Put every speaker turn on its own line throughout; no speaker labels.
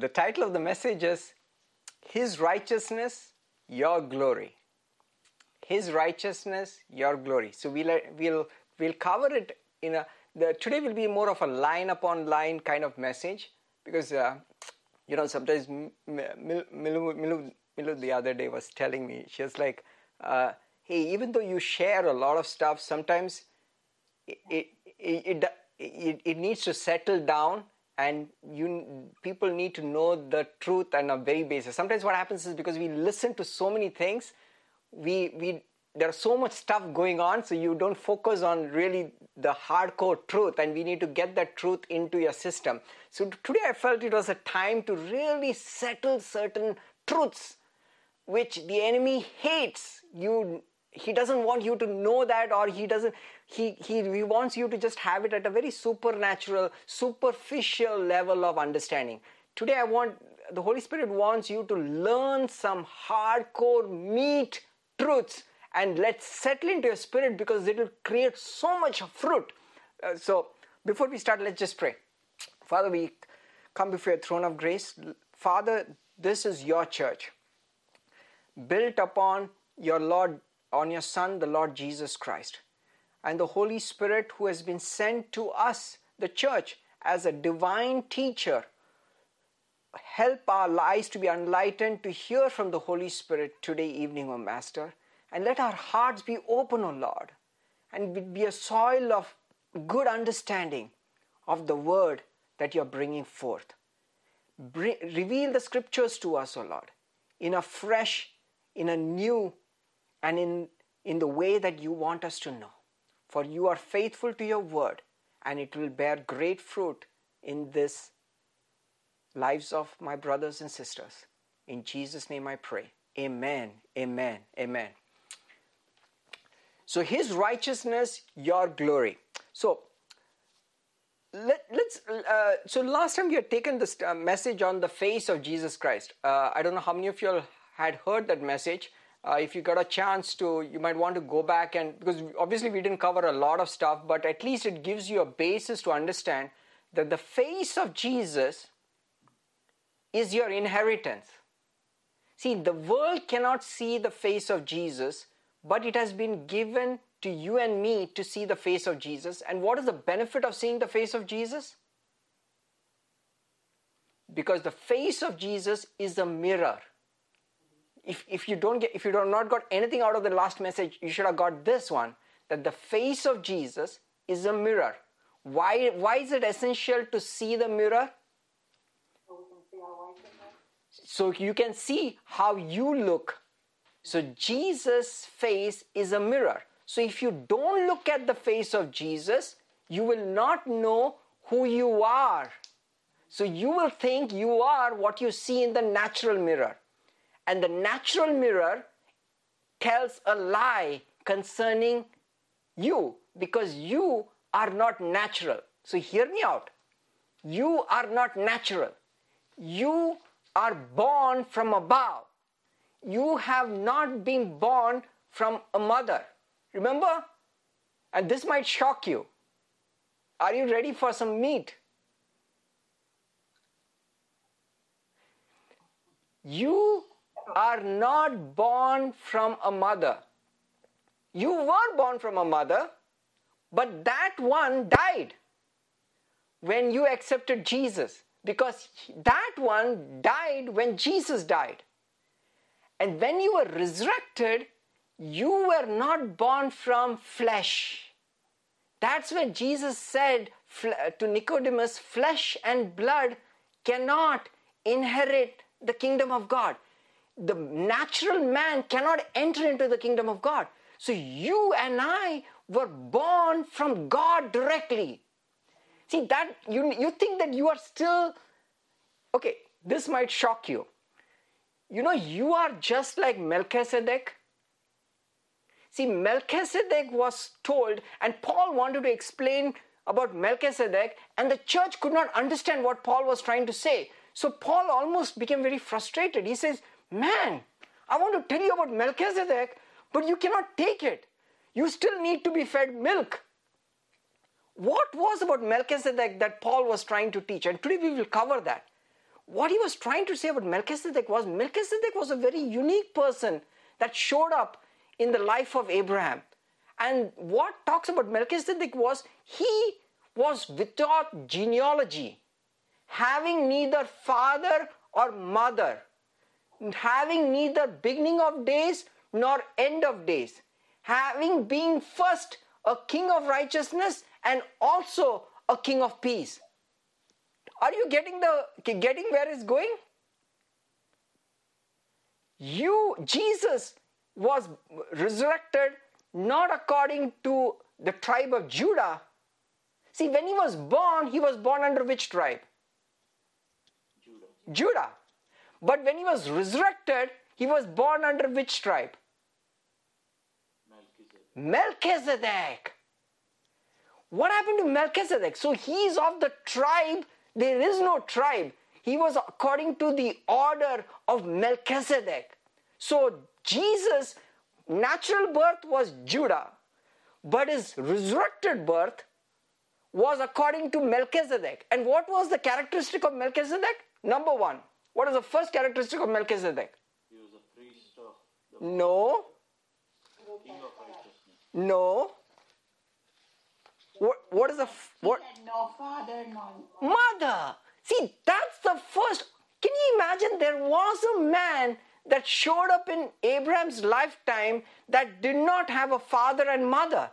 The title of the message is His Righteousness, Your Glory. His righteousness, your glory. So we'll we'll we'll cover it in a. The, today will be more of a line upon line kind of message because uh, you know sometimes Milu, Milu, Milu the other day was telling me she was like, uh, hey, even though you share a lot of stuff, sometimes it it, it it, it needs to settle down and you people need to know the truth on a very basis. Sometimes what happens is because we listen to so many things we we there's so much stuff going on so you don't focus on really the hardcore truth and we need to get that truth into your system. So today i felt it was a time to really settle certain truths which the enemy hates. You he doesn't want you to know that or he doesn't he, he he wants you to just have it at a very supernatural superficial level of understanding today i want the holy spirit wants you to learn some hardcore meat truths and let's settle into your spirit because it will create so much fruit. Uh, so, before we start, let's just pray. Father, we come before your throne of grace. Father, this is your church, built upon your Lord, on your Son, the Lord Jesus Christ, and the Holy Spirit who has been sent to us, the church, as a divine teacher help our lives to be enlightened to hear from the Holy Spirit today evening, O Master. And let our hearts be open, O Lord, and be a soil of good understanding of the word that you're bringing forth. Reveal the scriptures to us, O Lord, in a fresh, in a new, and in, in the way that you want us to know. For you are faithful to your word, and it will bear great fruit in this lives of my brothers and sisters. In Jesus' name I pray. Amen, amen, amen. So, His righteousness, your glory. So, let, us uh, so last time we had taken this uh, message on the face of jesus christ uh, i don't know how many of you all had heard that message uh, if you got a chance to you might want to go back and because obviously we didn't cover a lot of stuff but at least it gives you a basis to understand that the face of jesus is your inheritance. See, the world cannot see the face of Jesus, but it has been given to you and me to see the face of Jesus. And what is the benefit of seeing the face of Jesus? Because the face of Jesus is a mirror. If, if you don't get if you do not not got anything out of the last message, you should have got this one that the face of Jesus is a mirror. Why, why is it essential to see the mirror? So you can see how you look. So Jesus' face is a mirror. So if you don't look at the face of Jesus, you will not know who you are. So you will think you are what you see in the natural mirror. And the natural mirror tells a lie concerning you because you are not natural. So hear me out. You are not natural. You are born from above. You have not been born from a mother. Remember? And this might shock you. Are you ready for some meat? You are not born from a mother. You were born from a mother, but that one died when you accepted Jesus because that one died when Jesus died. And when you were resurrected, you were not born from flesh. That's when Jesus said to Nicodemus, flesh and blood cannot inherit the kingdom of God. The natural man cannot enter into the kingdom of God. So you and I were born from God directly. See that you you think that you are still okay, this might shock you. You know, you are just like Melchizedek. See, Melchizedek was told, and Paul wanted to explain about Melchizedek, and the church could not understand what Paul was trying to say. So Paul almost became very frustrated. He says, Man, I want to tell you about Melchizedek, but you cannot take it. You still need to be fed milk. What was about Melchizedek that Paul was trying to teach? And today we will cover that. what he was trying to say about Melchizedek was Melchizedek was a very unique person that showed up in the life of Abraham. And what talks about Melchizedek was he was without genealogy, having neither father or mother, having neither beginning of days nor end of days, having been first a king of righteousness and also a king of peace. Are you getting the getting where it's going? You Jesus was resurrected not according to the tribe of Judah. See, when he was born, he was born under which tribe? Judah. Judah. But when he was resurrected, he was born under which tribe? Melchizedek. Melchizedek. What happened to Melchizedek? So he's of the tribe, there is no tribe. He was according to the order of Melchizedek. So Jesus, natural birth was Judah, but his resurrected birth was according to Melchizedek. And what was the characteristic of Melchizedek? Number one. What is the first characteristic of Melchizedek?
He was a priest of
the No.
King of righteousness.
No. What, what is the what?
no father, no
mother. See, that's the first. Can you imagine? There was a man that showed up in Abraham's lifetime that did not have a father and mother.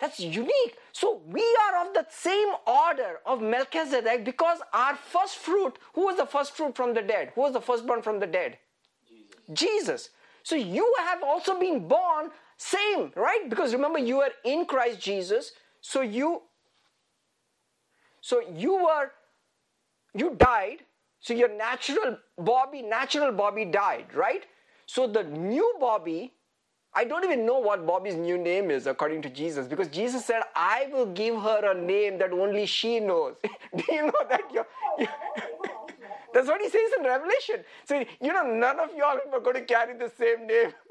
That's unique. So we are of the same order of Melchizedek because our first fruit, who was the first fruit from the dead? Who was the firstborn from the dead?
Jesus.
Jesus. So you have also been born same, right? Because remember you are in Christ Jesus. So you so you were you died. So your natural Bobby, natural Bobby died, right? So the new Bobby I don't even know what Bobby's new name is according to Jesus because Jesus said, I will give her a name that only she knows. Do you know that? You're, you're that's what he says in Revelation. So, you know, none of y'all are going to carry the same name.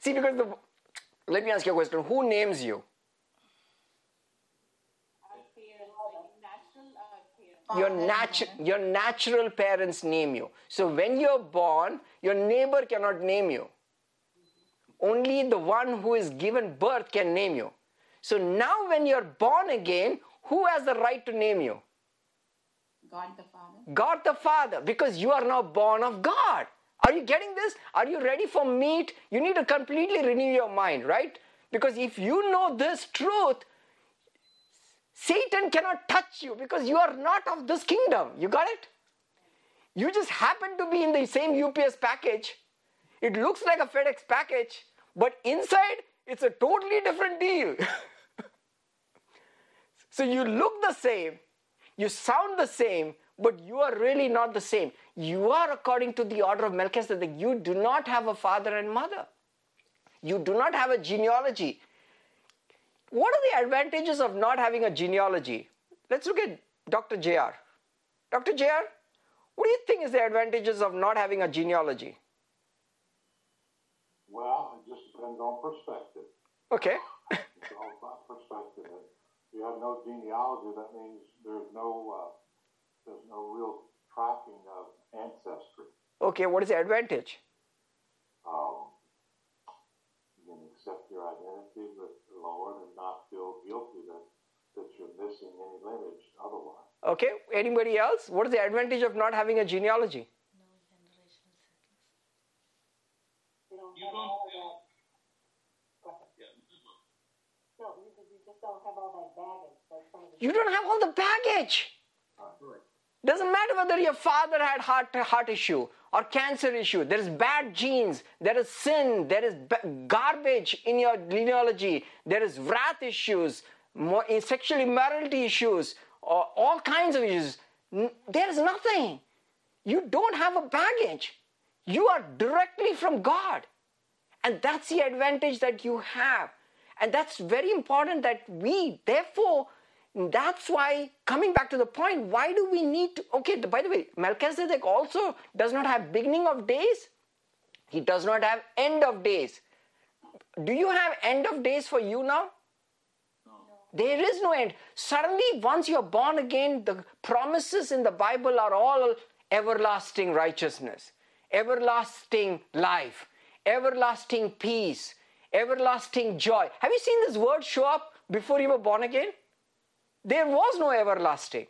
See, because the, let me ask you a question who names you? your, natu- your natural parents name you. So when you're born, your neighbor cannot name you. Only the one who is given birth can name you. So now when you're born again, who has the right to name you?
God the Father.
God the Father, because you are now born of God. Are you getting this? Are you ready for meat? You need to completely renew your mind, right? Because if you know this truth, Satan cannot touch you because you are not of this kingdom. You got it? You just happen to be in the same UPS package. It looks like a FedEx package, but inside it's a totally different deal. so you look the same, you sound the same, but you are really not the same. You are according to the order of Melchizedek. You do not have a father and mother. You do not have a genealogy. What are the advantages of not having a genealogy? Let's look at Dr. JR. Dr. JR, what do you think is the advantages of not having a genealogy?
Well, it just depends on perspective.
Okay.
it's all about perspective. If you have no genealogy, that means there's no uh, there's no real tracking of ancestry.
Okay, what is the advantage?
Um, you can accept your identity with the Lord and not feel guilty that, that you're missing any lineage otherwise.
Okay, anybody else? What is the advantage of not having a genealogy?
You don't have all.
No, you, you don't have all that baggage. That's some of the
You don't have all the baggage. Doesn't matter whether your father had heart heart issue or cancer issue. There is bad genes. There is sin. There is garbage in your genealogy. There is wrath issues, sexual immorality issues, or all kinds of issues. There is nothing. You don't have a baggage. You are directly from God. And that's the advantage that you have. And that's very important that we, therefore, that's why, coming back to the point, why do we need to? Okay, by the way, Melchizedek also does not have beginning of days, he does not have end of days. Do you have end of days for you now? There is no end. Suddenly, once you're born again, the promises in the Bible are all everlasting righteousness, everlasting life, everlasting peace, everlasting joy. Have you seen this word show up before you were born again? There was no everlasting.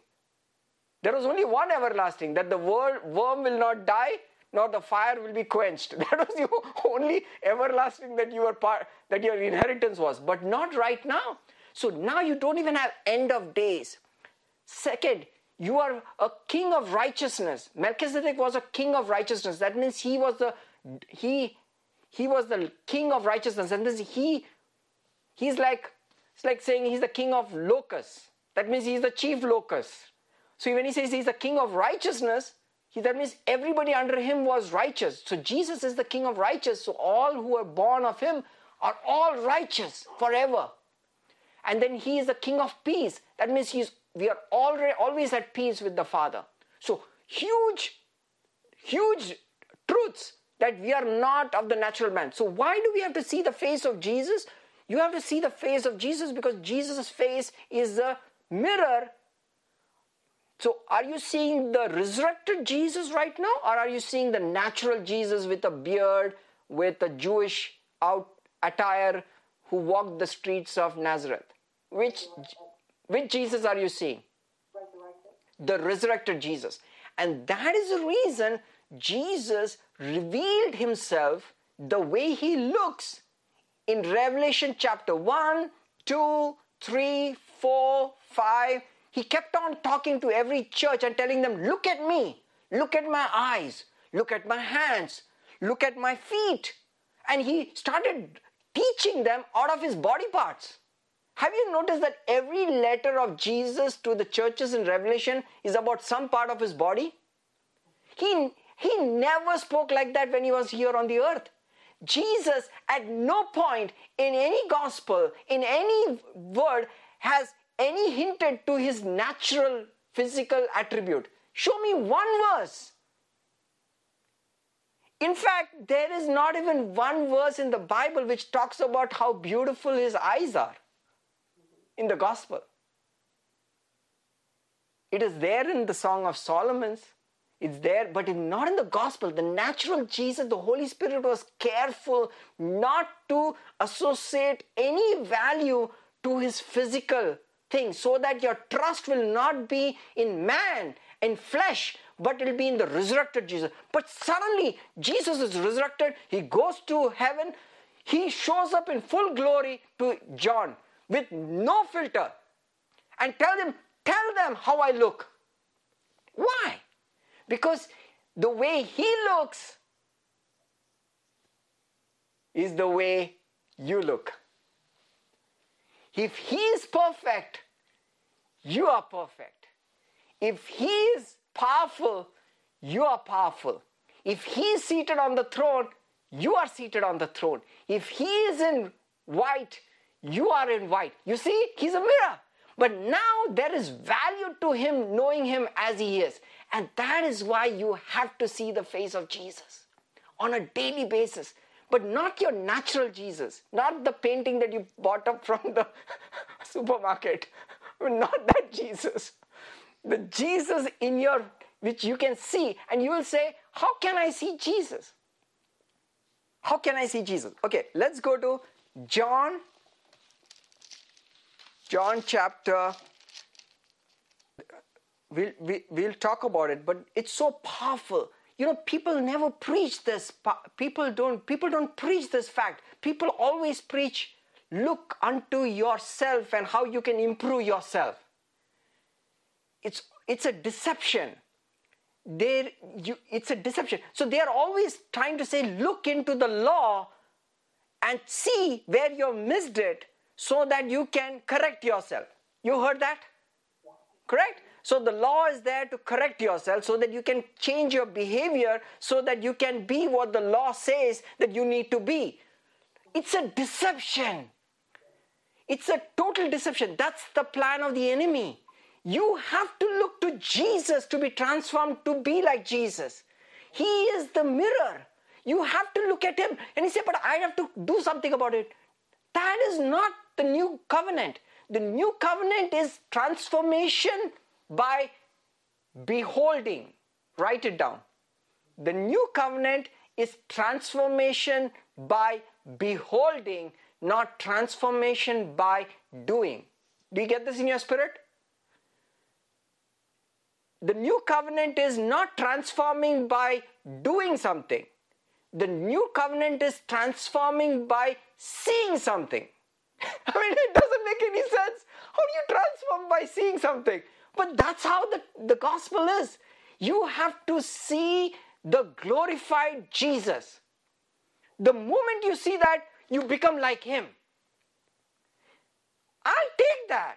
There was only one everlasting that the worm will not die, nor the fire will be quenched. That was the only everlasting that your part, that your inheritance was, but not right now. So now you don't even have end of days. Second, you are a king of righteousness. Melchizedek was a king of righteousness. That means he was the he he was the king of righteousness. And this he he's like it's like saying he's the king of locusts. That means he's the chief locust. So when he says he's the king of righteousness, he, that means everybody under him was righteous. So Jesus is the king of righteous. So all who are born of him are all righteous forever. And then he is the king of peace. That means he's we are already always at peace with the Father. So huge, huge truths that we are not of the natural man. So why do we have to see the face of Jesus? You have to see the face of Jesus because Jesus' face is the mirror. So are you seeing the resurrected Jesus right now, or are you seeing the natural Jesus with a beard, with a Jewish out attire who walked the streets of Nazareth? Which which Jesus are you seeing?
Resurrected.
The resurrected Jesus. And that is the reason Jesus revealed himself the way he looks in Revelation chapter 1, 2, 3, 4, 5. He kept on talking to every church and telling them, Look at me, look at my eyes, look at my hands, look at my feet. And he started teaching them out of his body parts. Have you noticed that every letter of Jesus to the churches in Revelation is about some part of his body? He, he never spoke like that when he was here on the earth. Jesus, at no point in any gospel, in any word, has any hinted to his natural physical attribute. Show me one verse. In fact, there is not even one verse in the Bible which talks about how beautiful his eyes are in the gospel. It is there in the Song of Solomon's. It's there, but it's not in the gospel. The natural Jesus, the Holy Spirit was careful not to associate any value to his physical thing so that your trust will not be in man, in flesh, but it'll be in the resurrected Jesus. But suddenly, Jesus is resurrected, he goes to heaven, he shows up in full glory to John with no filter and tell them, tell them how I look. Why? Because the way he looks is the way you look. If he is perfect, you are perfect. If he is powerful, you are powerful. If he is seated on the throne, you are seated on the throne. If he is in white, you are in white. You see, he's a mirror. But now there is value to him knowing him as he is. And that is why you have to see the face of Jesus on a daily basis. But not your natural Jesus, not the painting that you bought up from the supermarket, not that Jesus. The Jesus in your, which you can see, and you will say, How can I see Jesus? How can I see Jesus? Okay, let's go to John, John chapter we'll, we, we'll talk about it but it's so powerful. You know people never preach this people don't people don't preach this fact. People always preach look unto yourself and how you can improve yourself. It's it's a deception. There you it's a deception. So they are always trying to say look into the law and see where you missed it so that you can correct yourself you heard that correct so the law is there to correct yourself so that you can change your behavior so that you can be what the law says that you need to be. It's a deception. It's a total deception. That's the plan of the enemy. You have to look to Jesus to be transformed to be like Jesus. He is the mirror. You have to look at him and he said, But I have to do something about it. That is not the new covenant. the new covenant is transformation by beholding. Write it down. The new covenant is transformation by beholding, not transformation by doing. Do you get this in your spirit? The new covenant is not transforming by doing something. The new covenant is transforming by seeing something. I mean, it doesn't make any sense. How do you transform by seeing something? But that's how the, the gospel is. You have to see the glorified Jesus. The moment you see that, you become like him. I'll take that.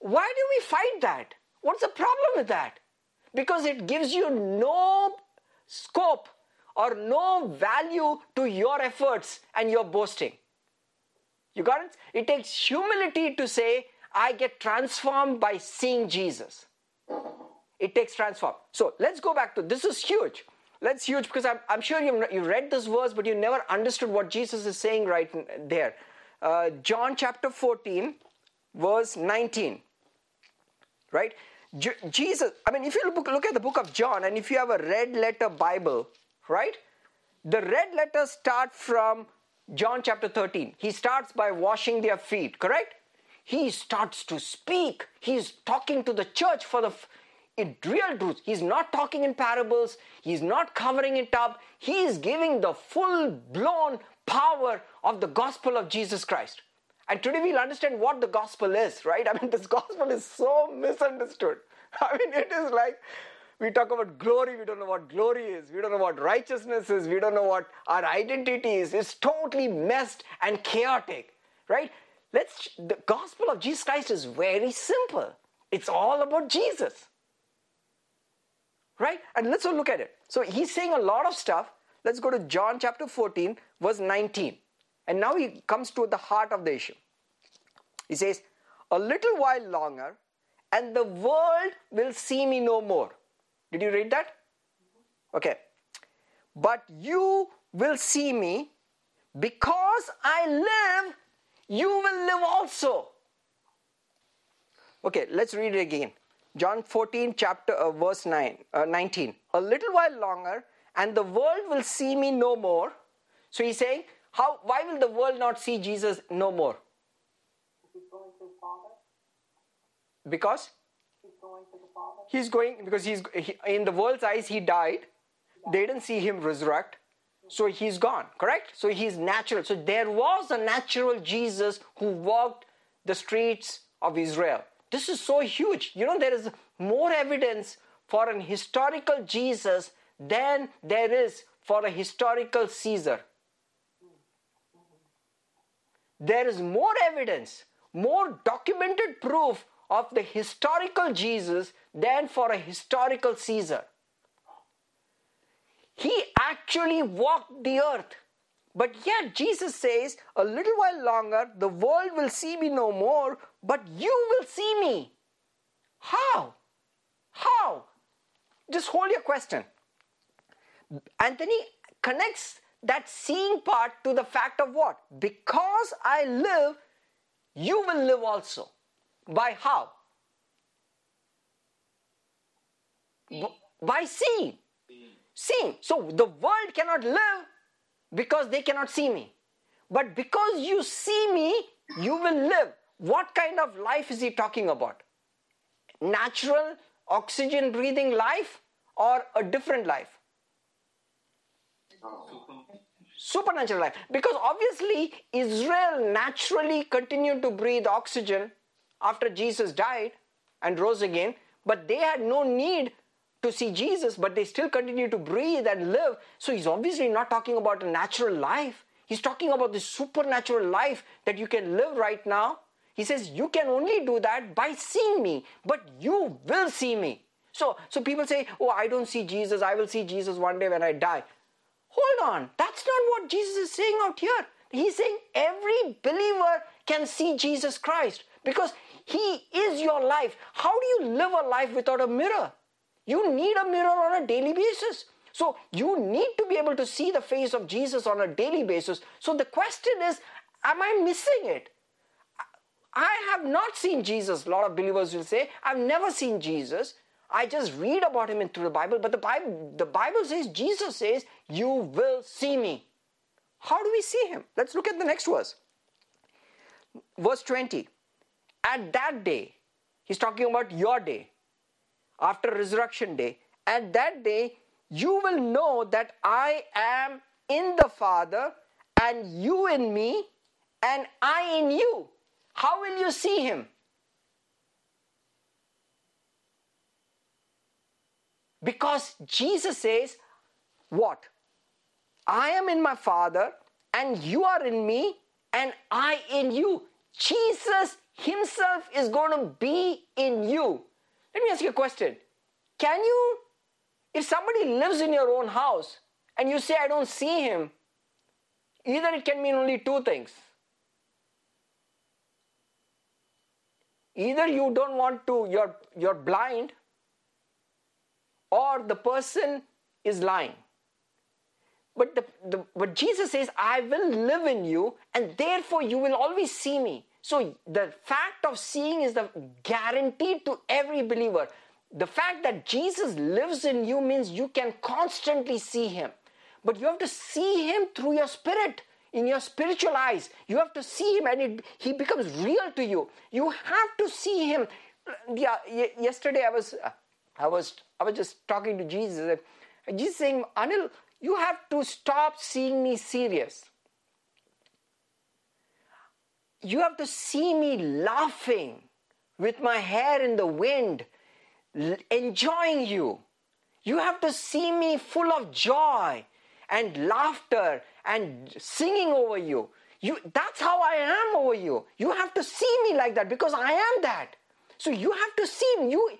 Why do we fight that? What's the problem with that? Because it gives you no scope or no value to your efforts and your boasting. You got it? It takes humility to say, I get transformed by seeing Jesus. It takes transform. So let's go back to this is huge. Let's huge because I'm, I'm sure you you read this verse, but you never understood what Jesus is saying right there. Uh, John chapter 14, verse 19. Right? Jesus, I mean, if you look, look at the book of John and if you have a red letter Bible, right? The red letters start from John chapter 13. He starts by washing their feet, correct? He starts to speak. He's talking to the church for the in real truth. He's not talking in parables. He's not covering it up. He is giving the full blown power of the gospel of Jesus Christ. And today we'll understand what the gospel is, right? I mean, this gospel is so misunderstood. I mean, it is like we talk about glory, we don't know what glory is, we don't know what righteousness is, we don't know what our identity is. It's totally messed and chaotic, right? Let's the gospel of Jesus Christ is very simple. It's all about Jesus. Right? And let's look at it. So he's saying a lot of stuff. Let's go to John chapter 14, verse 19. And now he comes to the heart of the issue. He says, A little while longer, and the world will see me no more. Did you read that? Okay. But you will see me because I live, you will live also. Okay, let's read it again. John 14, chapter uh, verse 9, uh, 19. A little while longer, and the world will see me no more. So he's saying, how? Why will the world not see Jesus no more?
He's going to Father.
Because
He's going to the Father.
he's going because he's he, in the world's eyes he died. They didn't see him resurrect, so he's gone. Correct? So he's natural. So there was a natural Jesus who walked the streets of Israel. This is so huge. You know, there is more evidence for an historical Jesus than there is for a historical Caesar. There is more evidence, more documented proof of the historical Jesus than for a historical Caesar. He actually walked the earth. But yet, Jesus says, a little while longer, the world will see me no more, but you will see me. How? How? Just hold your question. Anthony connects that seeing part to the fact of what? Because I live, you will live also. By how? By seeing. Seeing. So the world cannot live because they cannot see me. But because you see me, you will live. What kind of life is he talking about? Natural, oxygen breathing life or a different life? Supernatural life. Because obviously, Israel naturally continued to breathe oxygen after Jesus died and rose again, but they had no need to see Jesus, but they still continue to breathe and live. So he's obviously not talking about a natural life. He's talking about the supernatural life that you can live right now. He says, You can only do that by seeing me, but you will see me. So, so people say, Oh, I don't see Jesus. I will see Jesus one day when I die. Hold on. That's not what Jesus is saying out here. He's saying every believer can see Jesus Christ because he is your life. How do you live a life without a mirror? You need a mirror on a daily basis. So you need to be able to see the face of Jesus on a daily basis. So the question is, am I missing it? I have not seen Jesus. A lot of believers will say, I've never seen Jesus. I just read about him through the Bible, but the Bible, the Bible says, Jesus says, You will see me. How do we see him? Let's look at the next verse. Verse 20. At that day, he's talking about your day, after resurrection day. At that day, you will know that I am in the Father, and you in me, and I in you. How will you see him? Because Jesus says, What? I am in my Father, and you are in me, and I in you. Jesus Himself is going to be in you. Let me ask you a question. Can you, if somebody lives in your own house and you say, I don't see him, either it can mean only two things. Either you don't want to, you're, you're blind, or the person is lying. But, the, the, but Jesus says, I will live in you, and therefore you will always see me. So the fact of seeing is the guarantee to every believer. The fact that Jesus lives in you means you can constantly see him. But you have to see him through your spirit, in your spiritual eyes. You have to see him and it, he becomes real to you. You have to see him. Yeah, yesterday I was I was I was just talking to Jesus and Jesus saying, Anil, you have to stop seeing me serious. You have to see me laughing with my hair in the wind, enjoying you. You have to see me full of joy and laughter and singing over you. You that's how I am over you. You have to see me like that because I am that. So you have to see me. You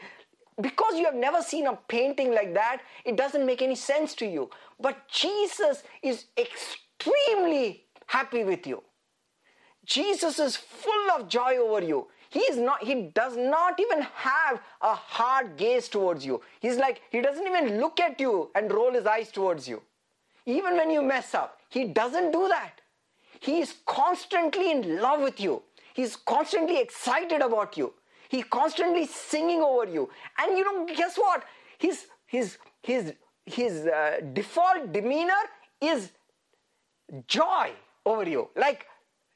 because you have never seen a painting like that, it doesn't make any sense to you. But Jesus is extremely happy with you. Jesus is full of joy over you. He is not, he does not even have a hard gaze towards you. He's like, he doesn't even look at you and roll his eyes towards you. Even when you mess up, he doesn't do that. He is constantly in love with you. He's constantly excited about you. He's constantly singing over you. And you know, guess what? His, his, his, his uh, default demeanor is joy over you. Like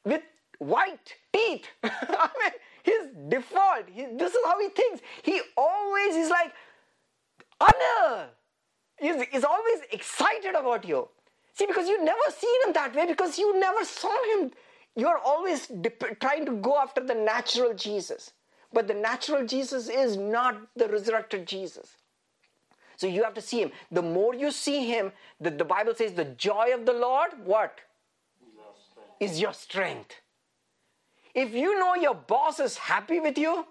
with white teeth. I mean, his default, he, this is how he thinks. He always is like, honor. He's, he's always excited about you. See, because you never seen him that way, because you never saw him. You're always dip- trying to go after the natural Jesus. But the natural Jesus is not the resurrected Jesus. So you have to see him. The more you see him, the, the Bible says the joy of the Lord, what? Is your strength. If you know your boss is happy with you,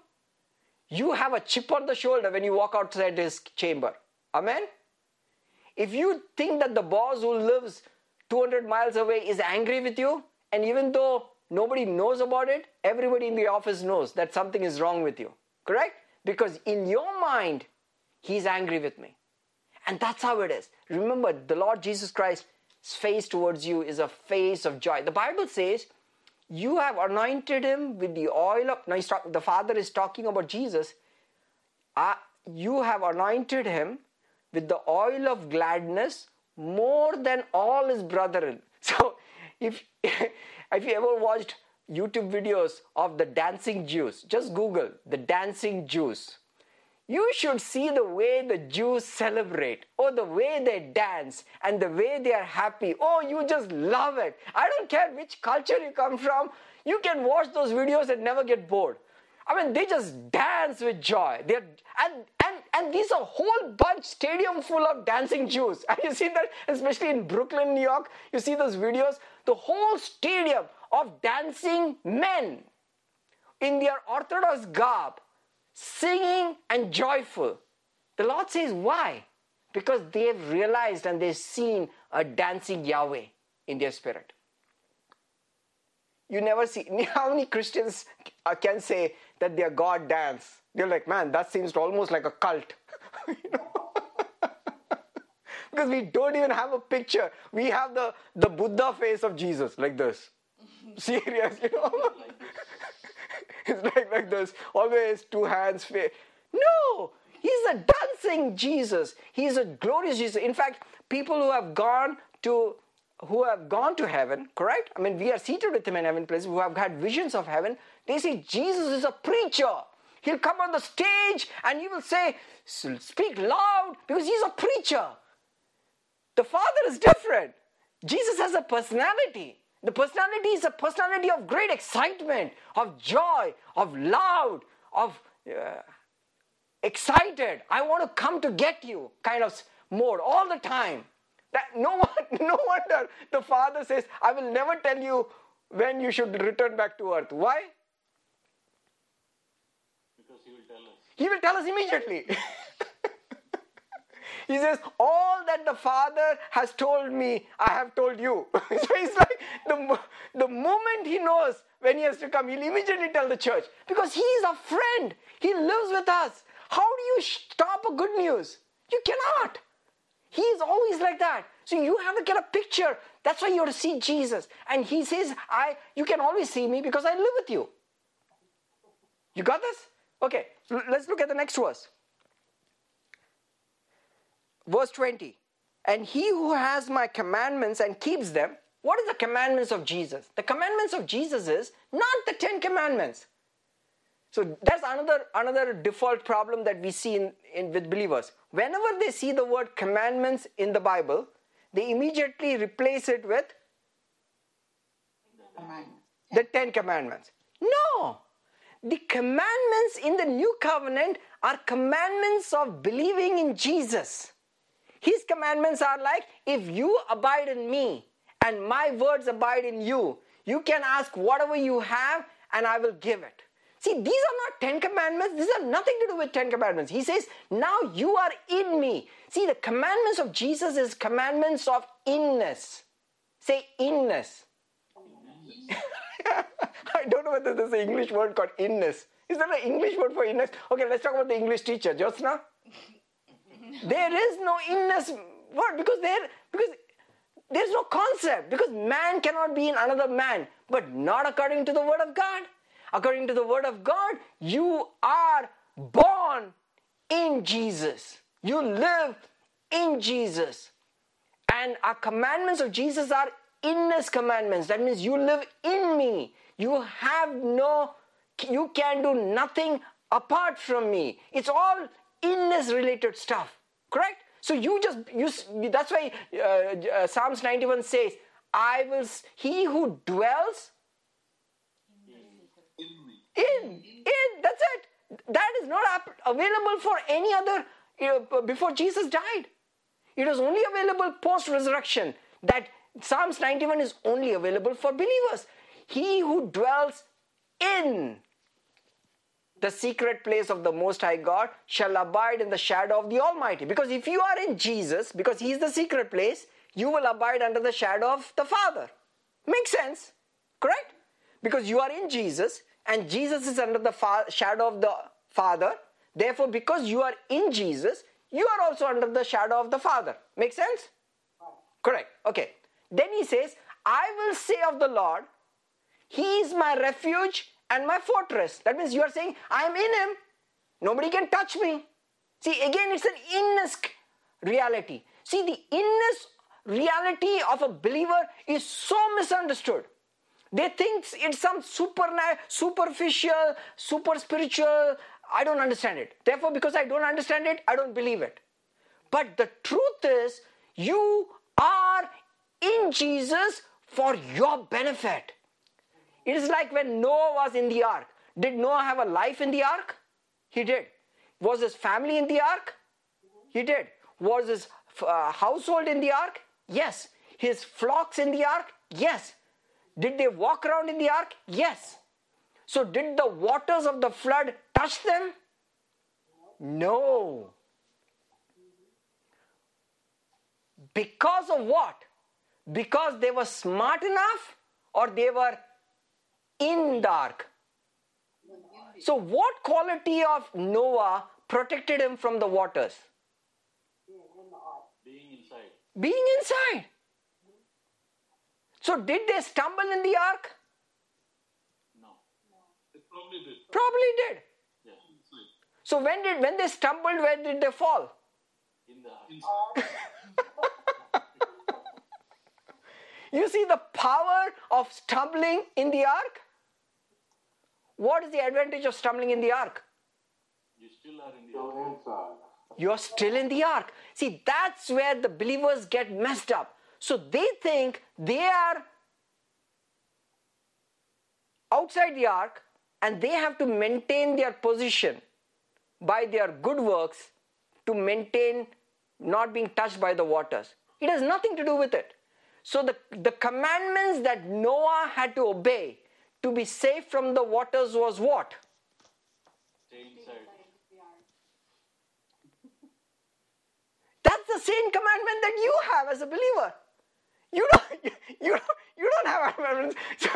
you have a chip on the shoulder when you walk outside his chamber. Amen? If you think that the boss who lives 200 miles away is angry with you, and even though nobody knows about it, everybody in the office knows that something is wrong with you. Correct? Because in your mind, he's angry with me. And that's how it is. Remember, the Lord Jesus Christ's face towards you is a face of joy. The Bible says you have anointed him with the oil of now talk, the father is talking about jesus. Uh, you have anointed him with the oil of gladness more than all his brethren. So if if you ever watched youtube videos of the dancing jews just google the dancing jews you should see the way the Jews celebrate, or the way they dance, and the way they are happy. Oh, you just love it. I don't care which culture you come from, you can watch those videos and never get bored. I mean, they just dance with joy. They're, and, and, and these are whole bunch, stadium full of dancing Jews. And you see that, especially in Brooklyn, New York, you see those videos, the whole stadium of dancing men in their Orthodox garb singing and joyful. The Lord says, Why? Because they've realized and they've seen a dancing Yahweh in their spirit. You never see, how many Christians can say that their God dance? They're like, man, that seems almost like a cult. you know? because we don't even have a picture. We have the, the Buddha face of Jesus, like this. Serious, you know? it's like, like this, always two hands. No, he's a dancing Jesus. He's a glorious Jesus. In fact, people who have gone to who have gone to heaven, correct? I mean, we are seated with him in heaven places, who have had visions of heaven. They say Jesus is a preacher. He'll come on the stage and he will say, speak loud because he's a preacher. The Father is different. Jesus has a personality. The personality is a personality of great excitement, of joy, of loud, of uh, excited. I want to come to get you kind of mode all the time. That no one, no wonder the Father says, "I will never tell you when you should return back to earth." Why?
Because he will tell us.
He will tell us immediately. he says, All that the Father has told me, I have told you. so it's like the, the moment he knows when he has to come, he'll immediately tell the church because he is a friend. He lives with us. How do you stop a good news? You cannot. He is always like that. So you have to get a picture. That's why you have to see Jesus. And he says, I you can always see me because I live with you. You got this? Okay, let's look at the next verse. Verse 20. And he who has my commandments and keeps them, what are the commandments of Jesus? The commandments of Jesus is not the Ten Commandments. So that's another another default problem that we see in, in with believers. Whenever they see the word commandments in the Bible, they immediately replace it with the Ten Commandments. No! The commandments in the new covenant are commandments of believing in Jesus. His commandments are like if you abide in me and my words abide in you, you can ask whatever you have and I will give it. See, these are not Ten Commandments. These have nothing to do with Ten Commandments. He says, Now you are in me. See, the commandments of Jesus is commandments of inness. Say inness. I don't know whether there's an English word called inness. Is there an English word for inness? Okay, let's talk about the English teacher, Jyotsna. There is no inness word because there because there's no concept because man cannot be in another man, but not according to the word of God. According to the word of God, you are born in Jesus. You live in Jesus. And our commandments of Jesus are inness commandments. That means you live in me. You have no, you can do nothing apart from me. It's all inness related stuff. Correct? So you just, you, that's why uh, uh, Psalms 91 says, I will, he who dwells
In
in, that's it. That is not available for any other uh, before Jesus died. It was only available post resurrection. That Psalms 91 is only available for believers. He who dwells in the secret place of the Most High God shall abide in the shadow of the Almighty. Because if you are in Jesus, because He is the secret place, you will abide under the shadow of the Father. Makes sense, correct? Because you are in Jesus and Jesus is under the fa- shadow of the Father. Therefore, because you are in Jesus, you are also under the shadow of the Father. Make sense? Correct. Okay. Then he says, I will say of the Lord, He is my refuge and my fortress. That means you are saying, I am in Him. Nobody can touch me. See, again, it's an inness reality. See, the inness reality of a believer is so misunderstood. They think it's some super, superficial, super spiritual. I don't understand it. Therefore, because I don't understand it, I don't believe it. But the truth is, you are in Jesus for your benefit. It is like when Noah was in the ark. Did Noah have a life in the ark? He did. Was his family in the ark? He did. Was his uh, household in the ark? Yes. His flocks in the ark? Yes. Did they walk around in the ark? Yes. So, did the waters of the flood touch them? No. Because of what? Because they were smart enough or they were in the ark? So, what quality of Noah protected him from the waters?
Being inside.
Being inside. So, did they stumble in the ark?
No. Probably did.
Probably did.
Yeah.
So when did when they stumbled, where did they fall?
In the heart.
You see the power of stumbling in the ark? What is the advantage of stumbling in the ark?
You still are in the
Still
heart.
inside.
You're still in the ark. See, that's where the believers get messed up. So they think they are outside the ark and they have to maintain their position by their good works to maintain not being touched by the waters. It has nothing to do with it. So the, the commandments that Noah had to obey to be safe from the waters was what? That's the same commandment that you have as a believer. You don't, you don't, you don't have commandments. So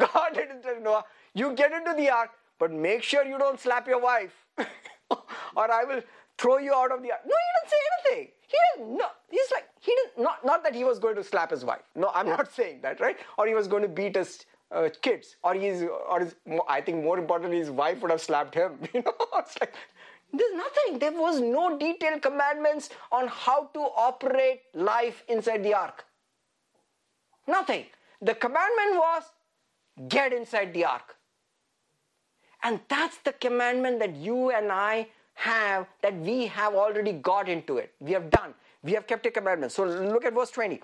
God didn't tell Noah, you get into the ark, but make sure you don't slap your wife, or I will throw you out of the ark. No, he didn't say anything. He didn't. No, he's like he didn't. Not not that he was going to slap his wife. No, I'm not saying that, right? Or he was going to beat his uh, kids, or he's, or his, I think more importantly, his wife would have slapped him. You know, it's like there's nothing. There was no detailed commandments on how to operate life inside the ark. Nothing. The commandment was get inside the ark. And that's the commandment that you and I have, that we have already got into it. We have done. We have kept the commandments. So look at verse 20.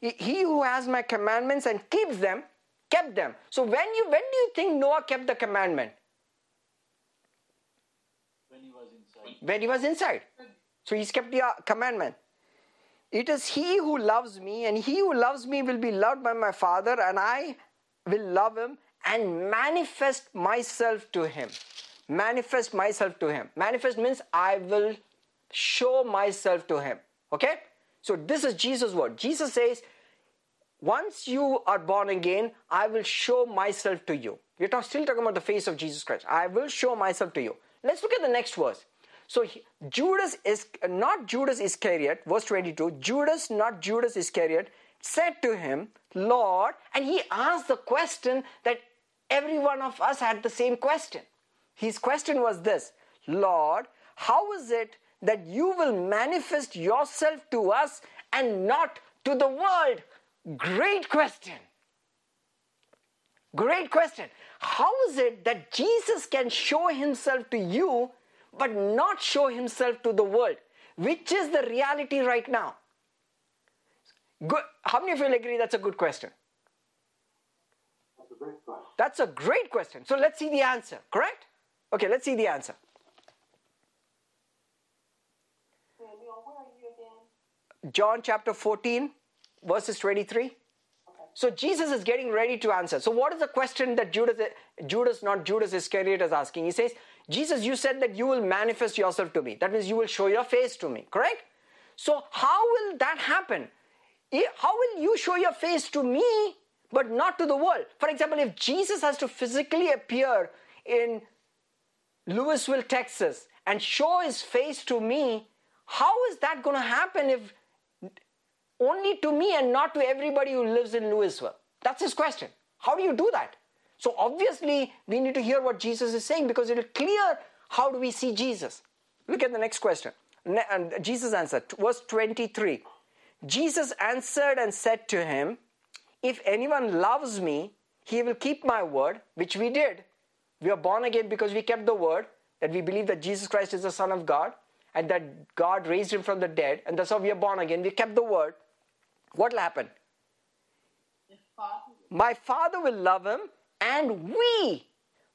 He- He who has my commandments and keeps them, kept them. So when you when do you think Noah kept the commandment?
When he was inside.
when he was inside. So he's kept the uh, commandment. It is he who loves me, and he who loves me will be loved by my Father, and I will love him and manifest myself to him. Manifest myself to him. Manifest means I will show myself to him. Okay? So this is Jesus' word. Jesus says, once you are born again, I will show myself to you. We're talk- still talking about the face of Jesus Christ. I will show myself to you. Let's look at the next verse. So he- Judas is not Judas Iscariot, verse 22. Judas, not Judas Iscariot, said to him, Lord, and he asked the question that every one of us had the same question. His question was this Lord, how is it that you will manifest yourself to us and not to the world? Great question. Great question. How is it that Jesus can show himself to you but not show himself to the world? Which is the reality right now? Good. How many of you will agree that's a good question?
That's a great question.
That's a great question. So let's see the answer, correct? Okay, let's see the answer. John chapter 14, verses 23. So Jesus is getting ready to answer. So what is the question that Judas, Judas, not Judas Iscariot, is asking? He says, Jesus, you said that you will manifest yourself to me. That means you will show your face to me, correct? So how will that happen? How will you show your face to me, but not to the world? For example, if Jesus has to physically appear in Lewisville, Texas, and show his face to me, how is that going to happen if only to me and not to everybody who lives in Lewisville? That's his question. How do you do that? So obviously, we need to hear what Jesus is saying because it will clear how do we see Jesus. Look at the next question. And Jesus answered, verse 23. Jesus answered and said to him, If anyone loves me, he will keep my word, which we did. We are born again because we kept the word, that we believe that Jesus Christ is the Son of God, and that God raised him from the dead, and that's how we are born again. We kept the word. What will happen?
Father
My Father will love him, and we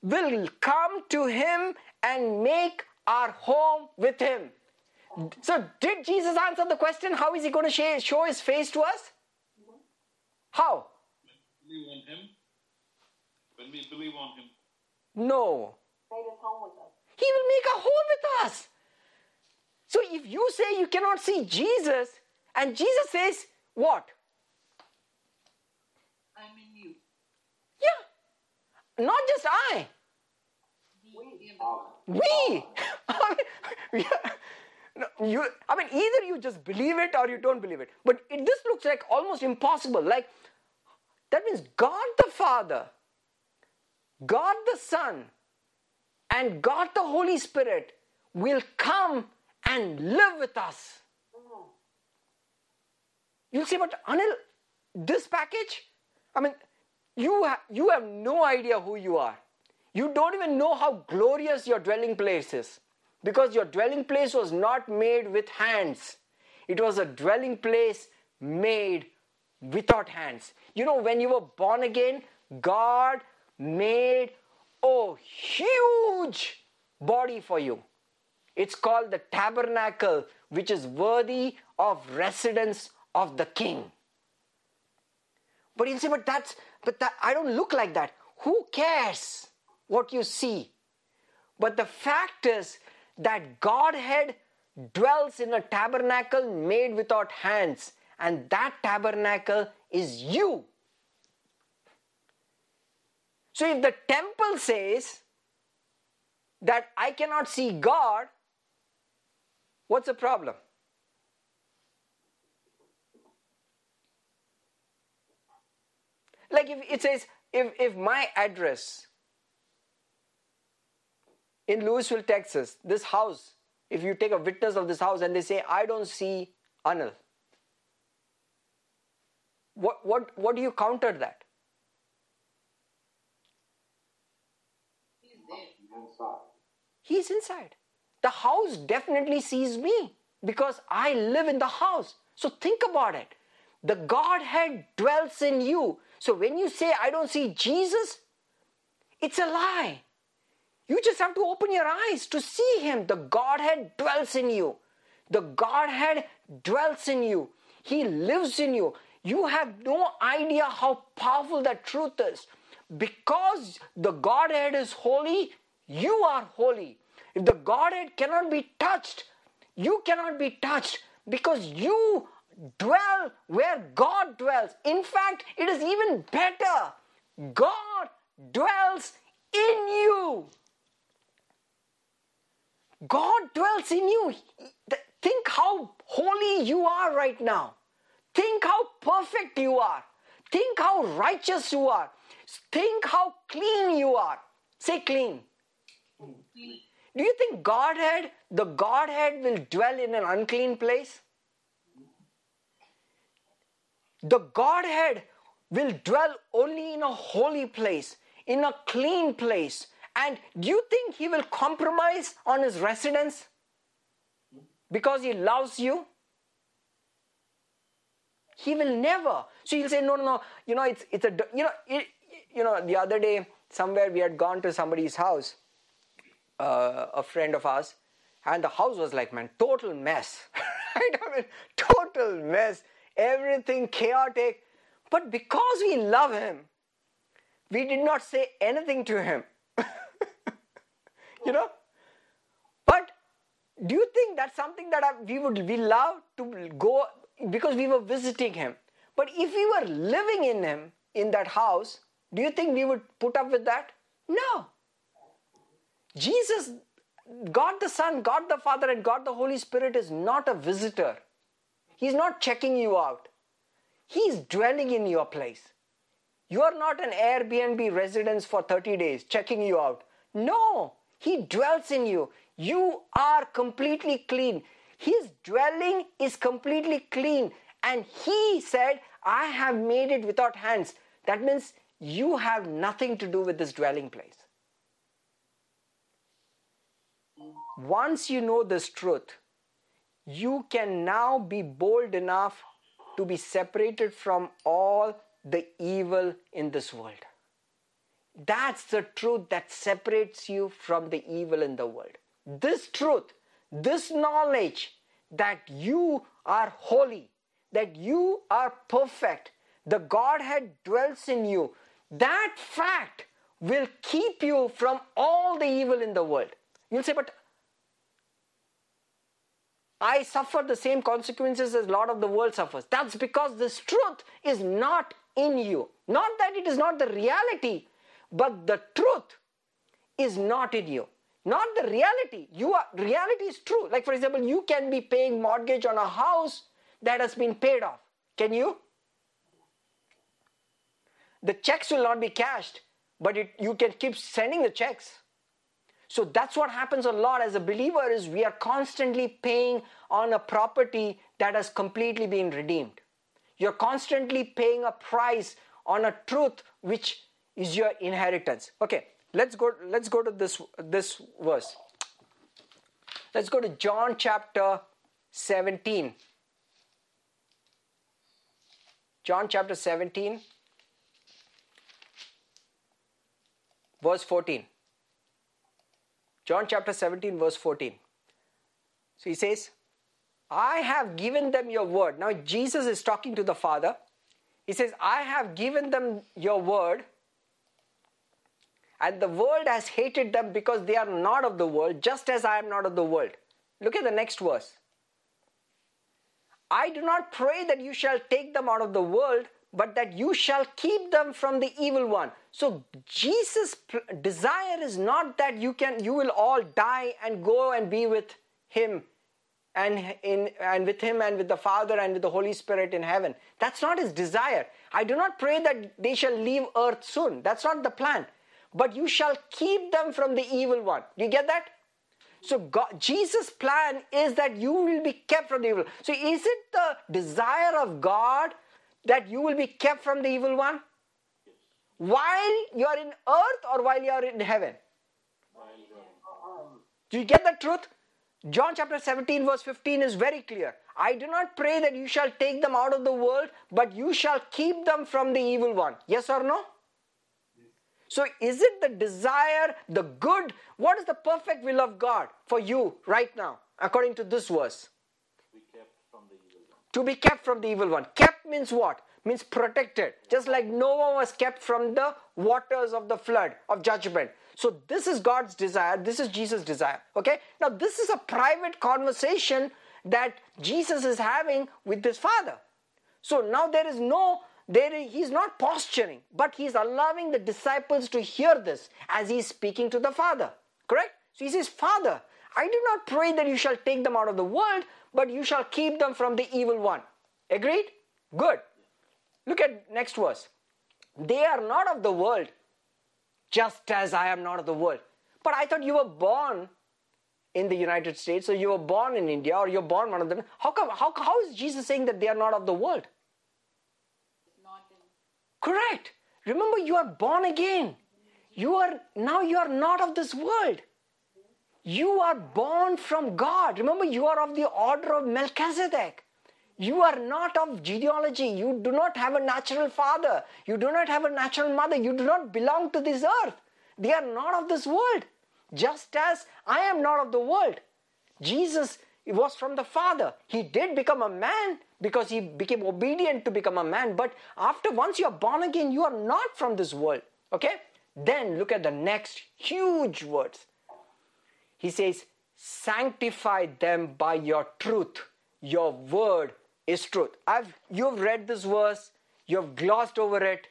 will come to him and make our home with him. So, did Jesus answer the question? How is he going to sh- show his face to us? How?
Believe on him. When we believe on him.
No.
Made his home with us.
He will make a home with us. So, if you say you cannot see Jesus, and Jesus says, What?
I'm in you.
Yeah. Not just I.
We,
We. Oh. I mean, yeah. No, you, I mean, either you just believe it or you don't believe it. But it, this looks like almost impossible. Like, that means God the Father, God the Son, and God the Holy Spirit will come and live with us. You'll say, but Anil, this package, I mean, you, ha- you have no idea who you are. You don't even know how glorious your dwelling place is because your dwelling place was not made with hands. It was a dwelling place made without hands. You know, when you were born again, God made a huge body for you. It's called the tabernacle, which is worthy of residence of the king. But you say, but that's but that I don't look like that. Who cares what you see? But the fact is that Godhead dwells in a tabernacle made without hands, and that tabernacle is you. So if the temple says that I cannot see God, what's the problem? Like if it says, if, if my address in Lewisville, Texas, this house, if you take a witness of this house and they say, I don't see Anil, what, what, what do you counter that?
He's there.
He's inside. The house definitely sees me because I live in the house. So think about it. The Godhead dwells in you. So when you say, I don't see Jesus, it's a lie. You just have to open your eyes to see Him. The Godhead dwells in you. The Godhead dwells in you. He lives in you. You have no idea how powerful that truth is. Because the Godhead is holy, you are holy. If the Godhead cannot be touched, you cannot be touched because you dwell where God dwells. In fact, it is even better. God dwells in you. God dwells in you. Think how holy you are right now. Think how perfect you are. Think how righteous you are. Think how clean you are. Say clean. Do you think Godhead, the Godhead will dwell in an unclean place? The Godhead will dwell only in a holy place, in a clean place. And do you think he will compromise on his residence because he loves you? He will never. So he'll say, no, no, no. You know, it's it's a you know, it, you know. The other day, somewhere we had gone to somebody's house, uh, a friend of ours, and the house was like, man, total mess. right? I mean, total mess. Everything chaotic. But because we love him, we did not say anything to him. you know? But do you think that's something that we would we love to go because we were visiting him? But if we were living in him in that house, do you think we would put up with that? No. Jesus, God the Son, God the Father, and God the Holy Spirit is not a visitor. He's not checking you out. He's dwelling in your place. You are not an Airbnb residence for 30 days checking you out. No, He dwells in you. You are completely clean. His dwelling is completely clean. And He said, I have made it without hands. That means you have nothing to do with this dwelling place. Once you know this truth, you can now be bold enough to be separated from all the evil in this world. That's the truth that separates you from the evil in the world. This truth, this knowledge that you are holy, that you are perfect, the Godhead dwells in you, that fact will keep you from all the evil in the world. You'll say, but I suffer the same consequences as a lot of the world suffers. That's because this truth is not in you. Not that it is not the reality, but the truth is not in you. Not the reality. You are reality is true. Like for example, you can be paying mortgage on a house that has been paid off. Can you? The checks will not be cashed, but it, you can keep sending the checks. So that's what happens a lot as a believer is we are constantly paying on a property that has completely been redeemed. You're constantly paying a price on a truth which is your inheritance. Okay, let's go let's go to this this verse. Let's go to John chapter 17. John chapter 17 verse 14. John chapter 17, verse 14. So he says, I have given them your word. Now Jesus is talking to the Father. He says, I have given them your word, and the world has hated them because they are not of the world, just as I am not of the world. Look at the next verse. I do not pray that you shall take them out of the world, but that you shall keep them from the evil one. So Jesus' desire is not that you can you will all die and go and be with him and in and with him and with the Father and with the Holy Spirit in heaven. That's not his desire. I do not pray that they shall leave earth soon. That's not the plan. But you shall keep them from the evil one. You get that? So God, Jesus' plan is that you will be kept from the evil. So is it the desire of God that you will be kept from the evil one? While you are in earth or while you are in heaven? Do you get the truth? John chapter 17, verse 15 is very clear. I do not pray that you shall take them out of the world, but you shall keep them from the evil one. Yes or no? So, is it the desire, the good? What is the perfect will of God for you right now, according to this verse?
Be kept from the evil one.
To be kept from the evil one. Kept means what? Means protected. Just like Noah was kept from the waters of the flood of judgment. So, this is God's desire. This is Jesus' desire. Okay? Now, this is a private conversation that Jesus is having with his Father. So, now there is no there he's not posturing, but he's allowing the disciples to hear this as he's speaking to the Father. Correct? So he says, Father, I do not pray that you shall take them out of the world, but you shall keep them from the evil one. Agreed? Good. Look at next verse. They are not of the world, just as I am not of the world. But I thought you were born in the United States, so you were born in India, or you're born one of them. How come? How, how is Jesus saying that they are not of the world? Correct. Remember, you are born again. You are now you are not of this world. You are born from God. Remember, you are of the order of Melchizedek. You are not of genealogy. You do not have a natural father. You do not have a natural mother. You do not belong to this earth. They are not of this world. Just as I am not of the world. Jesus was from the Father. He did become a man because he became obedient to become a man. But after once you are born again, you are not from this world. Okay? Then look at the next huge words. He says, Sanctify them by your truth. Your word is truth. I've you've read this verse, you've glossed over it,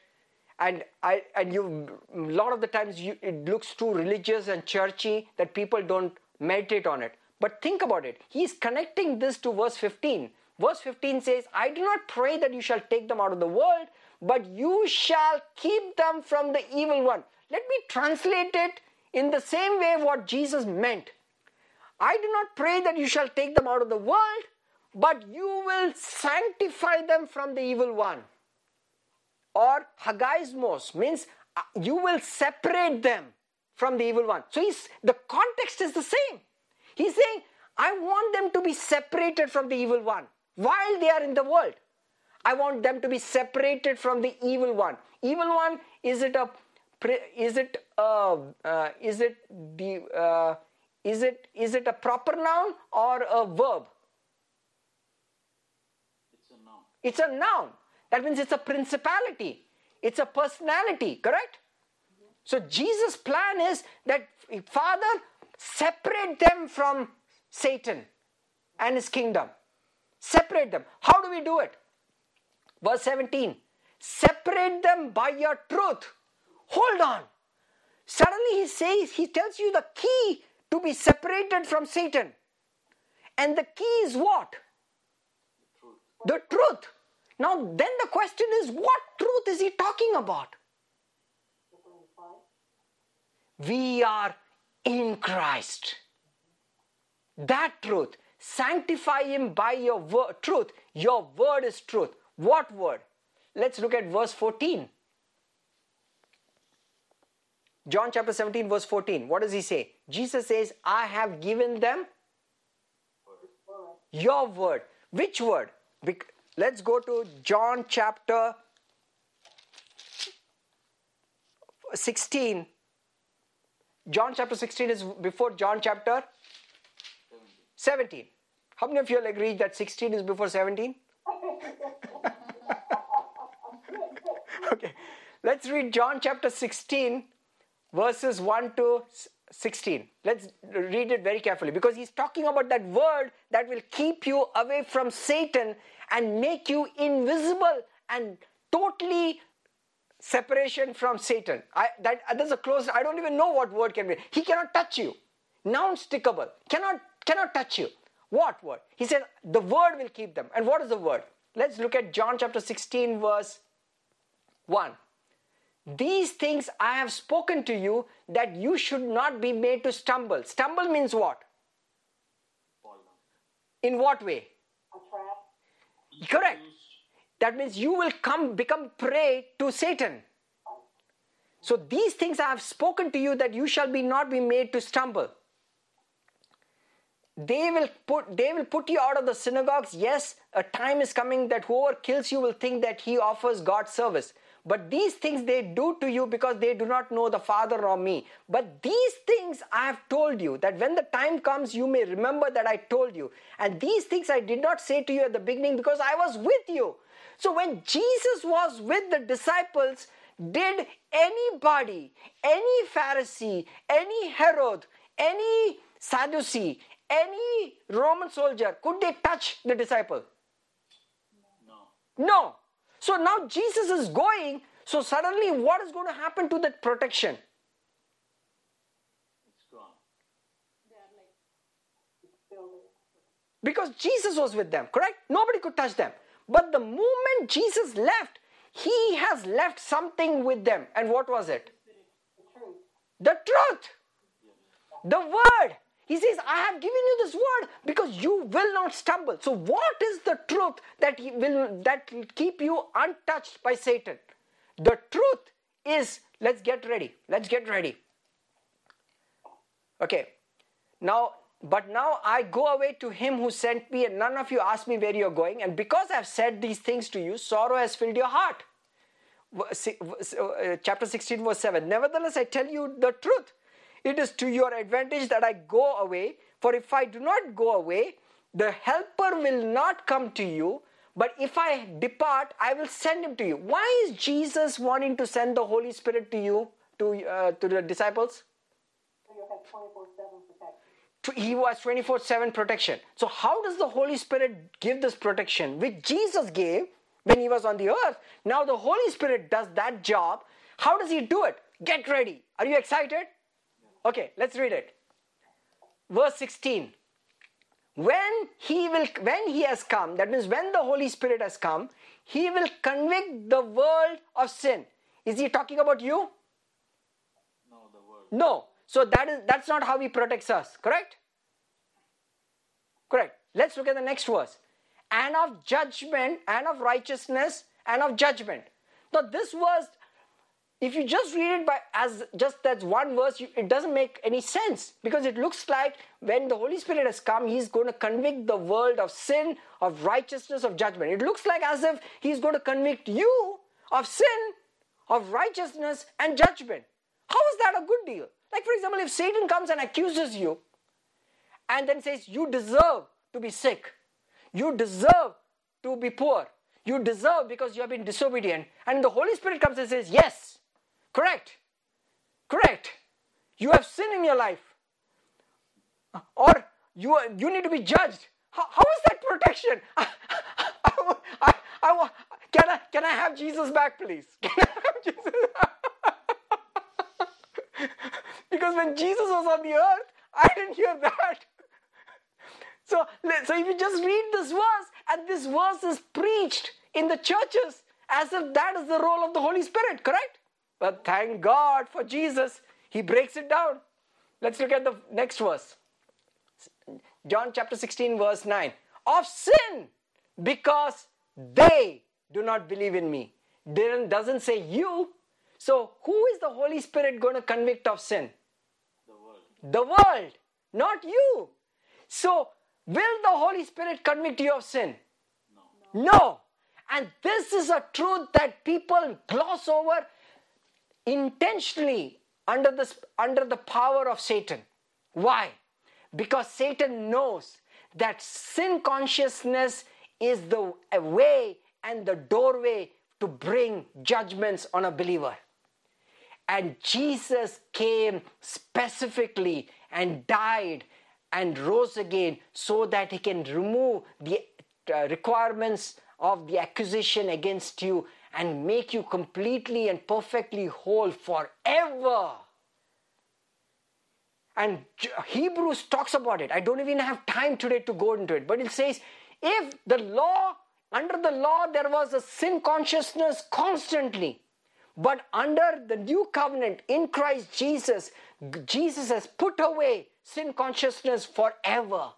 and I and you a lot of the times you, it looks too religious and churchy that people don't meditate on it. But think about it. He's connecting this to verse 15. Verse 15 says, I do not pray that you shall take them out of the world, but you shall keep them from the evil one. Let me translate it in the same way what Jesus meant. I do not pray that you shall take them out of the world, but you will sanctify them from the evil one. Or hagiasmos means uh, you will separate them from the evil one. So he's, the context is the same. He's saying, I want them to be separated from the evil one while they are in the world. I want them to be separated from the evil one. Evil one is it a is it a, uh, is it the uh, is it is it a proper noun or a verb?
It's a noun.
It's a noun. That means it's a principality. It's a personality, correct? So Jesus' plan is that Father separate them from Satan and his kingdom. Separate them. How do we do it? Verse 17. Separate them by your truth. Hold on. Suddenly he says, he tells you the key to be separated from Satan. And the key is what? The truth. The truth. Now, then the question is, what truth is he talking about? We are in Christ. That truth. Sanctify him by your word, truth. Your word is truth. What word? Let's look at verse 14. John chapter 17, verse 14. What does he say? Jesus says, I have given them your word. Which word? Let's go to John chapter 16. John chapter 16 is before John chapter 17. How many of you agree that 16 is before 17? okay. Let's read John chapter 16, verses 1 to 16. Let's read it very carefully because he's talking about that word that will keep you away from Satan and make you invisible and totally separation from Satan. I, that, uh, that's a close, I don't even know what word can be. He cannot touch you. Non-stickable. Cannot, cannot touch you. What word? He said, the word will keep them. And what is the word? Let's look at John chapter 16, verse 1. These things I have spoken to you that you should not be made to stumble. Stumble means what? In what way? Correct. That means you will come become prey to Satan. So these things I have spoken to you that you shall be not be made to stumble. They will put they will put you out of the synagogues. Yes, a time is coming that whoever kills you will think that he offers God service. But these things they do to you because they do not know the Father or me. But these things I have told you that when the time comes, you may remember that I told you. And these things I did not say to you at the beginning because I was with you. So when Jesus was with the disciples, did anybody, any Pharisee, any Herod, any Sadducee, any Roman soldier, could they touch the disciple?
No.
No. So now Jesus is going. So suddenly, what is going to happen to that protection?
It's gone.
They are like
Still there.
Because Jesus was with them, correct? Nobody could touch them. But the moment Jesus left, he has left something with them. And what was it?
The truth.
The truth. The word. He says, I have given you this word because you will not stumble. So, what is the truth that will that will keep you untouched by Satan? The truth is, let's get ready. Let's get ready. Okay. Now, but now I go away to him who sent me, and none of you ask me where you're going. And because I've said these things to you, sorrow has filled your heart. Uh, Chapter 16, verse 7. Nevertheless, I tell you the truth. It is to your advantage that I go away, for if I do not go away, the helper will not come to you. But if I depart, I will send him to you. Why is Jesus wanting to send the Holy Spirit to you, to, uh, to the disciples?
You'll have 24 7 protection.
to- he was 24 7 protection. So, how does the Holy Spirit give this protection, which Jesus gave when he was on the earth? Now, the Holy Spirit does that job. How does he do it? Get ready. Are you excited? Okay, let's read it. Verse 16. When he will when he has come, that means when the Holy Spirit has come, he will convict the world of sin. Is he talking about you?
No, the word.
No. So that is that's not how he protects us, correct? Correct. Let's look at the next verse. And of judgment, and of righteousness, and of judgment. Now this verse, if you just read it by as just that one verse, you, it doesn't make any sense because it looks like when the Holy Spirit has come, He's going to convict the world of sin, of righteousness, of judgment. It looks like as if He's going to convict you of sin, of righteousness, and judgment. How is that a good deal? Like, for example, if Satan comes and accuses you and then says, You deserve to be sick, you deserve to be poor, you deserve because you have been disobedient, and the Holy Spirit comes and says, Yes, correct, correct, you have sin in your life, or you, you need to be judged. How, how is that protection? I, I, I, I, can, I, can I have Jesus back, please? Can I have Jesus because when Jesus was on the earth, I didn't hear that. So, so if you just read this verse, and this verse is preached in the churches as if that is the role of the Holy Spirit, correct? But thank God for Jesus, He breaks it down. Let's look at the next verse. John chapter 16, verse 9. Of sin, because they do not believe in me. Doesn't say you. So, who is the Holy Spirit going to convict of sin?
The world.
The world, not you. So, will the Holy Spirit convict you of sin?
No.
No. And this is a truth that people gloss over intentionally under the, under the power of Satan. Why? Because Satan knows that sin consciousness is the way and the doorway to bring judgments on a believer. And Jesus came specifically and died and rose again so that he can remove the uh, requirements of the accusation against you and make you completely and perfectly whole forever. And Hebrews talks about it. I don't even have time today to go into it, but it says if the law, under the law, there was a sin consciousness constantly, but under the new covenant in Christ Jesus, Jesus has put away sin consciousness forever.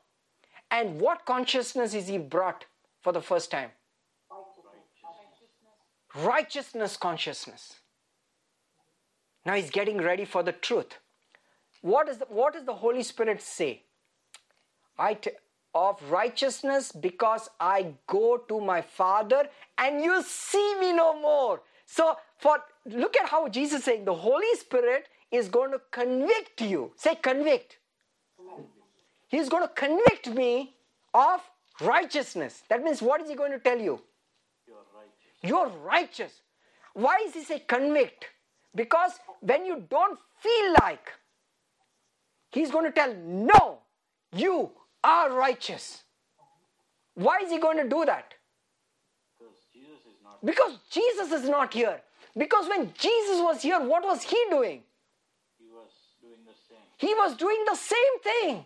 And what consciousness is he brought for the first time? Righteousness consciousness. Now he's getting ready for the truth. What, is the, what does the Holy Spirit say? I t- of righteousness because I go to my Father and you see me no more. So for look at how Jesus saying the Holy Spirit is going to convict you. Say convict. He's going to convict me of righteousness. That means what is he going to tell you? You're righteous. Why is he say convict? Because when you don't feel like, he's going to tell, no, you are righteous. Why is he going to do that?
Because Jesus is not.
Because Jesus is not here. Because when Jesus was here, what was he doing?
He was doing the same.
He was doing the same thing.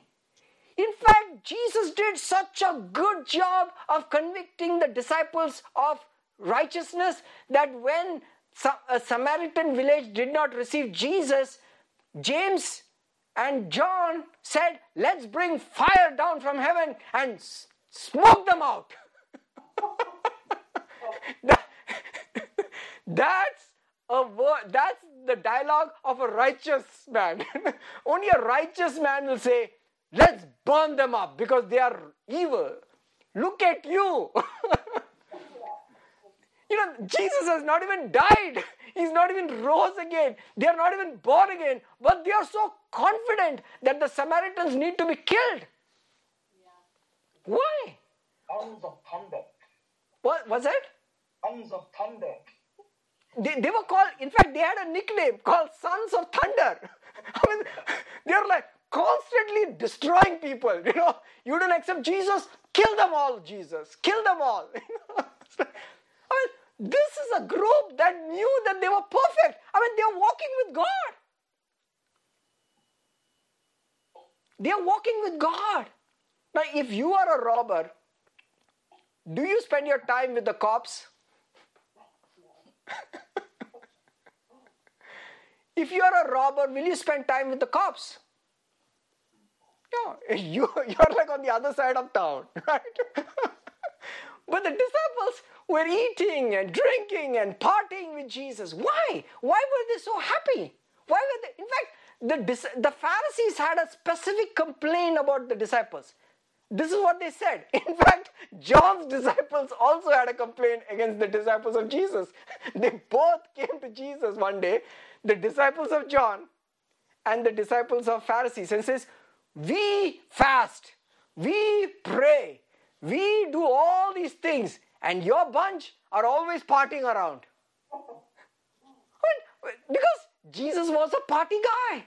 In fact, Jesus did such a good job of convicting the disciples of righteousness that when a uh, Samaritan village did not receive Jesus, James and John said, Let's bring fire down from heaven and smoke them out. That- that's a word, that's the dialogue of a righteous man. Only a righteous man will say, Let's burn them up because they are evil. Look at you. You know, Jesus has not even died. He's not even rose again. They are not even born again. But they are so confident that the Samaritans need to be killed. Why?
Sons of thunder.
What was that?
Sons of thunder.
They, they were called, in fact, they had a nickname called Sons of Thunder. I mean, they're like constantly destroying people. You know, you don't accept Jesus, kill them all, Jesus, kill them all. You know? It's like- I mean, this is a group that knew that they were perfect. I mean, they're walking with God. They're walking with God. Now, if you are a robber, do you spend your time with the cops? if you are a robber, will you spend time with the cops? No, you, you're like on the other side of town, right? But the disciples were eating and drinking and partying with Jesus. Why? Why were they so happy? Why were they? In fact, the, the Pharisees had a specific complaint about the disciples. This is what they said. In fact, John's disciples also had a complaint against the disciples of Jesus. They both came to Jesus one day, the disciples of John and the disciples of Pharisees, and says, We fast, we pray, we do all these things, and your bunch are always partying around. Because Jesus was a party guy.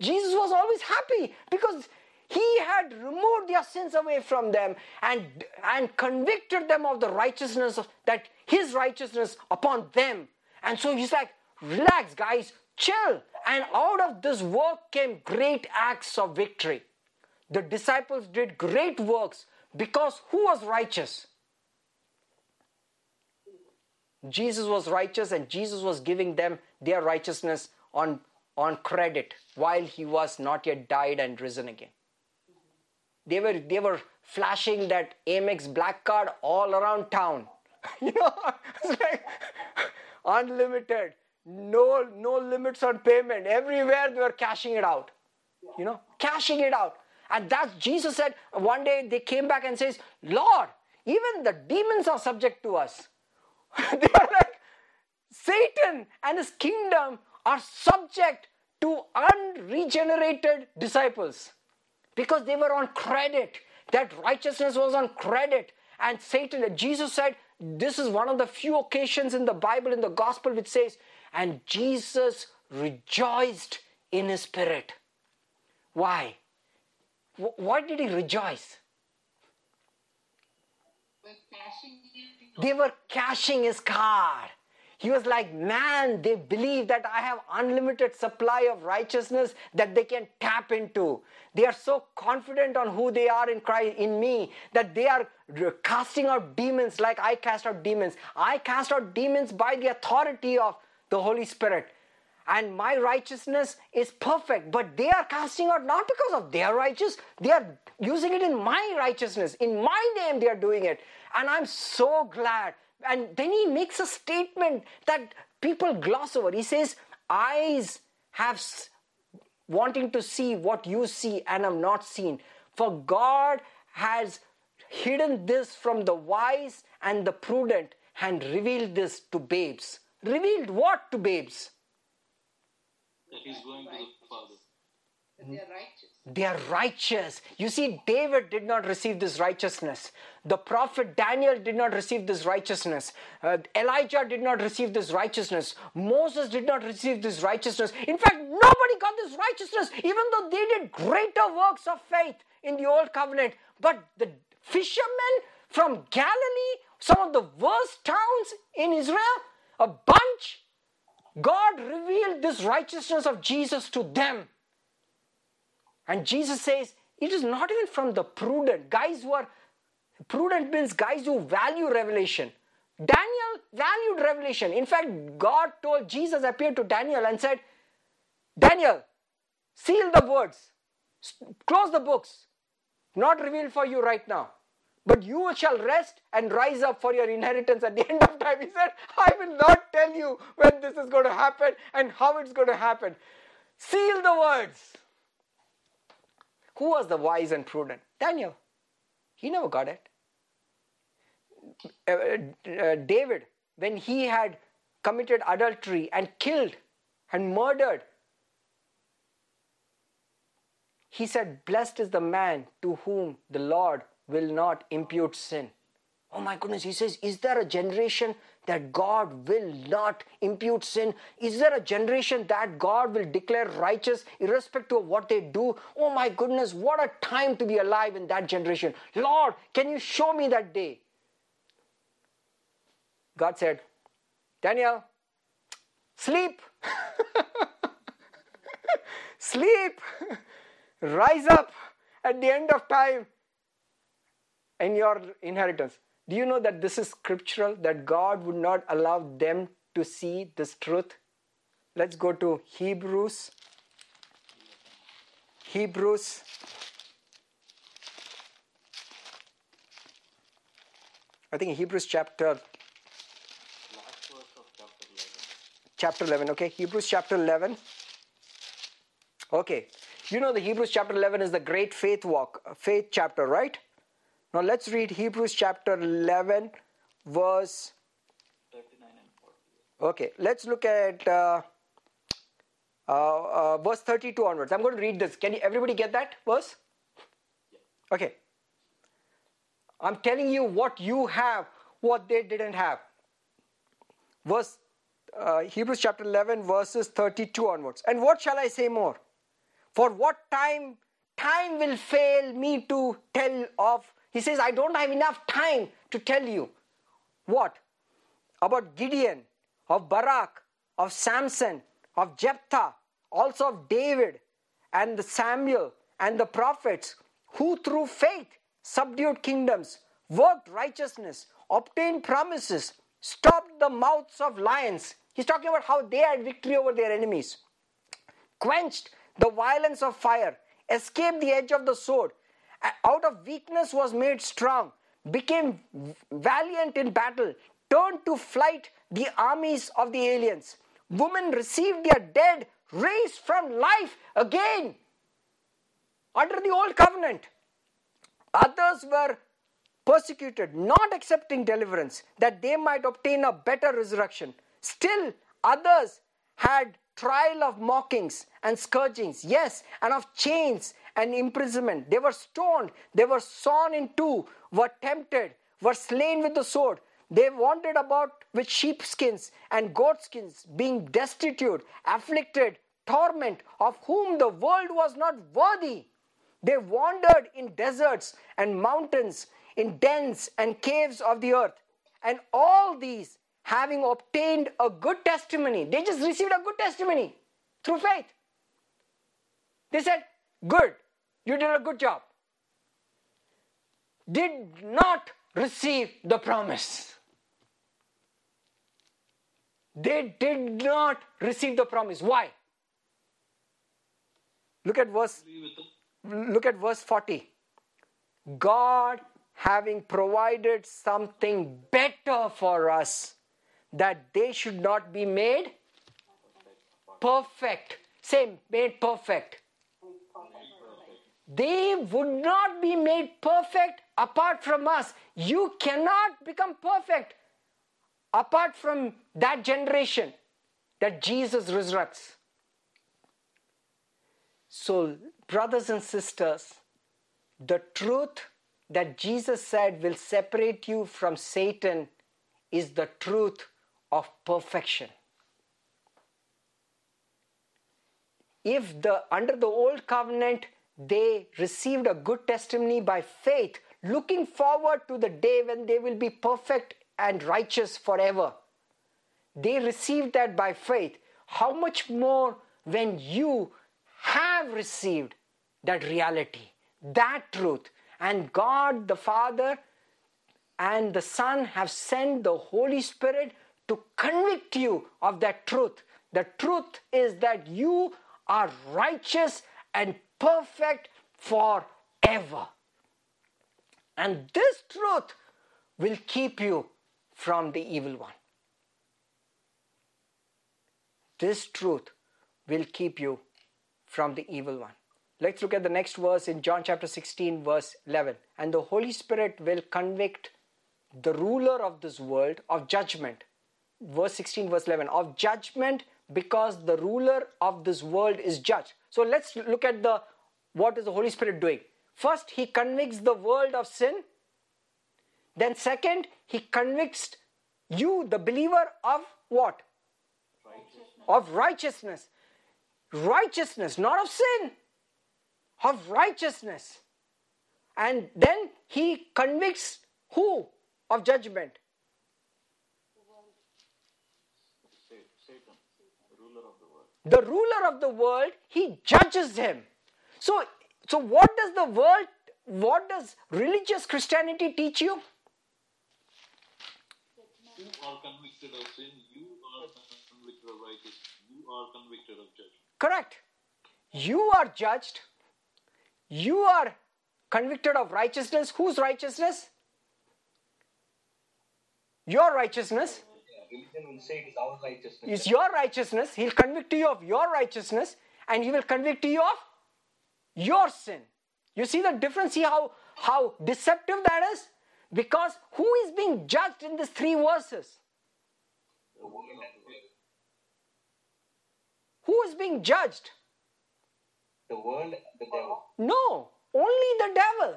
Jesus was always happy because he had removed their sins away from them and, and convicted them of the righteousness of that his righteousness upon them. And so he's like, relax, guys, chill. And out of this work came great acts of victory. The disciples did great works because who was righteous? Jesus was righteous and Jesus was giving them their righteousness on on credit while he was not yet died and risen again. They were, they were flashing that Amex black card all around town. you know, it's like unlimited, no, no limits on payment. Everywhere they were cashing it out. You know, cashing it out. And that's Jesus said one day they came back and says, Lord, even the demons are subject to us. they are like Satan and his kingdom are subject to unregenerated disciples because they were on credit. That righteousness was on credit. And Satan, Jesus said, this is one of the few occasions in the Bible, in the gospel, which says, and Jesus rejoiced in his spirit. Why? Why did he rejoice? They were cashing his card. He was like, man, they believe that I have unlimited supply of righteousness that they can tap into. They are so confident on who they are in Christ, in me, that they are casting out demons like I cast out demons. I cast out demons by the authority of the Holy Spirit. And my righteousness is perfect, but they are casting out not because of their righteous, they are using it in my righteousness. In my name, they are doing it. And I'm so glad and then he makes a statement that people gloss over. He says, Eyes have wanting to see what you see and have not seen. For God has hidden this from the wise and the prudent and revealed this to babes. Revealed what to babes?
That he's going to the Father.
They are righteous.
They are righteous. You see, David did not receive this righteousness. The prophet Daniel did not receive this righteousness. Uh, Elijah did not receive this righteousness. Moses did not receive this righteousness. In fact, nobody got this righteousness, even though they did greater works of faith in the old covenant. But the fishermen from Galilee, some of the worst towns in Israel, a bunch, God revealed this righteousness of Jesus to them. And Jesus says, it is not even from the prudent, guys who are prudent means guys who value revelation. Daniel valued revelation. In fact, God told Jesus appeared to Daniel and said, Daniel, seal the words, close the books, not revealed for you right now. But you shall rest and rise up for your inheritance at the end of time. He said, I will not tell you when this is going to happen and how it's going to happen. Seal the words. Who was the wise and prudent? Daniel. He never got it. Uh, uh, David, when he had committed adultery and killed and murdered, he said, Blessed is the man to whom the Lord will not impute sin. Oh my goodness, he says, Is there a generation that God will not impute sin? Is there a generation that God will declare righteous irrespective of what they do? Oh my goodness, what a time to be alive in that generation. Lord, can you show me that day? God said, Daniel, sleep. sleep. Rise up at the end of time in your inheritance. Do you know that this is scriptural, that God would not allow them to see this truth? Let's go to Hebrews. Hebrews. I think Hebrews chapter
Last verse of chapter 11.
chapter 11 okay hebrews chapter 11 okay you know the hebrews chapter 11 is the great faith walk faith chapter right now let's read hebrews chapter 11 verse
39 and 40.
okay let's look at uh, uh, uh, verse 32 onwards i'm going to read this can you, everybody get that verse okay i'm telling you what you have what they didn't have verse uh, Hebrews chapter 11 verses 32 onwards. And what shall I say more? For what time time will fail me to tell of he says I don't have enough time to tell you. What? About Gideon of Barak of Samson of Jephthah also of David and the Samuel and the prophets who through faith subdued kingdoms worked righteousness obtained promises stopped the mouths of lions. He's talking about how they had victory over their enemies. quenched the violence of fire, escaped the edge of the sword, out of weakness was made strong, became valiant in battle, turned to flight the armies of the aliens. Women received their dead raised from life again under the old covenant. Others were persecuted, not accepting deliverance, that they might obtain a better resurrection. Still, others had trial of mockings and scourgings, yes, and of chains and imprisonment. They were stoned, they were sawn in two, were tempted, were slain with the sword. They wandered about with sheepskins and goatskins, being destitute, afflicted, torment, of whom the world was not worthy. They wandered in deserts and mountains, in dens and caves of the earth. And all these, having obtained a good testimony, they just received a good testimony through faith. They said, Good, you did a good job. Did not receive the promise. They did not receive the promise. Why? Look at verse look at verse 40. God having provided something better for us that they should not be made perfect. Same, made perfect. They would not be made perfect apart from us. You cannot become perfect apart from that generation that Jesus resurrects. So, brothers and sisters, the truth that Jesus said will separate you from Satan is the truth of perfection. If the under the old covenant they received a good testimony by faith, looking forward to the day when they will be perfect and righteous forever. They received that by faith. How much more when you have received that reality, that truth, and God the Father and the Son have sent the Holy Spirit to convict you of that truth. The truth is that you are righteous and perfect forever. And this truth will keep you from the evil one. This truth will keep you from the evil one. Let's look at the next verse in John chapter 16, verse 11. And the Holy Spirit will convict the ruler of this world of judgment. Verse 16, verse 11 of judgment because the ruler of this world is judged. So let's look at the what is the Holy Spirit doing? First, he convicts the world of sin. Then, second, he convicts you, the believer, of what? Righteousness. Of righteousness. Righteousness, not of sin, of righteousness. And then he convicts who of judgment?
Satan, the ruler of the
ruler of the world, he judges him. So, so what does the world, what does religious Christianity teach you?
You are convicted of sin, you are convicted of righteousness, you are convicted of judgment.
Correct. You are judged. You are convicted of righteousness. Whose righteousness? Your righteousness.
Religion will say it is our righteousness.
Is your righteousness. He'll convict you of your righteousness and he will convict you of your sin. You see the difference? See how, how deceptive that is? Because who is being judged in these three verses?
The world of the world.
Who is being judged?
The world, the devil.
No, only the devil.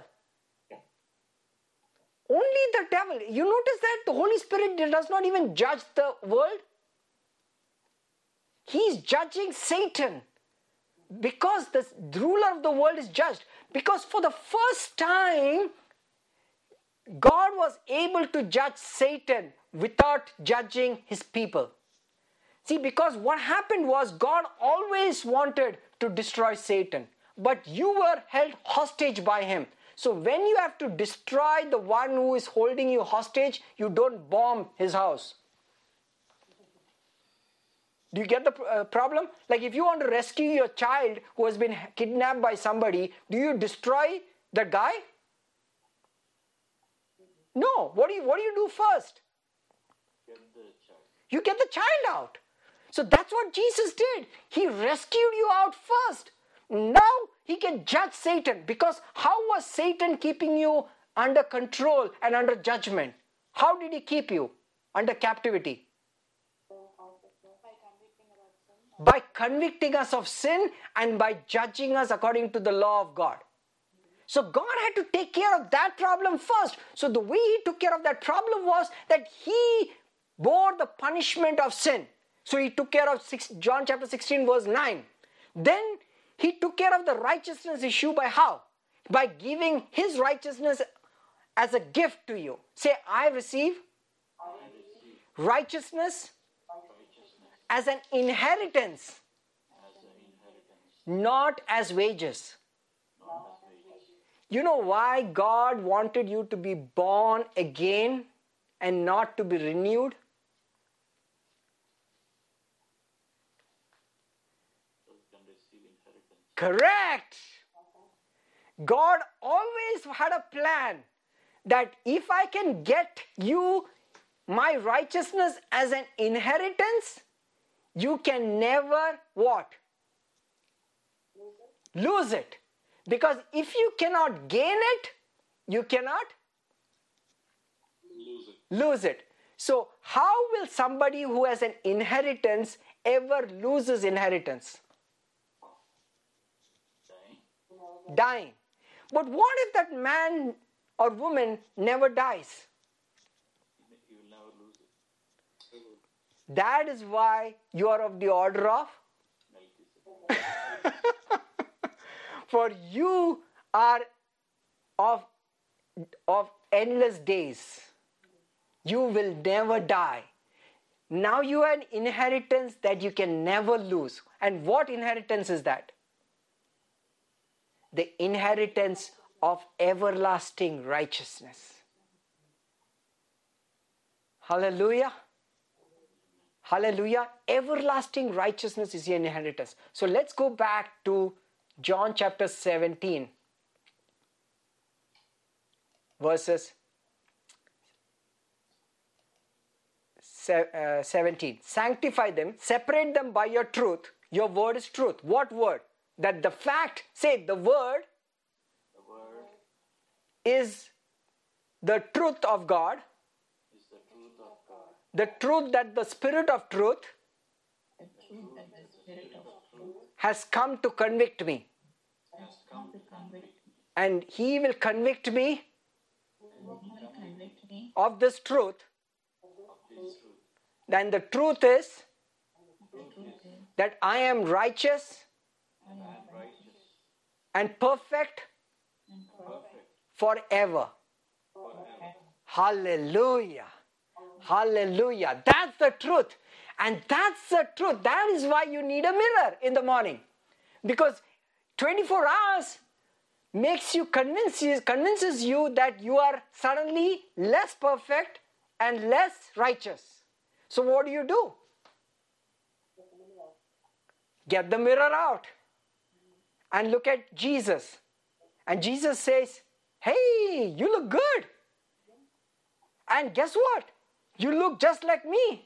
Only the devil. You notice that the Holy Spirit does not even judge the world. He's judging Satan because the ruler of the world is judged. Because for the first time, God was able to judge Satan without judging his people. See, because what happened was God always wanted to destroy Satan, but you were held hostage by him. So when you have to destroy the one who is holding you hostage, you don't bomb his house. Do you get the uh, problem? Like if you want to rescue your child who has been kidnapped by somebody, do you destroy that guy? No. What do you what do you do first?
Get the child.
You get the child out. So that's what Jesus did. He rescued you out first. Now he can judge Satan because how was Satan keeping you under control and under judgment? How did he keep you under captivity? By convicting us of sin and by judging us according to the law of God. So God had to take care of that problem first. So the way he took care of that problem was that he bore the punishment of sin. So he took care of six, John chapter 16 verse 9. Then he took care of the righteousness issue by how? By giving his righteousness as a gift to you. Say, I receive, righteousness as an inheritance, not as wages. You know why God wanted you to be born again and not to be renewed?
So you can receive inheritance.
Correct. God always had a plan that if I can get you my righteousness as an inheritance, you can never what? Lose it. Because if you cannot gain it, you cannot
Lose it.
lose it. So, how will somebody who has an inheritance ever lose his inheritance?
Dying.
But what if that man or woman never dies?
You will never lose it.
That is why you are of the order of. For you are of, of endless days. You will never die. Now you have an inheritance that you can never lose. And what inheritance is that? The inheritance of everlasting righteousness. Hallelujah. Hallelujah. Everlasting righteousness is your inheritance. So let's go back to John chapter 17, verses uh, 17. Sanctify them, separate them by your truth. Your word is truth. What word? That the fact, say the word
The word
is the truth of God,
the truth of God.
the truth that the Spirit of truth has come to convict me.
to convict.
And He will convict me
will convict me
of this truth. Then the truth is
the truth is
that I am Righteous. And perfect forever. Hallelujah. Hallelujah. That's the truth. And that's the truth. That is why you need a mirror in the morning. Because 24 hours makes you convinces, convinces you that you are suddenly less perfect and less righteous. So what do you do? Get the mirror out and look at Jesus. And Jesus says, Hey, you look good. And guess what? You look just like me.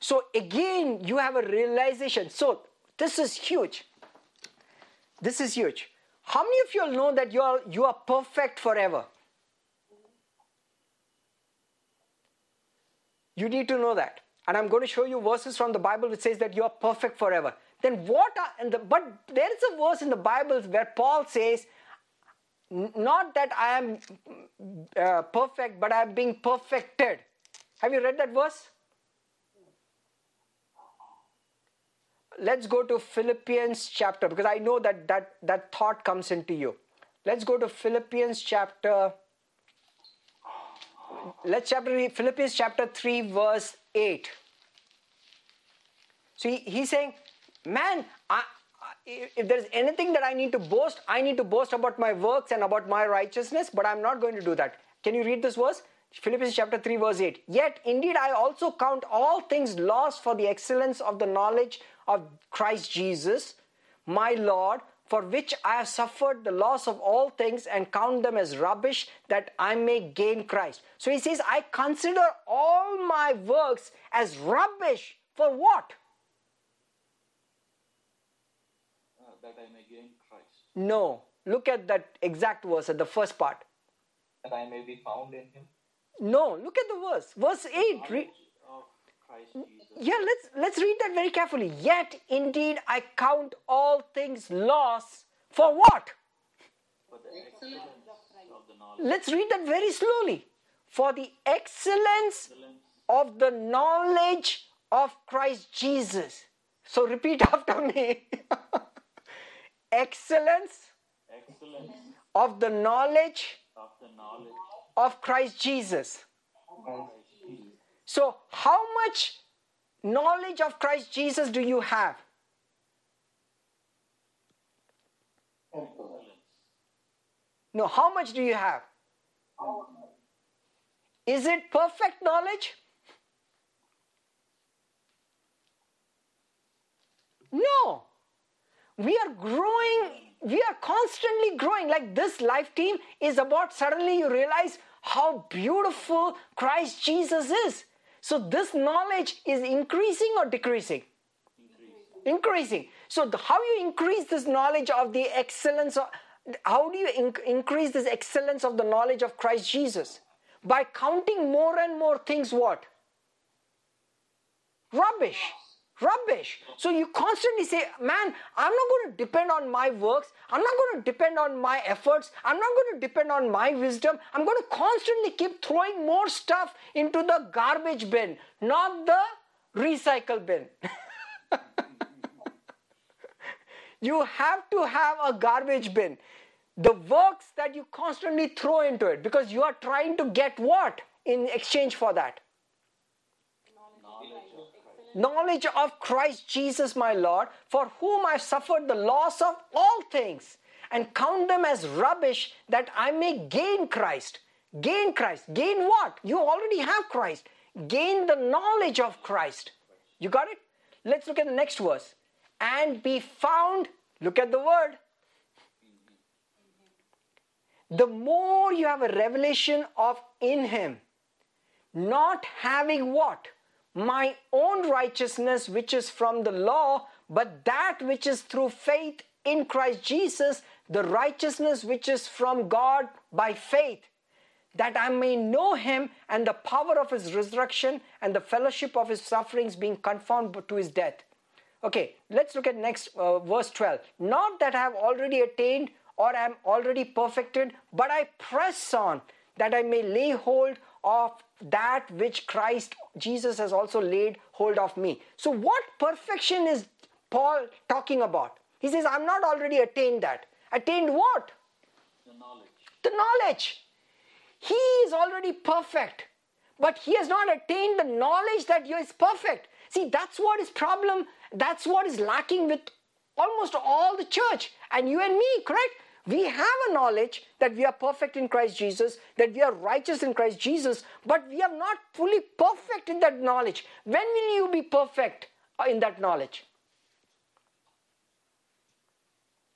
So again, you have a realization. So this is huge. This is huge. How many of you all know that you are you are perfect forever? You need to know that. And I'm going to show you verses from the Bible which says that you are perfect forever. Then what are the, but there is a verse in the Bible where Paul says, not that I am uh, perfect, but I am being perfected. Have you read that verse? Let's go to Philippians chapter because I know that that, that thought comes into you. Let's go to Philippians chapter. Let's chapter Philippians chapter 3, verse 8. So he, he's saying, Man, I, if there's anything that I need to boast, I need to boast about my works and about my righteousness, but I'm not going to do that. Can you read this verse? Philippians chapter 3, verse 8. Yet indeed I also count all things lost for the excellence of the knowledge of Christ Jesus, my Lord, for which I have suffered the loss of all things and count them as rubbish that I may gain Christ. So he says, I consider all my works as rubbish for what?
Uh, that I may gain Christ.
No. Look at that exact verse at the first part.
That I may be found in him.
No, look at the verse. Verse 8. Re-
Of Christ Jesus.
yeah, let's let's read that very carefully. Yet indeed I count all things loss for what?
For the excellence of the knowledge.
Let's read that very slowly. For the excellence
Excellence
of the knowledge of Christ Jesus. So repeat after me. Excellence
excellence
of the knowledge
of the knowledge
of Christ Jesus.
Christ Jesus.
So, how much knowledge of Christ Jesus do you have?
Excellence.
No, how much do you have? Is it perfect knowledge? No. We are growing, we are constantly growing. Like this life team is about suddenly you realize how beautiful Christ Jesus is. So, this knowledge is increasing or decreasing? increasing so the, how you increase this knowledge of the excellence of how do you in- increase this excellence of the knowledge of christ jesus by counting more and more things what rubbish rubbish. So you constantly say man i'm not going to depend on my works. I'm not going to depend on my efforts. I'm not going to depend on my wisdom. I'm going to constantly keep throwing more stuff into the garbage bin not the recycle bin. You have to have a garbage bin. The works that you constantly throw into it because you are trying to get what? In exchange for that knowledge of Christ Jesus my Lord, for whom I suffered the loss of all things, and count them as rubbish that I may gain Christ. Gain Christ. Gain what? You already have Christ. Gain the knowledge of Christ. You got it? Let's look at the next verse. And be found, look at the word. The more you have a revelation of in Him, not having what? My own righteousness, which is from the law, but that which is through faith in Christ Jesus, the righteousness which is from God by faith, that I may know him and the power of his resurrection and the fellowship of his sufferings, being conformed to his death. Okay, let's look at next uh, verse 12. Not that I have already attained or am already perfected, but I press on that I may lay hold of that which Christ Jesus has also laid hold of me. So, what perfection is Paul talking about? He says, I'm not already attained that. Attained what?
The knowledge.
The knowledge. He is already perfect, but he has not attained the knowledge that he is perfect. See, that's what is problem. That's what is lacking with almost all the church and you and me, correct? We have a knowledge that we are perfect in Christ Jesus, that we are righteous in Christ Jesus, but we are not fully perfect in that knowledge. When will you be perfect uh, in that knowledge?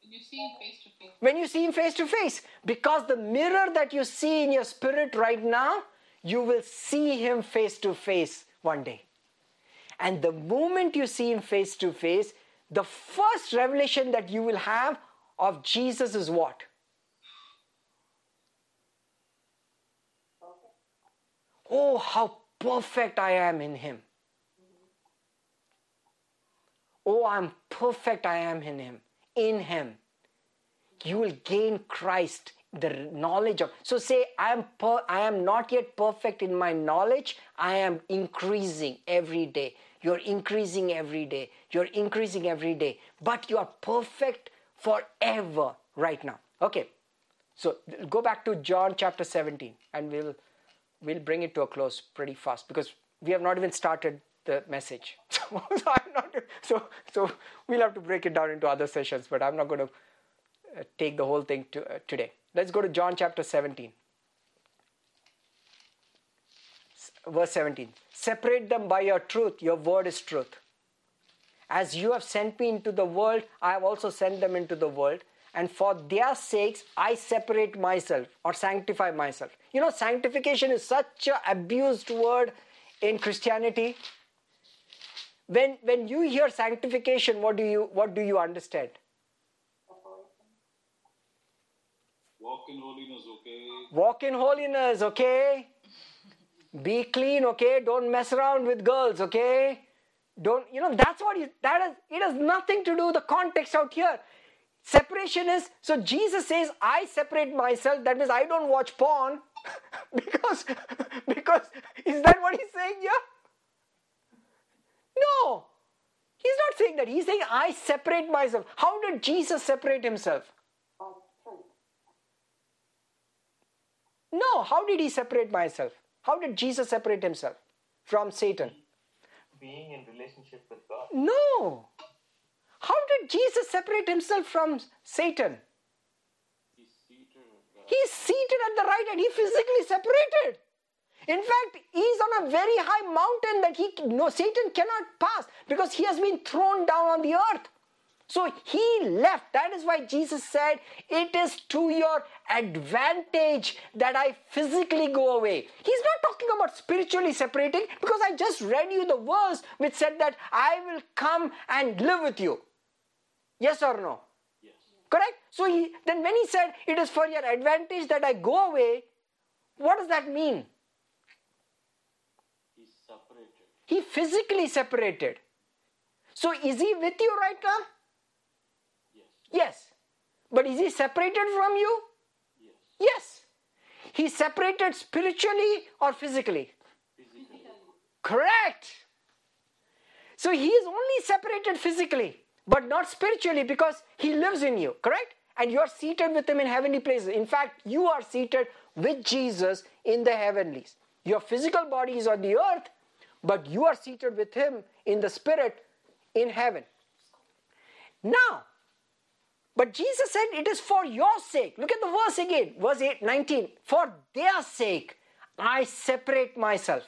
You see him face to face.
when you see him face to face because the mirror that you see in your spirit right now you will see him face to face one day and the moment you see him face to face the first revelation that you will have of jesus is what oh how perfect i am in him oh i'm perfect i am in him in him you will gain Christ, the knowledge of. So say, I am per, I am not yet perfect in my knowledge. I am increasing every day. You're increasing every day. You're increasing every day. But you are perfect forever right now. Okay. So go back to John chapter 17 and we'll we'll bring it to a close pretty fast because we have not even started the message. So, so I'm not so so we'll have to break it down into other sessions, but I'm not going to uh, take the whole thing to, uh, today. Let's go to John chapter 17. verse 17 separate them by your truth your word is truth as you have sent me into the world i have also sent them into the world. And for their sakes i separate myself or sanctify myself. You know sanctification is such an abused word in christianity. When when you hear sanctification what do you what do you understand?
Walk in holiness, okay?
walk in holiness okay? Be clean okay? Don't mess around with girls okay don't you know that's what you, that is it has nothing to do the context out here. Separation is so jesus says i separate myself that means i don't watch porn because because is that what he's saying here? No! He's not saying that. He's saying i separate myself. How did jesus separate himself? No how did he separate myself? How did jesus separate himself from satan
Being in relationship with God.
no how did jesus separate himself from satan
He's seated at the
He's seated at the right hand. He physically separated. In fact, he's on a very high mountain that he no Satan cannot pass because he has been thrown down on the earth. So he left. That is why Jesus said, It is to your advantage that I physically go away. He's not talking about spiritually separating because I just read you the verse which said that I will come and live with you. Yes or no?
Yes.
Correct? So he, then when he said, It is for your advantage that I go away, what does that mean?
He's separated.
He physically separated. So is he with you right now?
Yes.
But is he separated from you?
Yes.
Yes. He separated spiritually or physically?
Physically.
Correct. So he is only separated physically, but not spiritually because he lives in you, correct? And you are seated with him in heavenly places. In fact, you are seated with Jesus in the heavenlies. Your physical body is on the earth, but you are seated with him in the spirit in heaven. Now, but Jesus said it is for your sake. Look at the verse again, verse 8, 19. For their sake, I separate myself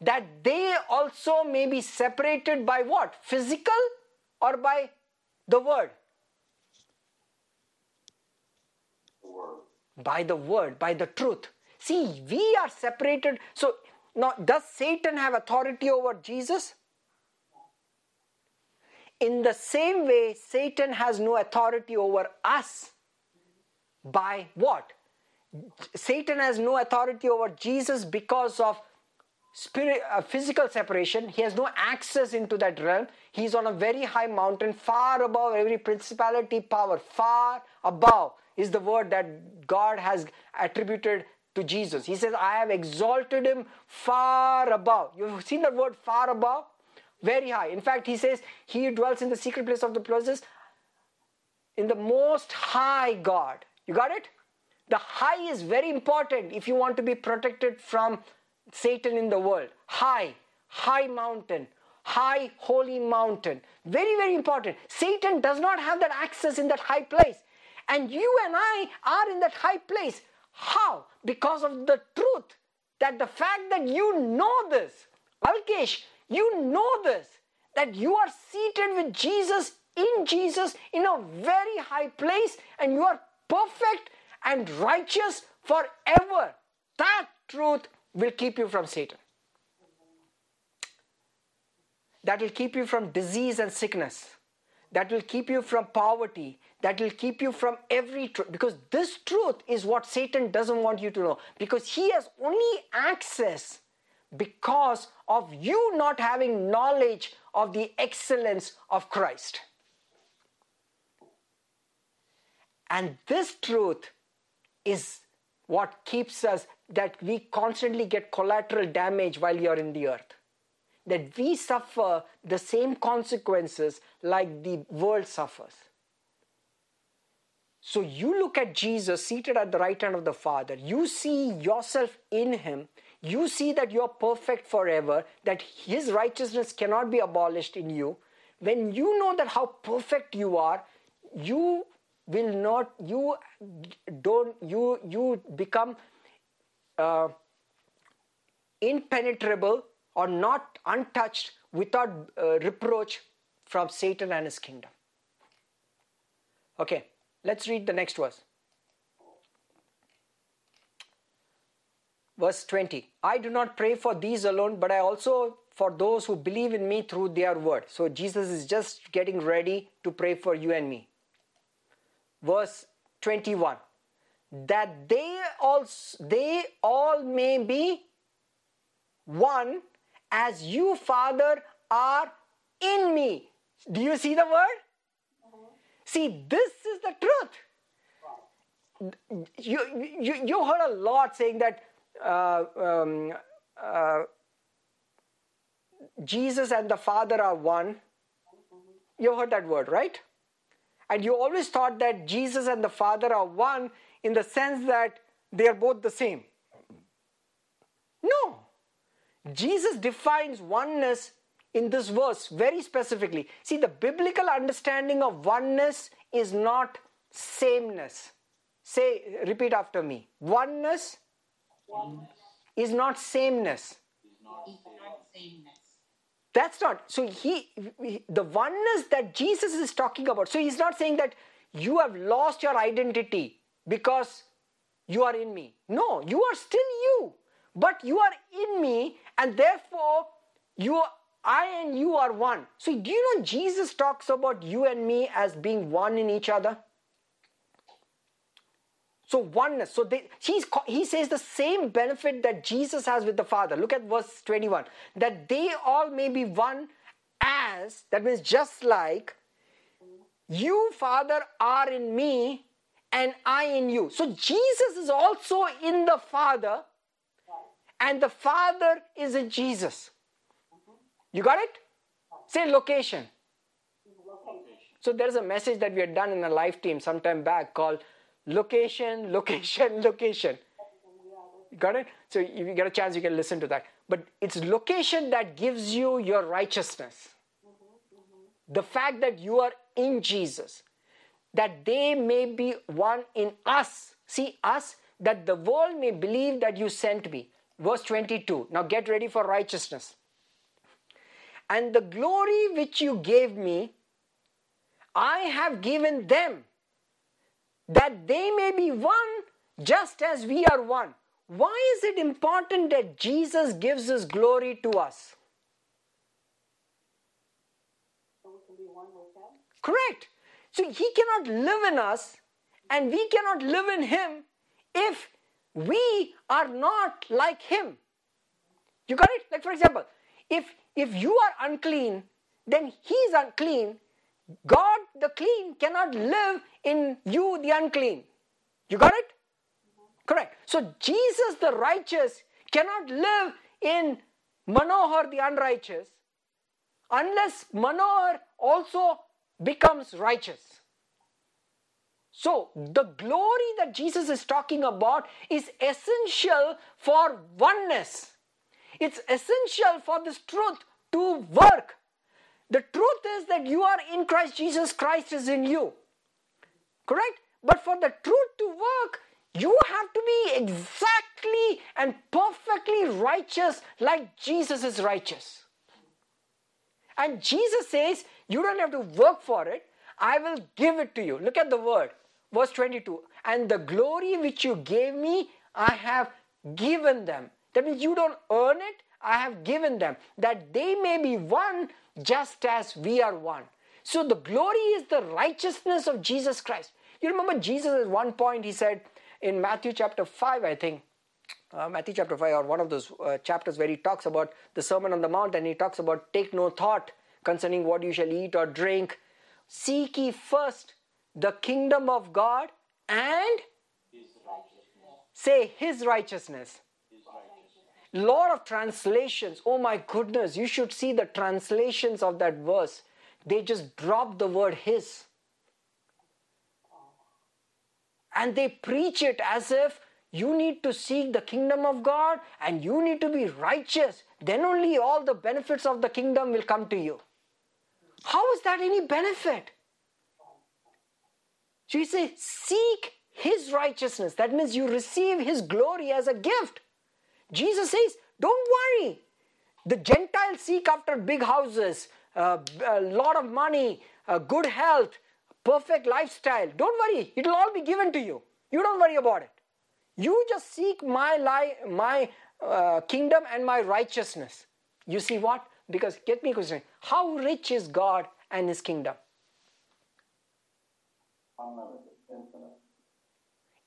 that they also may be separated by what? Physical or by the word?
The word.
By the word, by the truth. See, we are separated. So, now, does Satan have authority over Jesus? In the same way, Satan has no authority over us. By what? Satan has no authority over Jesus because of spirit uh, physical separation he has no access into that realm he's on a very high mountain far above every principality power far above is the word that god has attributed to jesus he says i have exalted him far above you've seen the word far above very high in fact he says he dwells in the secret place of the places in the most high god you got it the high is very important if you want to be protected from Satan in the world. High, high mountain, high holy mountain. Very, very important. Satan does not have that access in that high place. And you and I are in that high place. How? Because of the truth that the fact that you know this, Alkesh, you know this, that you are seated with Jesus in Jesus in a very high place and you are perfect and righteous forever. That truth will keep you from Satan. That will keep you from disease and sickness. That will keep you from poverty. That will keep you from every truth. Because this truth is what Satan doesn't want you to know. Because he has only access because of you not having knowledge of the excellence of Christ. And this truth is what keeps us that we constantly get collateral damage while you're in the earth. That we suffer the same consequences like the world suffers. So you look at Jesus seated at the right hand of the Father, you see yourself in Him, you see that you're perfect forever, that His righteousness cannot be abolished in you. When you know that how perfect you are, you will not, you don't, you, you become uh, impenetrable or not untouched without uh, reproach from Satan and his kingdom. Okay, let's read the next verse. Verse 20 I do not pray for these alone, but I also for those who believe in me through their word. So Jesus is just getting ready to pray for you and me. Verse 21 that they all they all may be one as you father are in me. Do you see the word? See this is the truth. You you, you heard a lot saying that uh, um, uh, jesus and the father are one you heard that word right and you always thought that jesus and the father are one in the sense that they are both the same. No. Jesus defines oneness in this verse very specifically. See, the biblical understanding of oneness is not sameness. Say, repeat after me. Oneness,
Oneness
is not sameness. That's not. So he, the oneness that Jesus is talking about. So he's not saying that you have lost your identity because you are in me. No, you are still you, but you are in me, and therefore you are, I and you are one. So do you know Jesus talks about you and me as being one in each other? So oneness. So they, he's, he says the same benefit that Jesus has with the Father. Look at verse 21. That they all may be one as, that means just like, you, Father, are in me and I in you. So Jesus is also in the Father, and the Father is in Jesus. You got it? Say location. So there's a message that we had done in a live team sometime back called location, location, location. Got it? So if you get a chance, you can listen to that. But it's location that gives you your righteousness. The fact that you are in Jesus that they may be one in us. See, us, that the world may believe that you sent me. Verse 22. Now get ready for righteousness. And the glory which you gave me, I have given them, that they may be one just as we are one. Why is it important that Jesus gives his glory to us?
So.
Correct. So he cannot live in us and we cannot live in him if we are not like him. You got it? Like for example, if if you are unclean, then he is unclean. God the clean cannot live in you the unclean. You got it? Correct. So Jesus the righteous cannot live in Manohar the unrighteous unless Manohar also becomes righteous. So, the glory that Jesus is talking about is essential for oneness. It's essential for this truth to work. The truth is that you are in Christ Jesus, Christ is in you. Correct? But for the truth to work, you have to be exactly and perfectly righteous like Jesus is righteous. And Jesus says, You don't have to work for it. I will give it to you. Look at the word. Verse 22 And the glory which you gave me, I have given them. That means you don't earn it, I have given them. That they may be one just as we are one. So the glory is the righteousness of Jesus Christ. You remember Jesus at one point, he said in Matthew chapter 5, I think, uh, Matthew chapter 5 or one of those uh, chapters where he talks about the Sermon on the Mount and he talks about take no thought concerning what you shall eat or drink. Seek ye first the kingdom of God and say his righteousness. Lot of translations. Oh my goodness, you should see the translations of that verse. They just drop the word his. And they preach it as if you need to seek the kingdom of God and you need to be righteous. Then only all the benefits of the kingdom will come to you. How is that any benefit? So he says, seek his righteousness. That means you receive his glory as a gift. Jesus says, Don't worry. The Gentiles seek after big houses, uh, a lot of money, uh, good health, perfect lifestyle. Don't worry. It'll all be given to you. You don't worry about it. You just seek my li- my uh, kingdom and my righteousness. You see what? Because get me a question. How rich is God and His kingdom?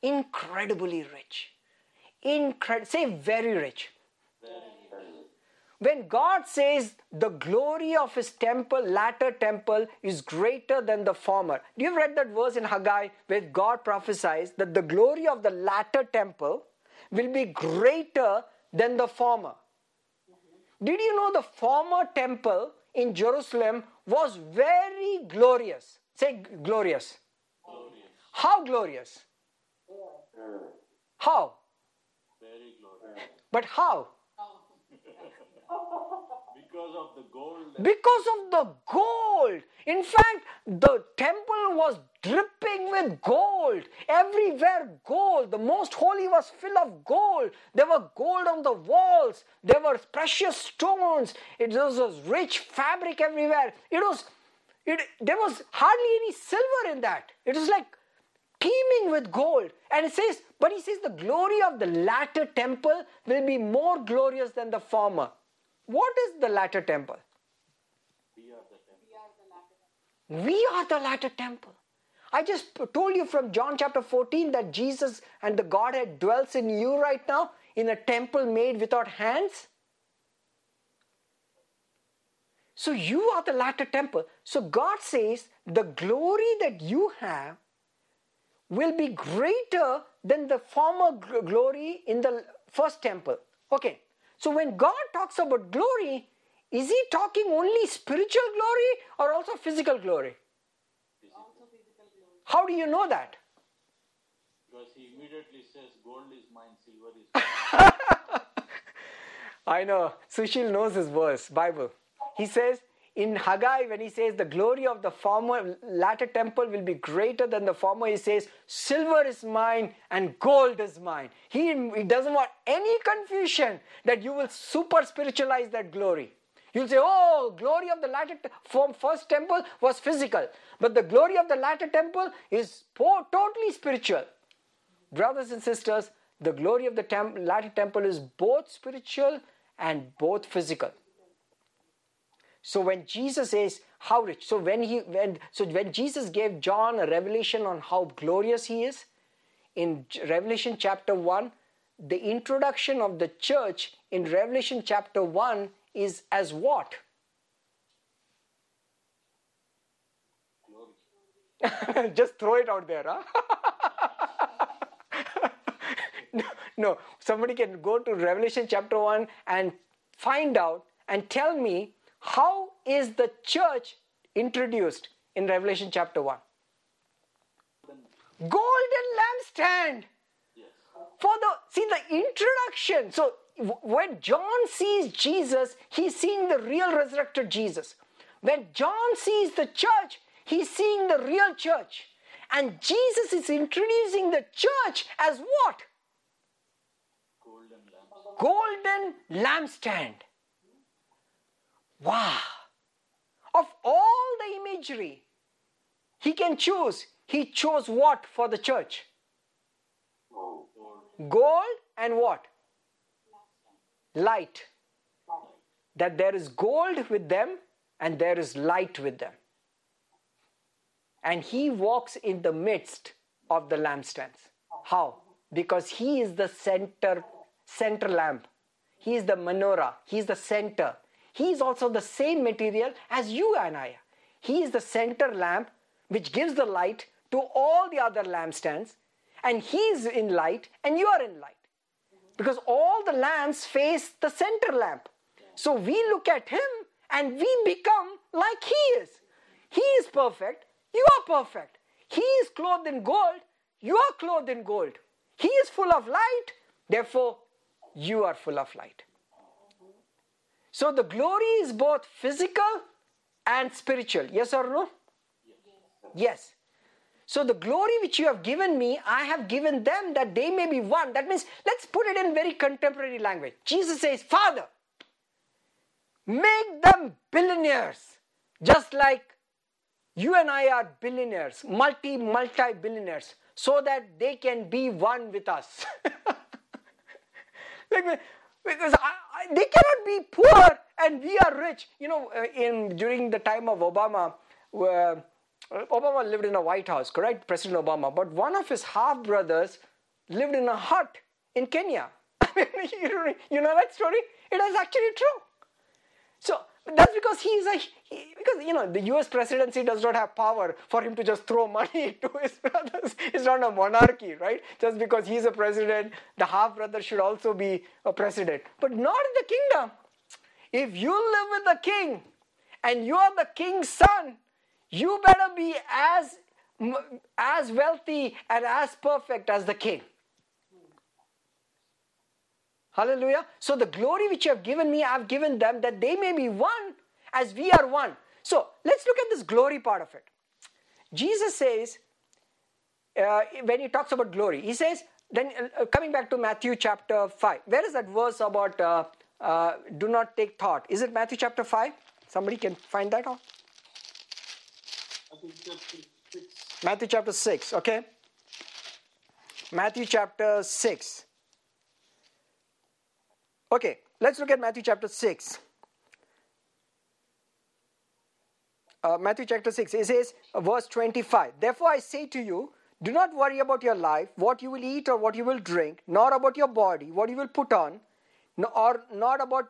Incredibly rich. Incred- say very rich. When God says the glory of his temple, latter temple, is greater than the former. Do you have read that verse in Haggai where God prophesies that the glory of the latter temple will be greater than the former? Did you know the former temple in Jerusalem was very glorious? Say glorious. How glorious? How? But how?
Because of the gold.
Because of the gold. In fact, the temple was dripping with gold. Everywhere gold. The most holy was full of gold. There were gold on the walls. There were precious stones. It was a rich fabric everywhere. It was it, there was hardly any silver in that. It was like teeming with gold. And it says, but he says the glory of the latter temple will be more glorious than the former. What is the latter temple?
We are the temple.
We are the latter temple. I just told you from John chapter 14 that Jesus and the Godhead dwells in you right now in a temple made without hands. So you are the latter temple. So God says the glory that you have will be greater than the former glory in the first temple. Okay. So when God talks about glory, is he talking only spiritual glory or also physical glory? How do you know that?
Because he immediately says, Gold is mine, silver is mine.
I know. Sushil knows his verse, Bible. He says in Haggai, when he says the glory of the former latter temple will be greater than the former, he says, Silver is mine and gold is mine. He, he doesn't want any confusion that you will super spiritualize that glory. You'll say, oh, glory of the latter form first temple was physical, but the glory of the latter temple is totally spiritual. Brothers and sisters, the glory of the latter temple is both spiritual and both physical. So when Jesus says how rich, so when he when so when Jesus gave John a revelation on how glorious he is, in Revelation chapter 1, the introduction of the church in Revelation chapter 1 is as what? Just throw it out there, huh? no, no, somebody can go to Revelation chapter 1 and find out and tell me how is the church introduced in Revelation chapter 1? Golden lampstand. For the see the introduction. So when john sees jesus he's seeing the real resurrected jesus. When john sees the church he's seeing the real church. And jesus is introducing the church as what?
Golden lamp.
golden lampstand wow. Of all the imagery he can choose he chose what for the church? Gold and what? Light. That there is gold with them and there is light with them. And he walks in the midst of the lampstands. How? Because he is the center center lamp. He is the menorah. He is the center he is also the same material as you and i he is the center lamp which gives the light to all the other lampstands and he is in light and you are in light because all the lamps face the center lamp. So we look at him and we become like he is. He is perfect, you are perfect. He is clothed in gold, you are clothed in gold. He is full of light, therefore you are full of light. So the glory is both physical and spiritual. Yes or no? Yes. So the glory which you have given me, I have given them that they may be one. That means, let's put it in very contemporary language. Jesus says, Father, make them billionaires, just like you and I are billionaires, multi, multi billionaires, so that they can be one with us. because I, I, they cannot be poor and we are rich. You know, uh, in during the time of Obama, uh, Obama lived in a White House, correct? President Obama. But one of his half brothers lived in a hut in Kenya. you know that story? It is actually true. So that's because he is a he, because you know the U.S. presidency does not have power for him to just throw money to his brothers. It's not a monarchy, right? Just because he's a president, the half brother should also be a president, but not in the kingdom. If you live with the king and you are the king's son, you better be as as wealthy and as perfect as the king. Hallelujah. So the glory which you have given me, I have given them that they may be one as we are one. So let's look at this glory part of it. Jesus says, uh, when he talks about glory, he says, then uh, coming back to Matthew chapter 5, where is that verse about uh, uh do not take thought? Is it Matthew chapter 5? Somebody can find that out? Matthew chapter 6, okay? Matthew chapter 6. Okay, let's look at Matthew chapter 6. Uh, Matthew chapter 6, it says, verse 25. Therefore I say to you, do not worry about your life, what you will eat or what you will drink, nor about your body, what you will put on, or not about,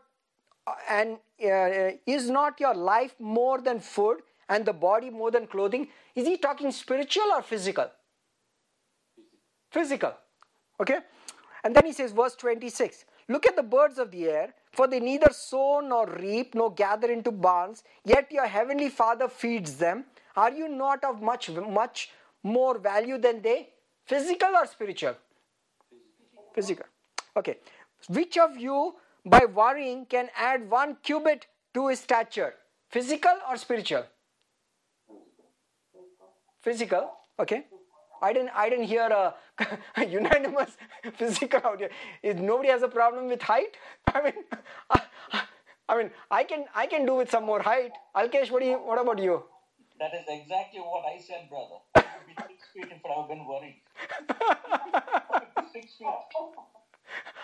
uh, and uh, is not your life more than food and the body more than clothing? Is he talking spiritual or physical? Physical. Okay? And then he says, verse 26 Look at the birds of the air, for they neither sow nor reap nor gather into barns, yet your heavenly Father feeds them. Are you not of much much more value than they? Physical or spiritual? Physical. Okay. Which of you by worrying can add one cubit to his stature? Physical or spiritual? Physical. Okay. I didn't I didn't hear a, a unanimous physical out here. Is nobody has a problem with height? I mean, I, I, mean, I can I can do with some more height. Alkesh, what do you? What about you?
That is exactly what I said, brother. I six feet if I have been worried. six feet.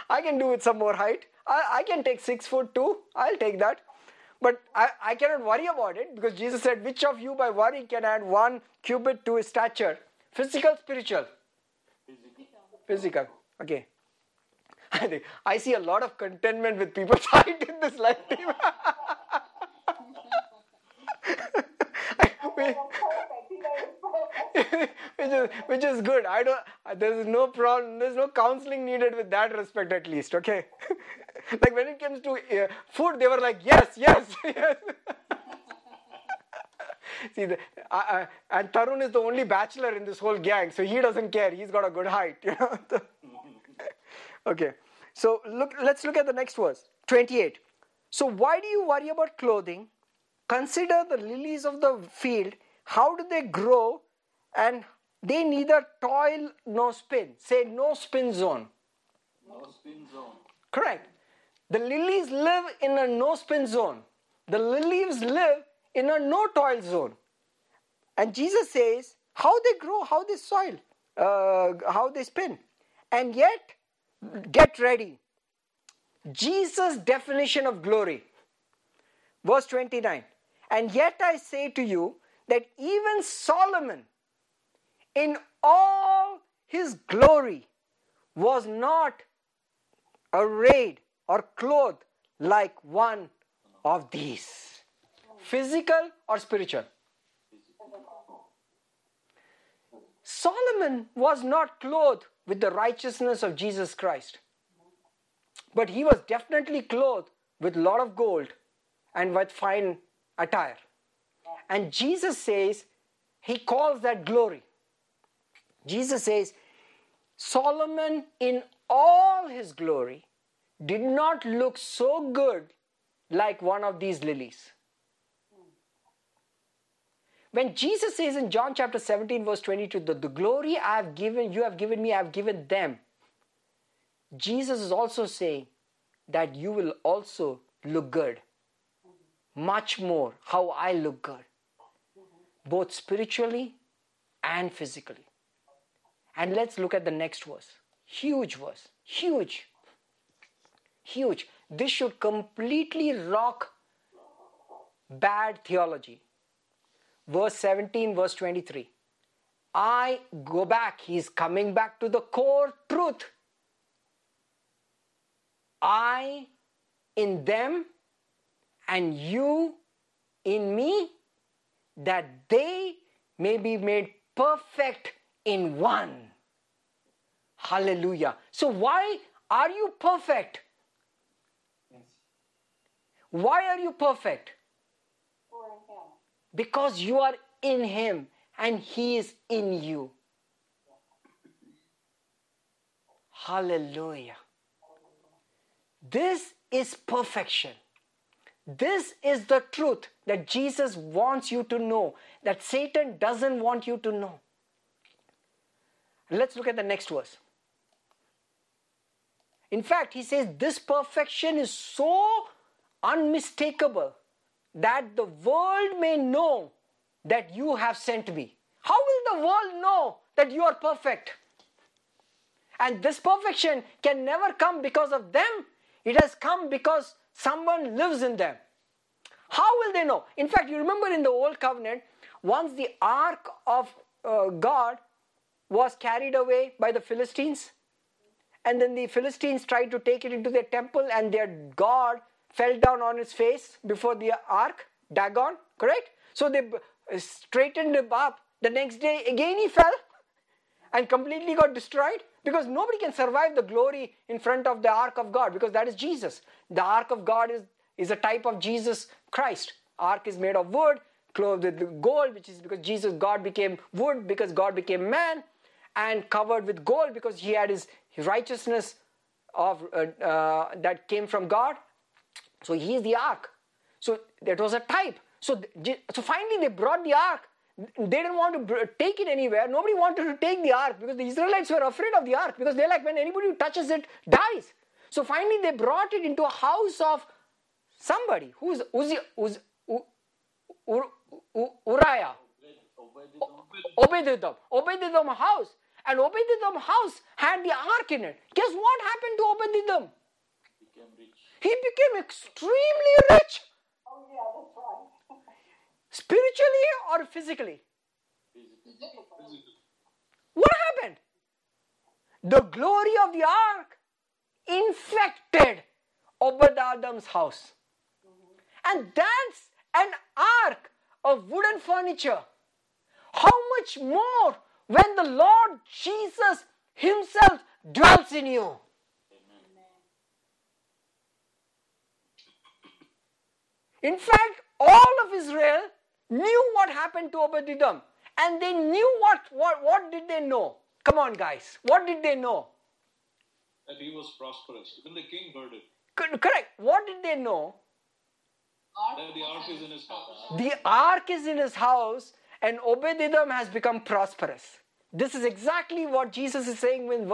I can do with some more height. I, I can take six foot two. I'll take that. But I, I cannot worry about it because Jesus said, Which of you by worrying can add one cubit to his stature? Physical, spiritual? Physical. Okay. I think I see a lot of contentment with people's height in this life which is which is good. I don't. There is no problem. There's no counseling needed with that respect, at least. Okay. like when it comes to uh, food, they were like, yes, yes, yes. See, the, uh, uh, and Tarun is the only bachelor in this whole gang, so he doesn't care. He's got a good height, you know. okay, so look. Let's look at the next verse, 28. So why do you worry about clothing? Consider the lilies of the field. How do they grow? And they neither toil nor spin. Say no spin zone.
No spin zone.
Correct. The lilies live in a no spin zone. The lilies live in a no toil zone. And Jesus says how they grow, how they soil, uh, how they spin. And yet, get ready. Jesus' definition of glory. Verse 29. And yet I say to you that even Solomon, in all his glory, was not arrayed or clothed like one of these. Physical or spiritual? Solomon was not clothed with the righteousness of Jesus Christ. But he was definitely clothed with a lot of gold and with fine attire. And Jesus says, he calls that glory. Jesus says, Solomon in all his glory did not look so good like one of these lilies. When Jesus says in John chapter 17, verse 22, the, the glory I have given, you have given me, I have given them. Jesus is also saying that you will also look good. Much more how I look good. Both spiritually and physically. And let's look at the next verse. Huge verse. Huge. Huge. This should completely rock bad theology. Verse 17, verse 23. I go back. He's coming back to the core truth. I in them and you in me, that they may be made perfect in one. Hallelujah. So, why are you perfect? Why are you perfect? Because you are in Him and He is in you. Hallelujah. This is perfection. This is the truth that Jesus wants you to know, that Satan doesn't want you to know. Let's look at the next verse. In fact, he says this perfection is so unmistakable that the world may know that you have sent me. How will the world know that you are perfect? And this perfection can never come because of them, it has come because someone lives in them. How will they know? In fact, you remember in the Old Covenant, once the ark of uh, God was carried away by the Philistines, and then the Philistines tried to take it into their temple, and their God fell down on his face before the ark, Dagon, correct? So they straightened him up. The next day, again he fell and completely got destroyed because nobody can survive the glory in front of the ark of God because that is Jesus. The ark of God is, is a type of Jesus Christ. Ark is made of wood, clothed with gold, which is because Jesus, God became wood because God became man, and covered with gold because he had his, his righteousness of uh, uh, that came from God. So he is the ark. So that was a type. So, so finally they brought the ark. They didn't want to take it anywhere. Nobody wanted to take the ark because the Israelites were afraid of the ark because they're like, when anybody touches it dies. So finally they brought it into a house of somebody who's Uzi, Uz, U, Ur, U, Uriah. Obededom. Obededom house. And Obededom house had the ark in it. Guess what happened to Obededom? He became extremely rich.
Oh, yeah, that's right.
Spiritually or physically?
Physical. Physical.
What happened? The glory of the ark infected Obadiah's house. And that's an ark of wooden furniture. How much more when the Lord Jesus Himself dwells in you? In fact, all of Israel knew what happened to Obadiah. And they knew what, what, what did they know? Come on, guys. What did they know?
That he was prosperous. Even the king heard it.
Co- Correct. What did they know?
That the ark is in his house.
The ark is in his house, and Obed-Edom has become prosperous. This is exactly what Jesus is saying in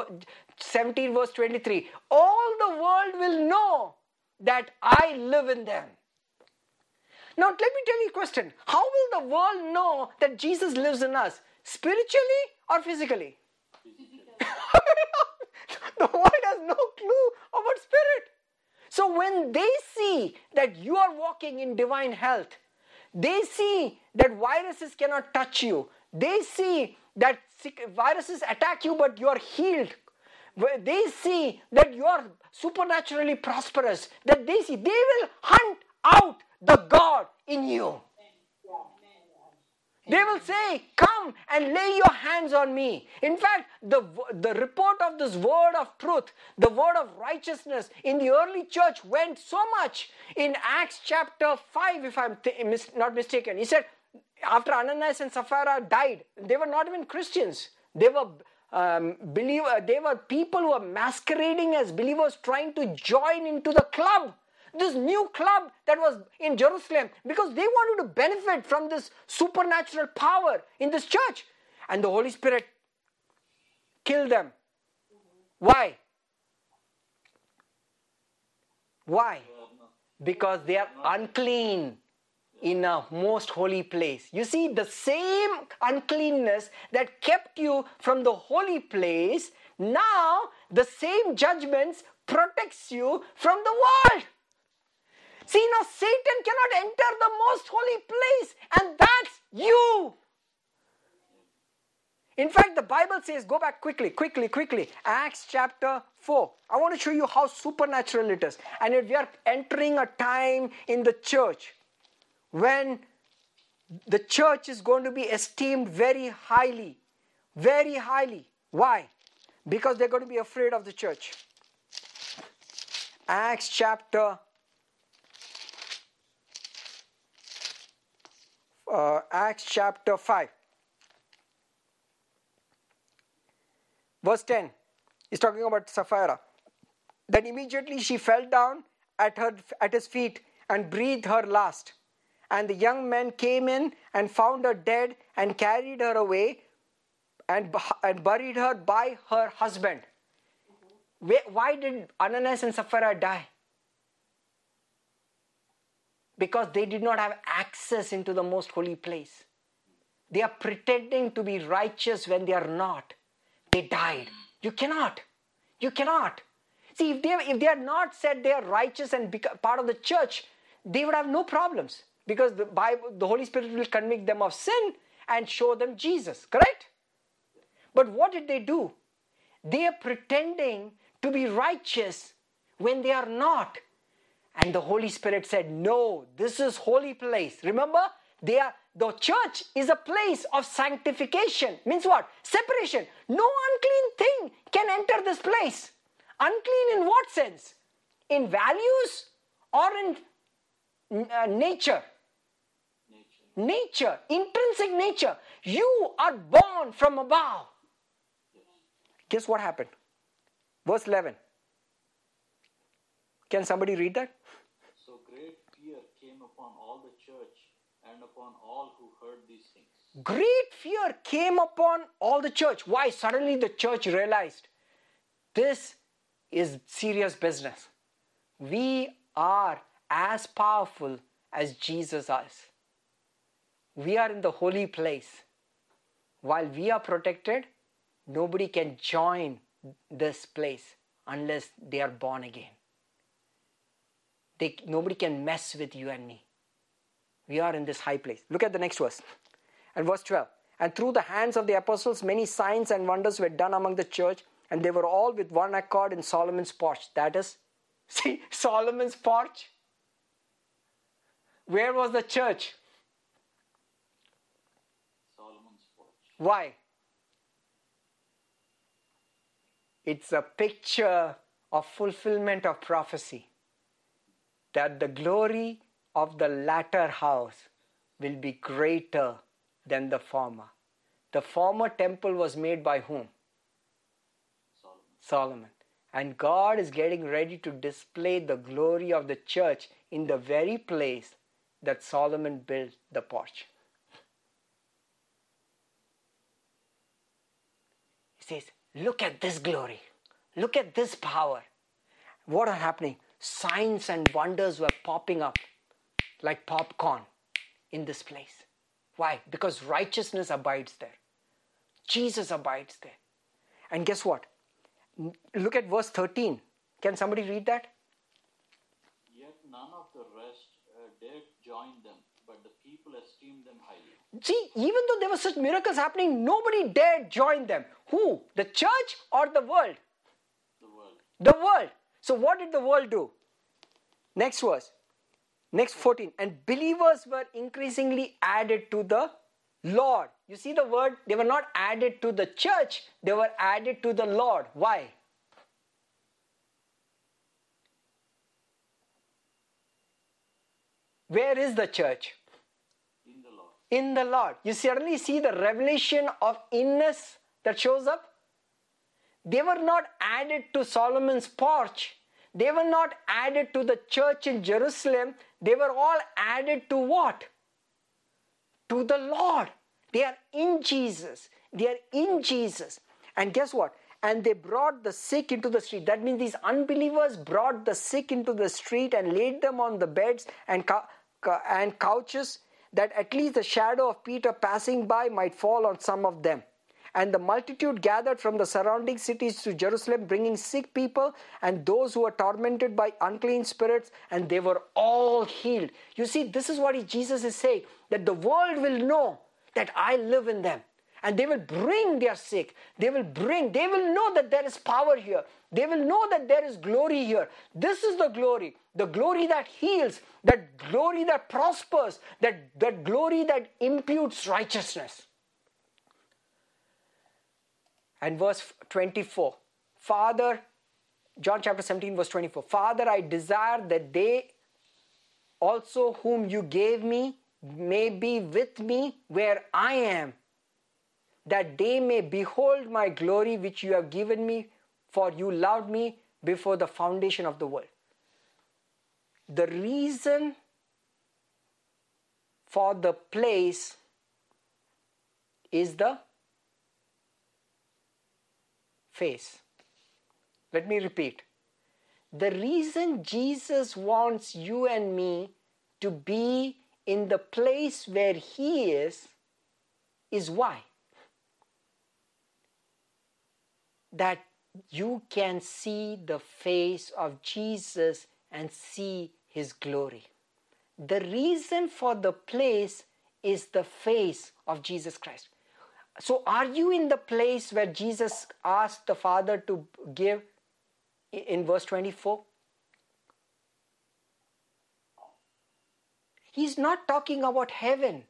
17 verse 23. All the world will know that I live in them. Now, let me tell you a question. How will the world know that Jesus lives in us? Spiritually or physically? the world has no clue about spirit. So when they see that you are walking in divine health, they see that viruses cannot touch you. They see that viruses attack you, but you are healed. They see that you are supernaturally prosperous. That they see, they will hunt out the God in you. They will say, Come and lay your hands on me. In fact, the, the report of this word of truth, the word of righteousness in the early church went so much in Acts chapter 5, if I'm th- mis- not mistaken. He said, after Ananias and Sapphira died, they were not even Christians. They were um, believer, they were people who were masquerading as believers trying to join into the club. This new club that was in Jerusalem because they wanted to benefit from this supernatural power in this church. And the Holy Spirit killed them. Why? Why? Because they are unclean in a most holy place. You see, the same uncleanness that kept you from the holy place, now the same judgments protects you from the world. See, now Satan cannot enter the most holy place, and that's you. In fact, the Bible says, go back quickly, quickly, quickly. Acts chapter 4. I want to show you how supernatural it is. And we are entering a time in the church when the church is going to be esteemed very highly. Very highly. Why? Because they're going to be afraid of the church. Acts chapter uh, Acts chapter 5. Verse 10 is talking about Sapphira. Then immediately she fell down at, her, at his feet and breathed her last. And the young men came in and found her dead and carried her away and, and buried her by her husband. Why did Ananias and Sapphira die? Because they did not have access into the most holy place. They are pretending to be righteous when they are not they died. You cannot. You cannot. See, if they, if they had not said they are righteous and part of the church, they would have no problems because the Bible, the Holy Spirit will convict them of sin and show them Jesus, correct? But what did they do? They are pretending to be righteous when they are not. And the Holy Spirit said, No, this is holy place. Remember, they are the church is a place of sanctification. Means what? Separation. No unclean thing can enter this place. Unclean in what sense? In values or in uh, nature? nature? Nature, intrinsic nature. You are born from above. Guess what happened? Verse 11. Can somebody read that?
Upon all who heard these things.
Great fear came upon all the church. Why? Suddenly the church realized this is serious business. We are as powerful as Jesus is. We are in the holy place. While we are protected, nobody can join this place unless they are born again. They, nobody can mess with you and me. We are in this high place. Look at the next verse. And verse 12. And through the hands of the apostles, many signs and wonders were done among the church, and they were all with one accord in Solomon's porch. That is, see, Solomon's porch. Where was the church?
Solomon's porch.
Why? It's a picture of fulfillment of prophecy. That the glory of the latter house will be greater than the former. The former temple was made by whom?
Solomon.
Solomon. And God is getting ready to display the glory of the church in the very place that Solomon built the porch. He says, Look at this glory. Look at this power. What are happening? Signs and wonders were popping up like popcorn in this place. Why? Because righteousness abides there. Jesus abides there. And guess what? Look at verse 13. Can somebody read that?
Yet none of the rest uh, dared join them, but the people esteemed them highly.
See, even though there were such miracles happening, nobody dared join them. Who? The church or the world?
The world.
The world. So, what did the world do? Next verse. Next 14. And believers were increasingly added to the Lord. You see the word? They were not added to the church, they were added to the Lord. Why? Where is the church?
In the Lord.
In the Lord. You certainly see the revelation of inness that shows up. They were not added to Solomon's porch, they were not added to the church in Jerusalem, they were all added to what? To the Lord. They are in Jesus. They are in Jesus. And guess what? And they brought the sick into the street. That means these unbelievers brought the sick into the street and laid them on the beds and, and couches, that at least the shadow of Peter passing by might fall on some of them. And the multitude gathered from the surrounding cities to Jerusalem, bringing sick people and those who were tormented by unclean spirits, and they were all healed. You see, this is what Jesus is saying that the world will know that I live in them. And they will bring their sick. They will bring, they will know that there is power here. They will know that there is glory here. This is the glory. The glory that heals, that glory that prospers, that, that glory that imputes righteousness. And verse 24 Father, John chapter 17, verse 24 Father, I desire that they also whom you gave me may be with me where I am, that they may behold my glory which you have given me, for you loved me before the foundation of the world. The reason for the place is the face. Let me repeat. The reason Jesus wants you and me to be in the place where He is is why? That you can see the face of Jesus and see His glory. The reason for the place is the face of Jesus Christ. So, are you in the place where Jesus asked the Father to give in verse 24? He's not talking about heaven.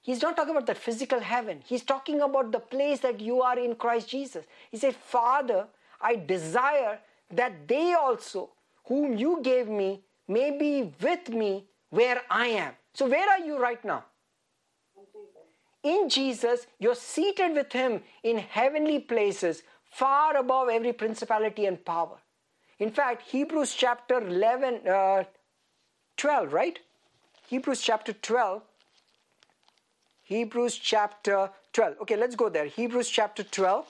He's not talking about the physical heaven. He's talking about the place that you are in Christ Jesus. He said, Father, I desire that they also, whom you gave me, may be with me where I am. So, where are you right now? In Jesus, you're seated with Him in heavenly places, far above every principality and power. In fact, Hebrews chapter 11, uh, 12, right? Hebrews chapter 12. Hebrews chapter 12. Okay, let's go there. Hebrews chapter 12.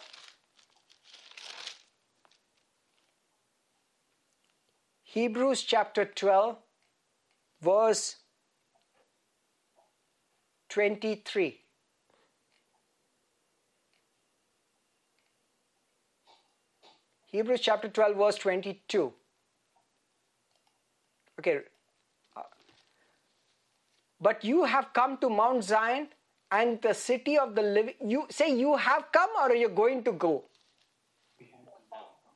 Hebrews chapter 12, verse 23. Hebrews chapter 12, verse 22. Okay. But you have come to Mount Zion and the city of the living. You say you have come or are you're going to go?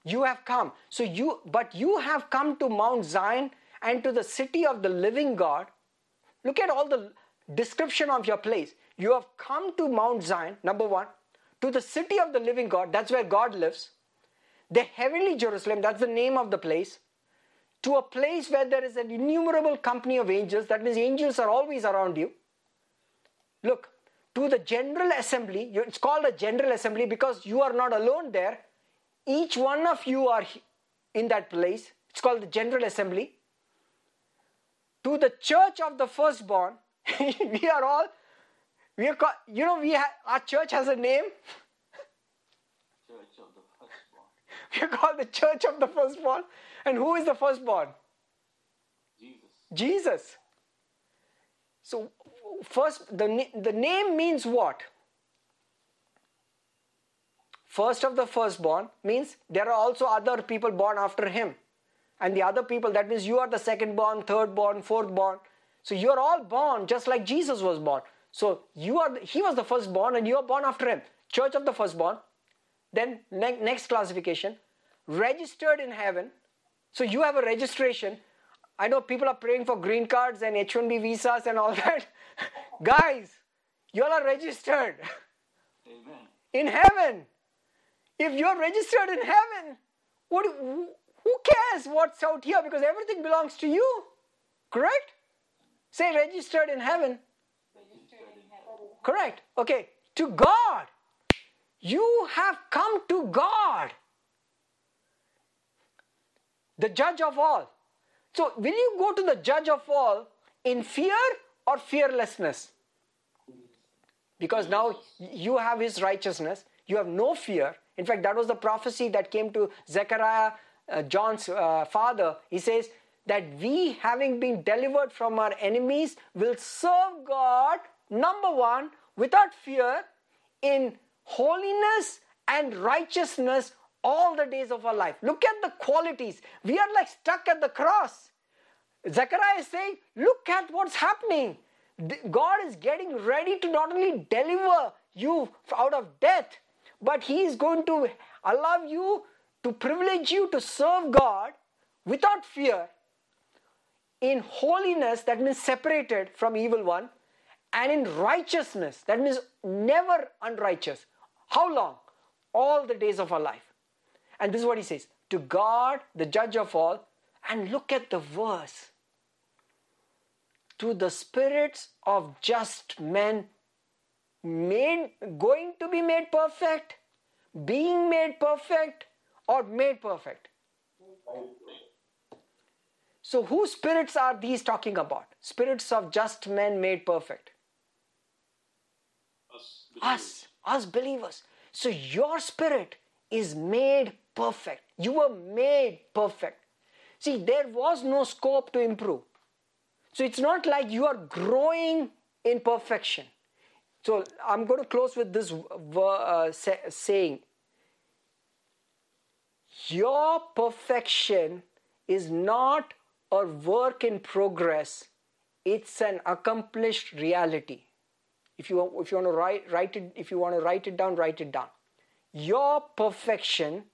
You have come. So you, but you have come to Mount Zion and to the city of the living God. Look at all the description of your place. You have come to Mount Zion, number one, to the city of the living God. That's where God lives the heavenly Jerusalem, that's the name of the place, to a place where there is an innumerable company of angels, that means angels are always around you. Look, to the general assembly, it's called a general assembly because you are not alone there. Each one of you are in that place. It's called the general assembly. To the church of the firstborn, we are all, we are, you know, we have, our church has a name.
Church of the
are called the church of the firstborn. And who is the firstborn?
Jesus.
Jesus. So, first, the, the name means what? First of the firstborn means there are also other people born after him. And the other people, that means you are the second born, third born, fourth born. So you are all born just like Jesus was born. So you are, he was the firstborn and you are born after him. Church of the firstborn. Then ne- next classification, registered in heaven. So you have a registration. I know people are praying for green cards and H1B visas and all that. Guys, you all are registered
Amen.
in heaven. If you're registered in heaven, what, who cares what's out here? Because everything belongs to you. Correct? Say registered in heaven. Correct. Okay. To God. You have come to God. the judge of all. So, will you go to the judge of all in fear or fearlessness? Because now you have his righteousness, you have no fear. In fact, that was the prophecy that came to Zechariah, uh, John's uh, father. He says that we, having been delivered from our enemies, will serve God, number one, without fear, in holiness and righteousness all the days of our life. Look at the qualities. We are like stuck at the cross. Zechariah is saying, Look at what's happening. God is getting ready to not only deliver you out of death, but He is going to allow you to privilege you to serve God without fear in holiness, that means separated from evil one, and in righteousness, that means never unrighteous. How long? All the days of our life. And this is what he says to God, the judge of all, and look at the verse to the spirits of just men made going to be made perfect being made perfect or made perfect so whose spirits are these talking about spirits of just men made perfect
Us.
us us believers. So your spirit is made perfect. You were made perfect. See there was no scope to improve. So it's not like you are growing in perfection. So I'm going to close with this uh, saying. Your perfection is not a work in progress, it's an accomplished reality. If you, if you want to write, write it, if you want to write it down, write it down. Your perfection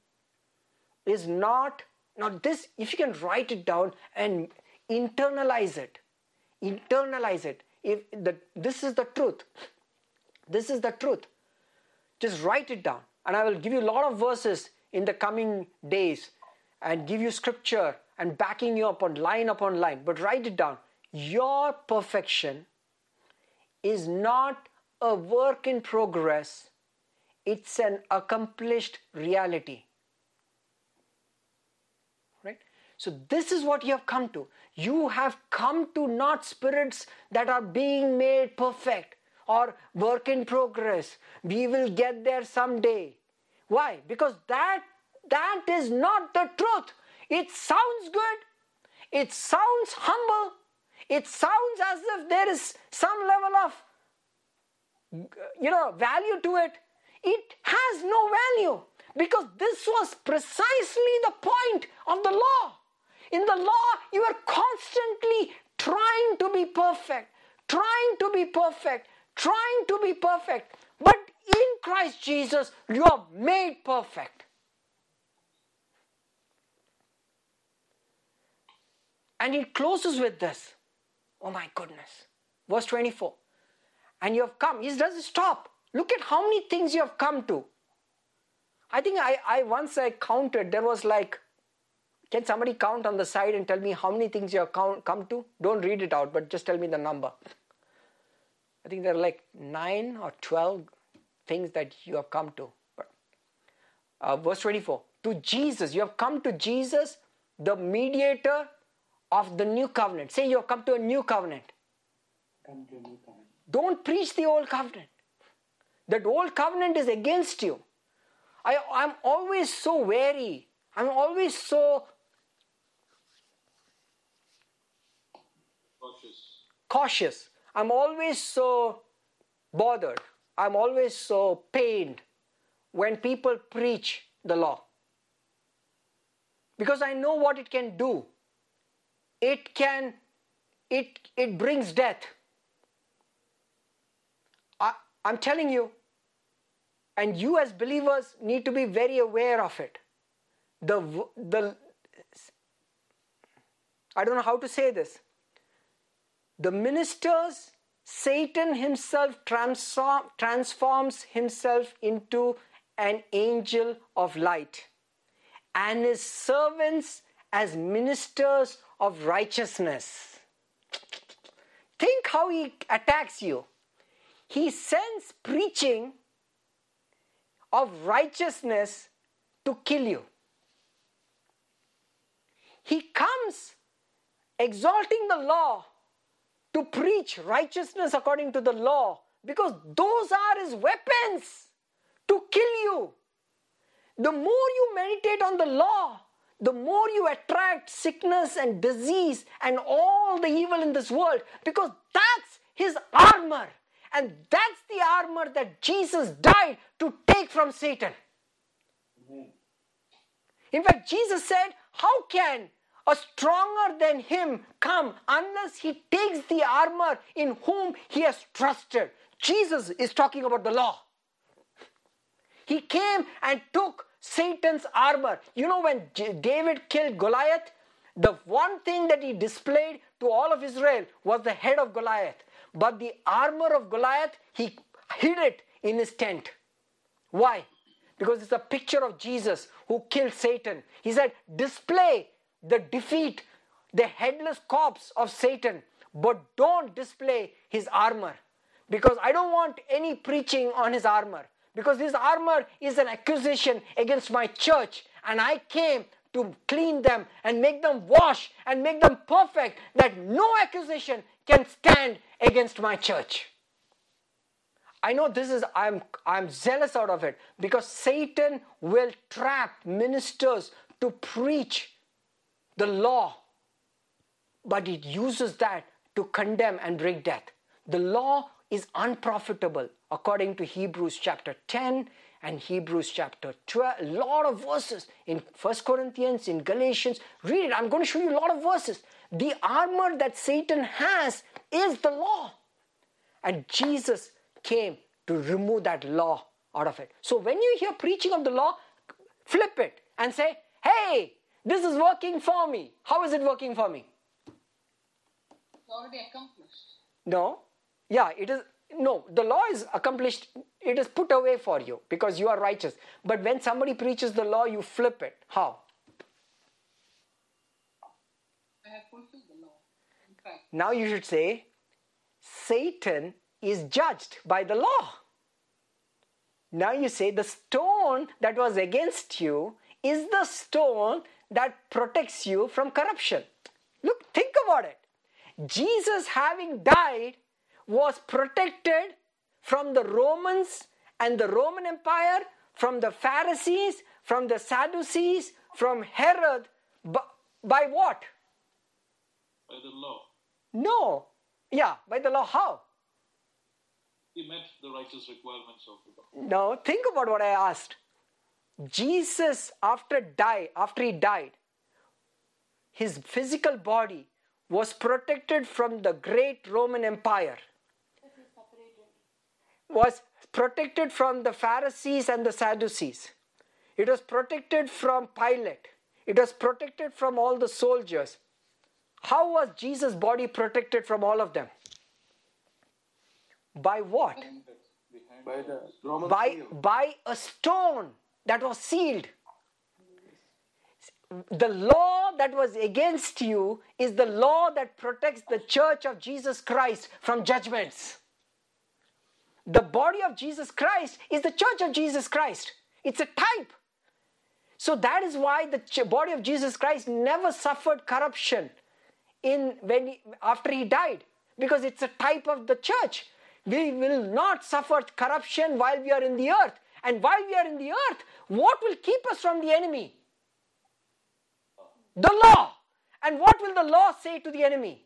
is not not this. If you can write it down and internalize it, internalize it. If the, this is the truth. This is the truth. Just write it down. And i will give you a lot of verses in the coming days and give you scripture and backing you up on line upon line. But write it down. Your perfection is not a work in progress it's an accomplished reality right so this is what you have come to you have come to not spirits that are being made perfect or work in progress. We will get there someday. Why? Because that that is not the truth. It sounds good. It sounds humble. It sounds as if there is some level of you know value to it. It has no value because this was precisely the point of the law. In the law, you are constantly trying to be perfect, trying to be perfect, trying to be perfect. But in Christ Jesus, you are made perfect. And it closes with this. Oh my goodness. Verse 24. And you have come. He doesn't stop. Look at how many things you have come to. I think I, I once I counted, there was like can somebody count on the side and tell me how many things you have count, come to? Don't read it out, but just tell me the number. I think there are like nine or twelve things that you have come to. Uh, verse 24 To Jesus, you have come to Jesus, the mediator of the new covenant. Say you have come to a new covenant.
Come to a new covenant.
Don't preach the old covenant. That old covenant is against you. I, I'm always so wary. I'm always so cautious. I'm always so bothered. I'm always so pained when people preach the law. Because I know what it can do. It can, it, it brings death. I, I'm telling you, and you as believers need to be very aware of it. The, the, I don't know how to say this the ministers, Satan himself transform, transforms himself into an angel of light, and his servants as ministers of righteousness. Think how he attacks you. He sends preaching of righteousness to kill you. he comes exalting the law to preach righteousness according to the law because those are his weapons to kill you. The more you meditate on the law, the more you attract sickness and disease and all the evil in this world because that's his armor. And that's the armor that Jesus died to take from Satan. In fact, Jesus said, How can a stronger than him come unless he takes the armor in whom he has trusted? Jesus is talking about the law. He came and took Satan's armor. You know, when J- David killed Goliath, the one thing that he displayed to all of Israel was the head of Goliath. But the armor of Goliath, he hid it in his tent. Why? Because it's a picture of Jesus who killed Satan. He said, display the defeat, the headless corpse of Satan, but don't display his armor. Because I don't want any preaching on his armor. Because this armor is an accusation against my church, and I came to clean them and make them wash and make them perfect, that no accusation can stand against my church. I know this is I'm I'm zealous out of it because Satan will trap ministers to preach the law, but it uses that to condemn and bring death. The law is unprofitable according to Hebrews chapter 10 and Hebrews chapter 12. A lot of verses in First Corinthians, in Galatians. Read it. I'm going to show you a lot of verses. The armor that Satan has is the law. And Jesus came to remove that law out of it. So when you hear preaching of the law, flip it and say, hey, this is working for me. How is it working for me?
It's already accomplished.
No. Yeah, it is. No, the law is accomplished. It is put away for you because you are righteous. But when somebody preaches the law, you flip it. How?
I have fulfilled the law. Fact,
Now you should say, Satan is judged by the law. Now you say, the stone that was against you is the stone that protects you from corruption. Look, think about it. Jesus, having died, was protected from the Romans and the Roman Empire, from the Pharisees, from the Sadducees, from Herod. By, by what?
By the law.
No. Yeah, by the law. How?
He met the righteous requirements of the law.
No, think about what I asked. Jesus, after die, after he died, his physical body was protected from the great Roman Empire. Was protected from the Pharisees and the Sadducees. It was protected from Pilate. It was protected from all the soldiers. How was Jesus' body protected from all of them? By what?
by the Roman
by by a stone that was sealed the law that was against you is the law that protects the church of Jesus Christ from judgments the body of Jesus Christ is the church of Jesus Christ. It's a type. So that is why the body of Jesus Christ never suffered corruption in when he, after he died because it's a type of the church. We will not suffer corruption while we are in the earth. And while we are in the earth what will keep us from the enemy? The law. And what will the law say to the enemy?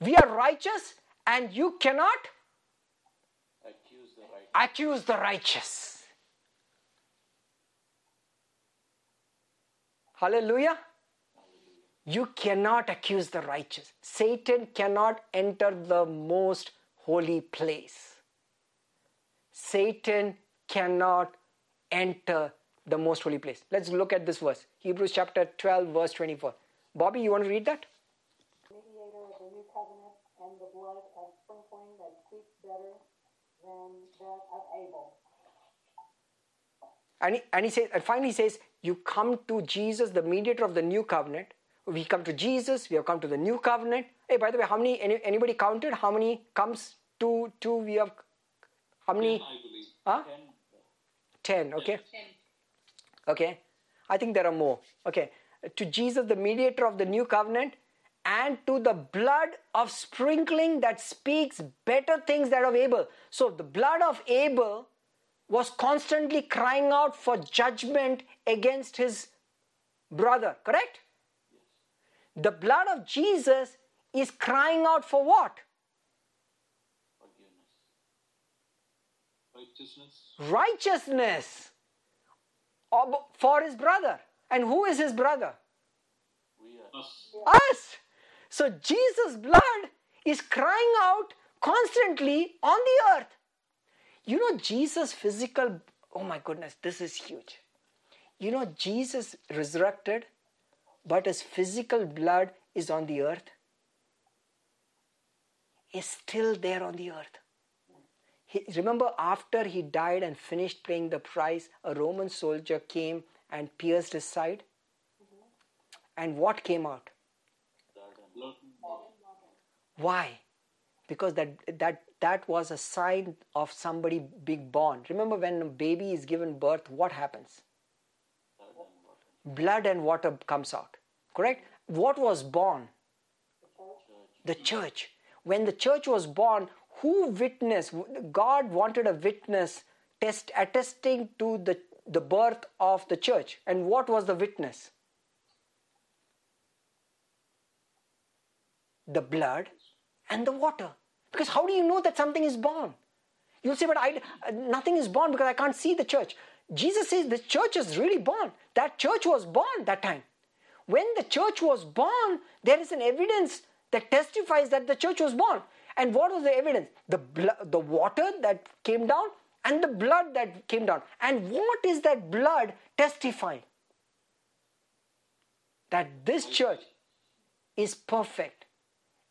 We are righteous and you cannot
Accuse the right.
accuse the righteous hallelujah you cannot accuse the righteous. Satan cannot enter the most holy place. Satan cannot enter the most holy place. Let's look at this verse Hebrews chapter 12, verse 24. Bobby, you want to read that?
Better than that of Abel.
And he, and he says, and finally he says, you come to Jesus, the mediator of the new covenant. We come to Jesus, we have come to the new covenant. Hey, by the way, how many, any, anybody counted? How many comes to, to, we have, how many?
I believe.
Huh?
Ten.
10, okay.
Ten.
Okay. I think there are more. Okay. To Jesus, the mediator of the new covenant, and to the blood of sprinkling that speaks better things than of Abel. So the blood of Abel was constantly crying out for judgment against his brother, correct? The blood of Jesus is crying out for what?
Righteousness.
Righteousness for his brother. And who is his brother?
We are
Us.
Us. So Jesus' blood is crying out constantly on the earth. You know, Jesus' physical, oh my goodness, this is huge. You know, Jesus resurrected, but his physical blood is on the earth, is still there on the earth. He, remember, after he died and finished paying the price, a Roman soldier came and pierced his side. And what came out? Why? Because that that that was a sign of somebody being born. Remember when a baby is given birth, what happens? Blood and water comes out. Correct? What was born? The church. When the church was born, who witnessed? God wanted a witness test attesting to the, the birth of the church. And what was the witness? The blood and the water. Because how do you know that something is born? You'll say, but I, nothing is born because I can't see the church. Jesus says the church is really born. That church was born that time. When the church was born, there is an evidence that testifies that the church was born. And what was the evidence? The, blo- the water that came down and the blood that came down. And what is that blood testifying? That this church is perfect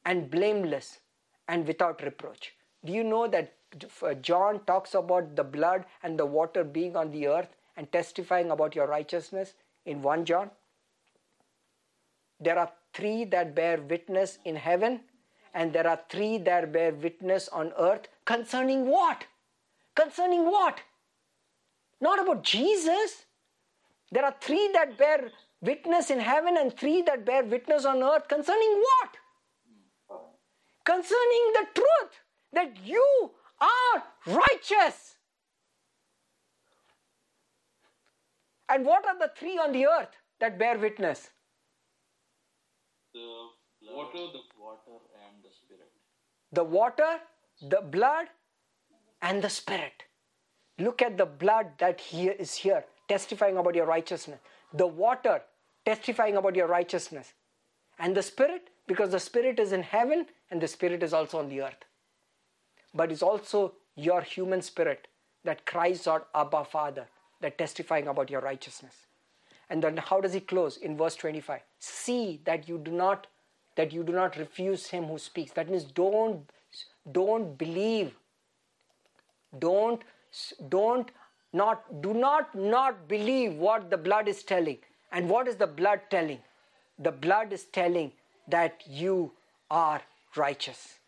and blameless and without reproach. Do you know that uh, John talks about the blood and the water being on the earth and testifying about your righteousness in 1 John? There are three that bear witness in heaven, and there are three that bear witness on earth concerning what? Concerning what? Not about Jesus. There are three that bear witness in heaven and three that bear witness on earth concerning what? Concerning the truth that you are righteous. And what are the three on the earth that bear witness?
The water, the
water and the spirit.
The water, the blood, and the spirit. Look at the blood that here is here, testifying about your righteousness. The water, testifying about your righteousness. And the spirit, because the spirit is in heaven and the spirit is also on the earth. But it's also your human spirit that cries out, Abba, Father, that testifying about your righteousness. And then how does he close in verse 25? See that you do not that you do not refuse him who speaks. That means don't don't believe. Don't don't not do not not believe what the blood is telling. And what is the blood telling? The blood is telling that you are righteous.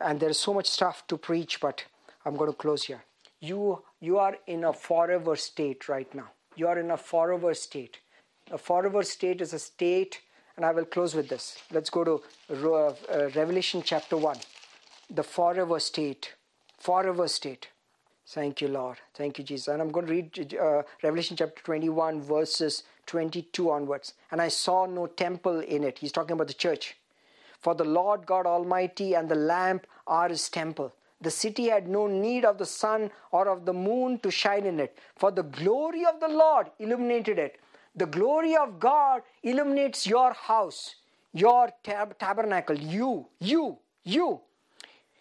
And there is so much stuff to preach, but I'm going to close here. You you are in a forever state right now. You are in a forever state. A forever state is a state, and I will close with this. Let's go to uh, Revelation chapter 1. The forever state. Forever state. Thank you, Lord. Thank you, Jesus. And I'm going to read uh, Revelation chapter 21, verses 22 onwards. And I saw no temple in it. He's talking about the church. For the Lord God Almighty and the Lamb are his temple. The city had no need of the sun or of the moon to shine in it, for the glory of the Lord illuminated it. The glory of God illuminates your house, your tab- tabernacle, you, you, you.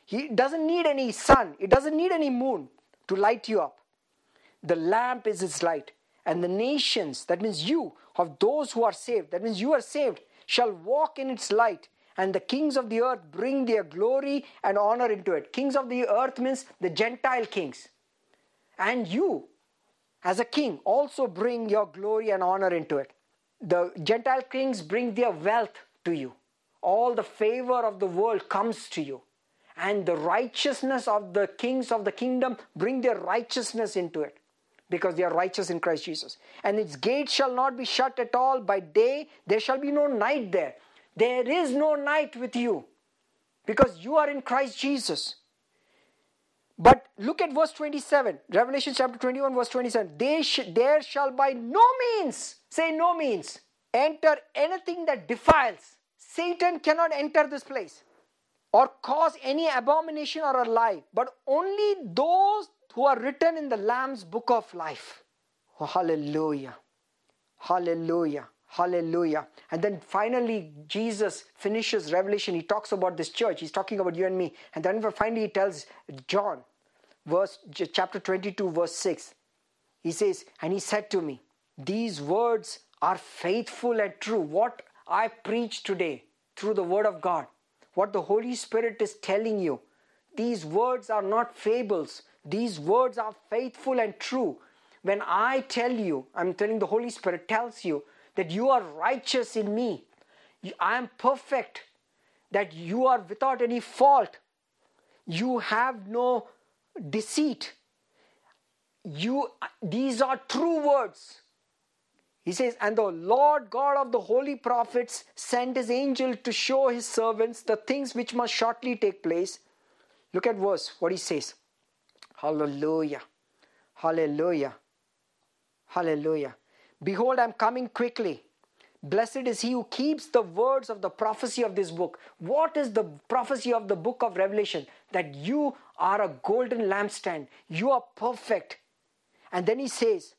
He doesn't need any sun, it doesn't need any moon to light you up. The Lamb is its light, and the nations, that means you, of those who are saved, that means you are saved, shall walk in its light and the kings of the earth bring their glory and honor into it. Kings of the earth means the Gentile kings. And you, as a king, also bring your glory and honor into it. The Gentile kings bring their wealth to you. All the favor of the world comes to you. And the righteousness of the kings of the kingdom bring their righteousness into it. Because they are righteous in Christ Jesus. And its gates shall not be shut at all by day, there shall be no night there. There is no night with you because you are in Christ Jesus. But look at verse 27, Revelation chapter 21, verse 27. They sh- there shall by no means, say no means, enter anything that defiles. Satan cannot enter this place or cause any abomination or a lie, but only those who are written in the Lamb's book of life. Oh, hallelujah. Hallelujah. Hallelujah. And then finally, Jesus finishes Revelation. He talks about this church. He's talking about you and me. And then finally, he tells John, verse chapter 22, verse 6. He says, And he said to me, These words are faithful and true. What I preach today through the word of God, what the Holy Spirit is telling you, these words are not fables. These words are faithful and true. When I tell you, I'm telling the Holy Spirit tells you that you are righteous in me. I am perfect, that you are without any fault. You have no deceit. You these are true words. He says, And the Lord God of the holy prophets sent his angel to show his servants the things which must shortly take place. Look at verse, what he says. Hallelujah. Hallelujah. Hallelujah. Behold, I'm coming quickly. Blessed is he who keeps the words of the prophecy of this book. What is the prophecy of the book of Revelation? That you are a golden lampstand. You are perfect. And then he says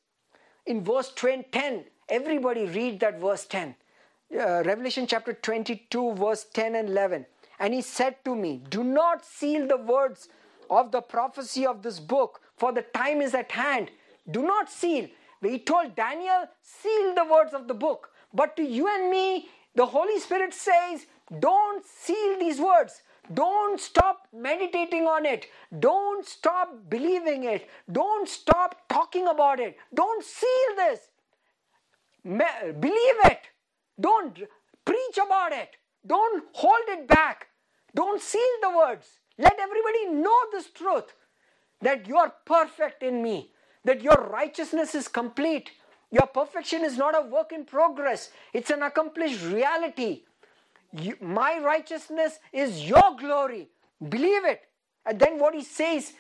in verse 10, everybody read that verse 10. Uh, Revelation chapter 22, verse 10 and 11. And he said to me, Do not seal the words of the prophecy of this book, for the time is at hand. Do not seal. He told Daniel, seal the words of the book. But to you and me, the Holy Spirit says, don't seal these words. Don't stop meditating on it. Don't stop believing it. Don't stop talking about it. Don't seal this. Me- believe it. Don't preach about it. Don't hold it back. Don't seal the words. Let everybody know this truth that you are perfect in me, that your righteousness is complete. Your perfection is not a work in progress, it's an accomplished reality. You, my righteousness is your glory. Believe it. And then what he says,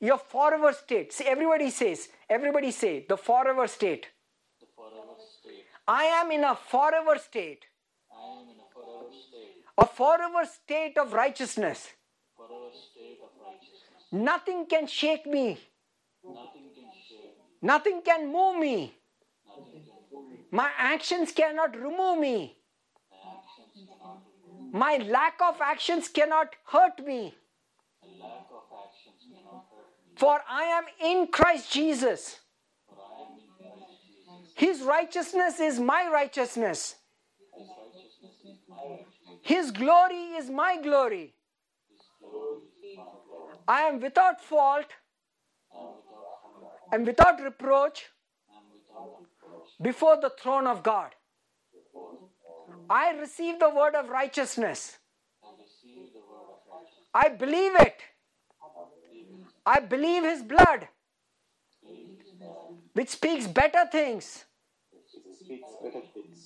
your forever state. See, everybody says, everybody say, the forever state.
The forever state.
I am in a forever state,
I am in a forever state.
A forever state of righteousness. Nothing can shake me,
Nothing can
move me. My actions cannot remove me.
My
lack of actions cannot hurt me. For I.
For I am in Christ Jesus.
His righteousness is my righteousness.
His righteousness is my righteousness.
His glory is my glory. I am without fault and without reproach before the throne of God. I receive the word of righteousness.
I
believe it. I believe His blood, which speaks better things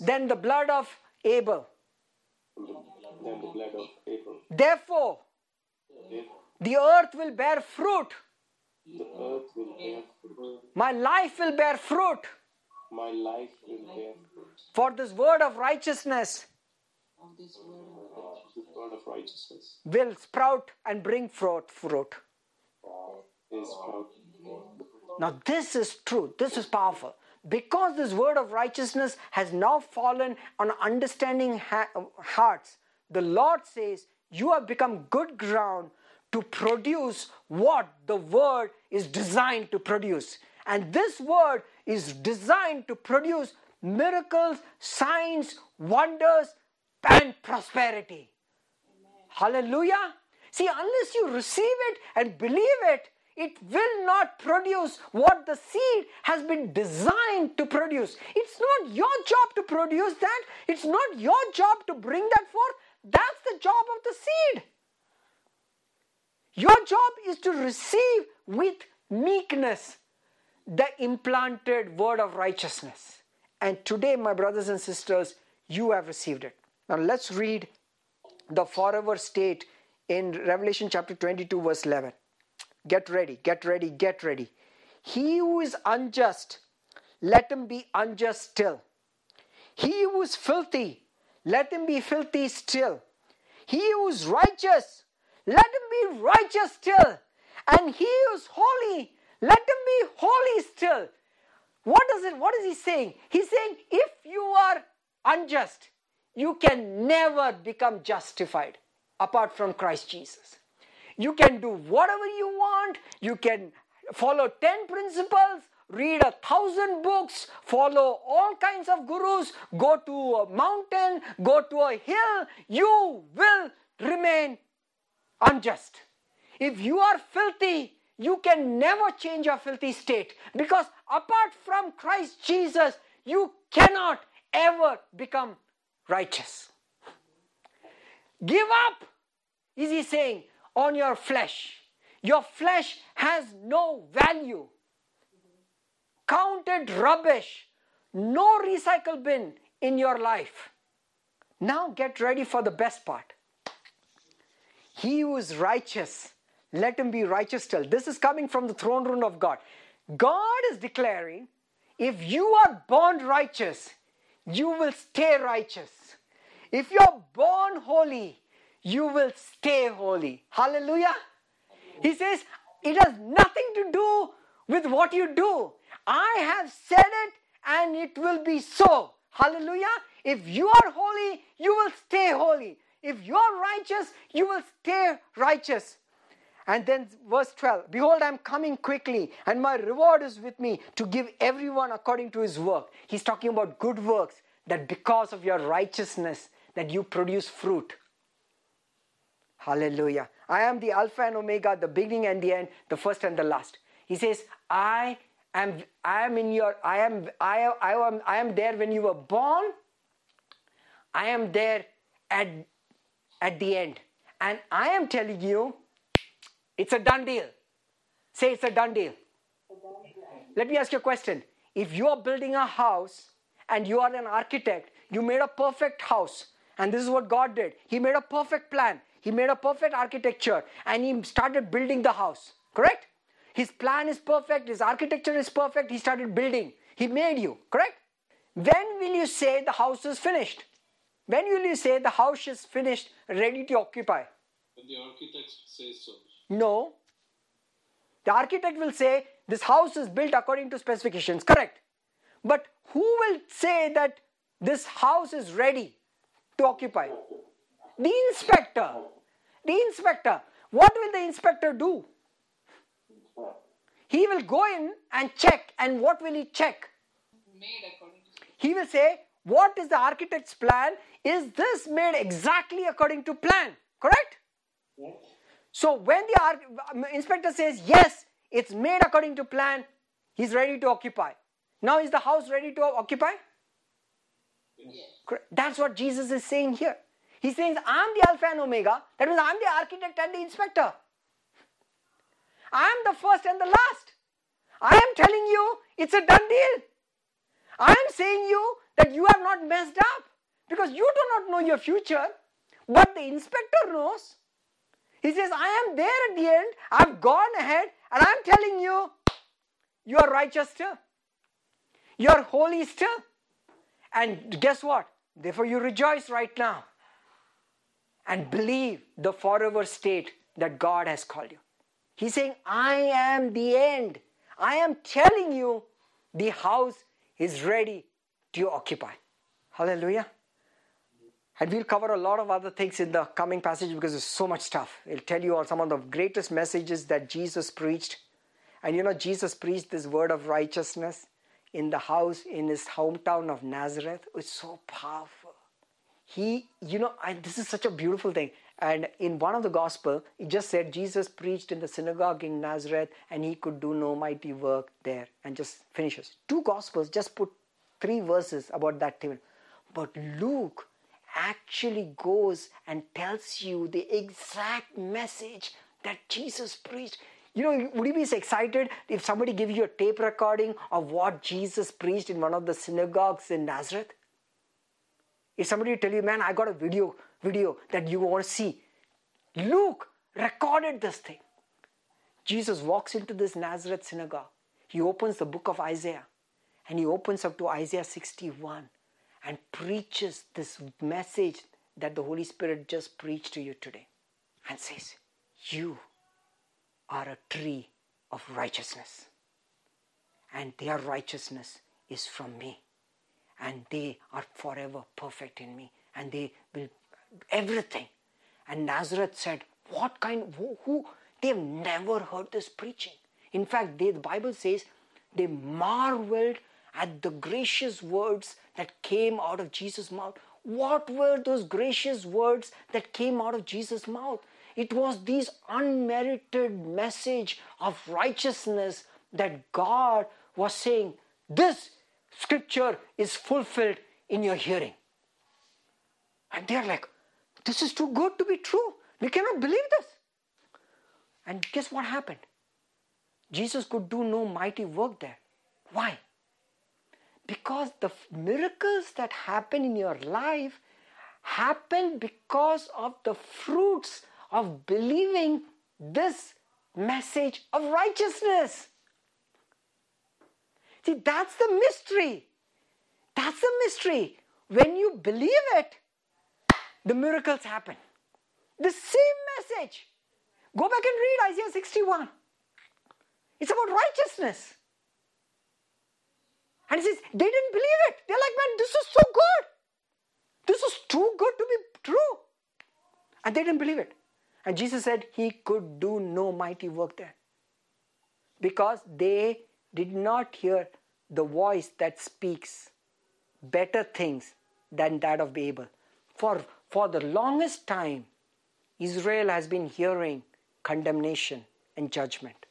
than the blood of Abel.
Than the, blood of Abel.
Therefore, the earth will bear fruit.
the earth will bear fruit.
My life will bear fruit
My life will bear fruit.
for this word of righteousness
this word of
The word of righteousness
will sprout and bring forth fruit. Now, this is true. This is powerful. Because this word of righteousness has now fallen on understanding ha- hearts, the Lord says, You have become good ground to produce what the word is designed to produce. And this word is designed to produce miracles, signs, wonders, and prosperity. Hallelujah. See, unless you receive it and believe it, it will not produce what the seed has been designed to produce. It's not your job to produce that. It's not your job to bring that forth. That's the job of the seed. Your job is to receive with meekness the implanted word of righteousness. And today, my brothers and sisters, you have received it. Now let's read the forever state in Revelation chapter 22, verse 11. Get ready, get ready, get ready. He who is unjust, let him be unjust still. He who is filthy, let him be filthy still. He who is righteous, let him be righteous still. And he who is holy, let him be holy still. What does it what is he saying? He's saying if you are unjust, you can never become justified apart from Christ Jesus. You can do whatever you want, you can follow 10 principles, read a thousand books, follow all kinds of gurus, go to a mountain, go to a hill, you will remain unjust. If you are filthy, you can never change your filthy state because apart from Christ Jesus, you cannot ever become righteous. Give up, is he saying, on your flesh. Your flesh has no value. Counted rubbish. No recycle bin in your life. Now get ready for the best part. He who is righteous, let him be righteous still. This is coming from the throne room of God. God is declaring if you are born righteous, you will stay righteous. If you're born holy, you will stay holy. Hallelujah. He says, it has nothing to do with what you do. I have said it and it will be so. Hallelujah. If you are holy, you will stay holy. If you are righteous, you will stay righteous. And then verse 12 Behold, I am coming quickly, and my reward is with me to give everyone according to his work. He's talking about good works that because of your righteousness that you produce fruit. Hallelujah. I am the Alpha and Omega, the beginning and the end, the first and the last. He says, I am I am in your I am I, I am I am there when you were born. I am there at at the end. And I am telling you, it's a done deal. Say it's a done deal. Let me ask you a question. If you are building a house and you are an architect, you made a perfect house. And this is what God did. He made a perfect plan. He made a perfect architecture and he started building the house. Correct? His plan is perfect, his architecture is perfect, he started building. He made you. Correct? When will you say the house is finished? When will you say the house is finished, ready to occupy?
When the architect says so.
No. The architect will say this house is built according to specifications, correct? But who will say that this house is ready to occupy? The inspector. The inspector. What will the inspector do? He will go in and check, and what will he check?
Made according to
He will say, What is the architect's plan? Is this made exactly according to plan? Correct? So when the ar- um, inspector says, Yes, it's made according to plan, he's ready to occupy. Now is the house ready to occupy? Correct. That's what Jesus is saying here. He's says, I'm the Alpha and Omega. That means I'm the architect and the inspector. I'm the first and the last. I am telling you it's a done deal. I am saying you that you have not messed up because you do not know your future, but the inspector knows. He says, I am there at the end, I've gone ahead, and I'm telling you, you are righteous still. You are holy still. And guess what? Therefore, you rejoice right now and believe the forever state that God has called you. He's saying, I am the end. I am telling you, the house is ready to occupy. Hallelujah. And we'll cover a lot of other things in the coming passage because there's so much stuff. It'll tell you all some of the greatest messages that Jesus preached. And you know, Jesus preached this word of righteousness in the house in his hometown of Nazareth. It's so powerful. He, you know, I, this is such a beautiful thing. And in one of the gospel, it just said Jesus preached in the synagogue in Nazareth and he could do no mighty work there and just finishes. Two gospels just put three verses about that thing. But Luke actually goes and tells you the exact message that Jesus preached. You know, would you be excited if somebody gives you a tape recording of what Jesus preached in one of the synagogues in Nazareth? If somebody tell you, man, I got a video, video that you want to see. Luke recorded this thing. Jesus walks into this Nazareth synagogue. He opens the book of Isaiah and he opens up to Isaiah 61 and preaches this message that the Holy Spirit just preached to you today and says, You are a tree of righteousness, and their righteousness is from me, and they are forever perfect in me, and they will everything. And Nazareth said, What kind, who, who? They've never heard this preaching. In fact, they, the Bible says they marveled at the gracious words that came out of Jesus' mouth. What were those gracious words that came out of Jesus' mouth? It was this unmerited message of righteousness that God was saying, This scripture is fulfilled in your hearing. And they're like, This is too good to be true. We cannot believe this. And guess what happened? Jesus could do no mighty work there. Why? Because the miracles that happen in your life happen because of the fruits of believing this message of righteousness. See, that's the mystery. That's the mystery. When you believe it, the miracles happen. The same message. Go back and read Isaiah 61. It's about righteousness. And he says, they didn't believe it. They're like, man, this is so good. This is too good to be true. And they didn't believe it. And Jesus said he could do no mighty work there. Because they did not hear the voice that speaks better things than that of Abel. For, for the longest time, Israel has been hearing condemnation and judgment.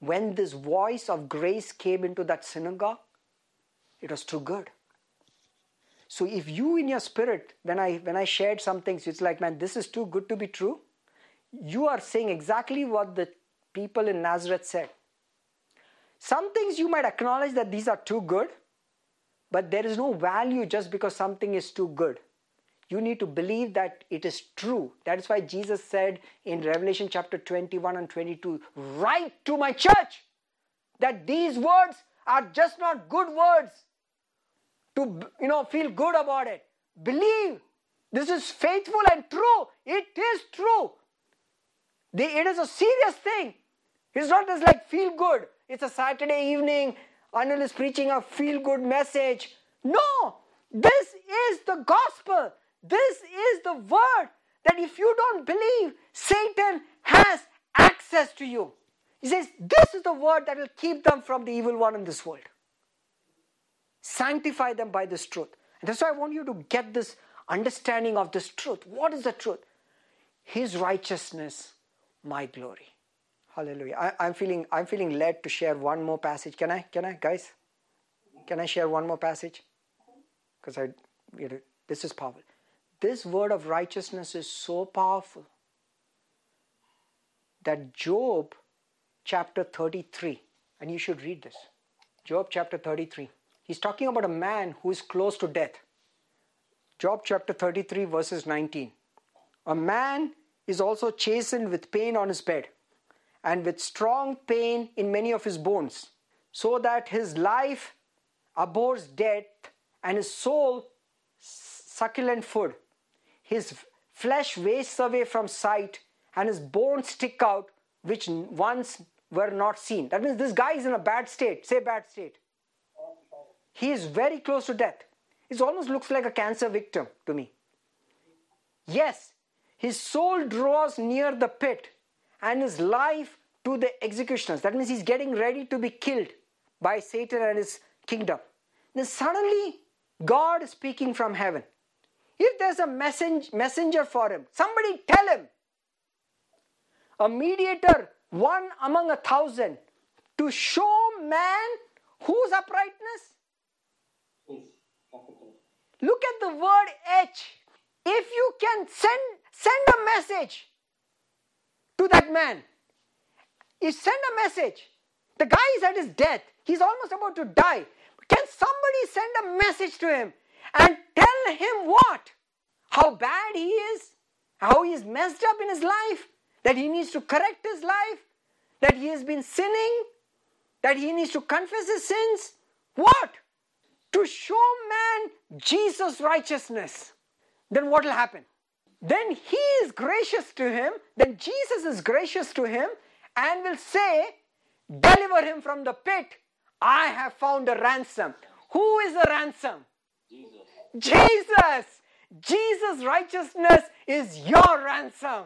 When this voice of grace came into that synagogue, it was too good. So if you in your spirit, when I when I shared some things, it's like, man, this is too good to be true. You are saying exactly what the people in Nazareth said. Some things you might acknowledge that these are too good, but there is no value just because something is too good. You need to believe that it is true. That is why Jesus said in Revelation chapter 21 and 22, Write to my church that these words are just not good words to you know feel good about it. Believe this is faithful and true. It is true. it is a serious thing. It's not just like feel good. It's a Saturday evening. Anil is preaching a feel good message. No, this is the gospel. This is the word that if you don't believe, Satan has access to you. He says, This is the word that will keep them from the evil one in this world. Sanctify them by this truth. And that's why I want you to get this understanding of this truth. What is the truth? His righteousness, my glory. Hallelujah. I, am feeling I'm feeling led to share one more passage. Can I? Can I, guys? Can I share one more passage? Because I, you know, this is powerful. This word of righteousness is so powerful that Job chapter 33, and you should read this. Job chapter 33. He's talking about a man who is close to death. Job chapter 33, verses 19. A man is also chastened with pain on his bed, and with strong pain in many of his bones, so that his life abhors death, and his soul succulent food. His flesh wastes away from sight, and his bones stick out, which once were not seen. That means this guy is in a bad state. Say bad state. He is very close to death. It almost looks like a cancer victim to me. Yes, his soul draws near the pit and his life to the executioners. That means he's getting ready to be killed by Satan and his kingdom. Then suddenly, God is speaking from heaven. If there's a messenger for him, somebody tell him. A mediator, one among a thousand, to show man whose uprightness? Look at the word H. If you can send, send a message to that man, He sent a message. The guy is at his death. He's almost about to die. Can somebody send a message to him and tell him what? How bad he is? How he's messed up in his life? That he needs to correct his life? That he has been sinning? That he needs to confess his sins? What? To show man Jesus' righteousness. Then what will happen? Then he is gracious to him, then Jesus is gracious to him and will say, Deliver him from the pit. I have found a ransom. Who is the ransom?
Jesus.
Jesus. Jesus' righteousness is your ransom.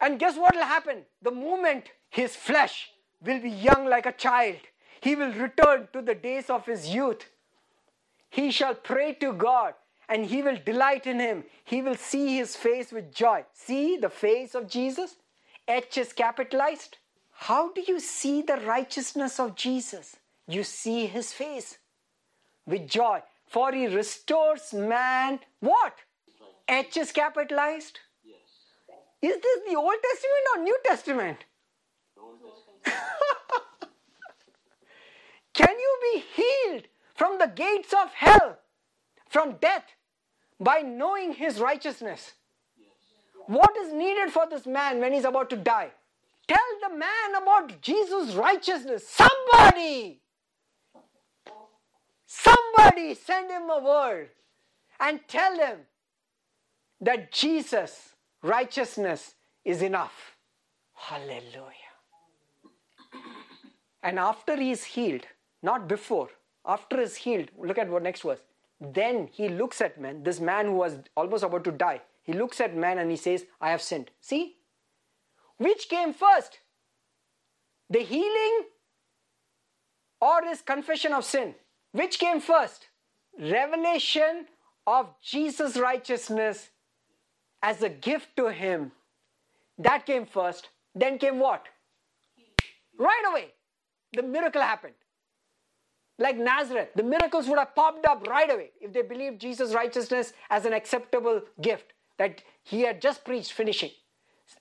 And guess what will happen? The moment his flesh will be young like a child, he will return to the days of his youth. He shall pray to God and he will delight in him. He will see his face with joy. See the face of Jesus? H is capitalized. How do you see the righteousness of Jesus? You see his face with joy. For he restores man what? H is capitalized.
Yes.
Is this the Old Testament or New Testament?
The Old Testament.
Can you be healed from the gates of hell, from death, by knowing his righteousness? What is needed for this man when he's about to die? Tell the man about Jesus' righteousness. Somebody! Somebody send him a word and tell him that Jesus' righteousness is enough. Hallelujah. And after he is healed, not before, after is healed, look at what next verse. Then he looks at man, this man who was almost about to die, he looks at man and he says, I have sinned. See? Which came first? The healing or this confession of sin? Which came first? Revelation of Jesus' righteousness as a gift to him. That came first. Then came what? Right away. The miracle happened. Like Nazareth, the miracles would have popped up right away if they believed Jesus' righteousness as an acceptable gift that he had just preached, finishing.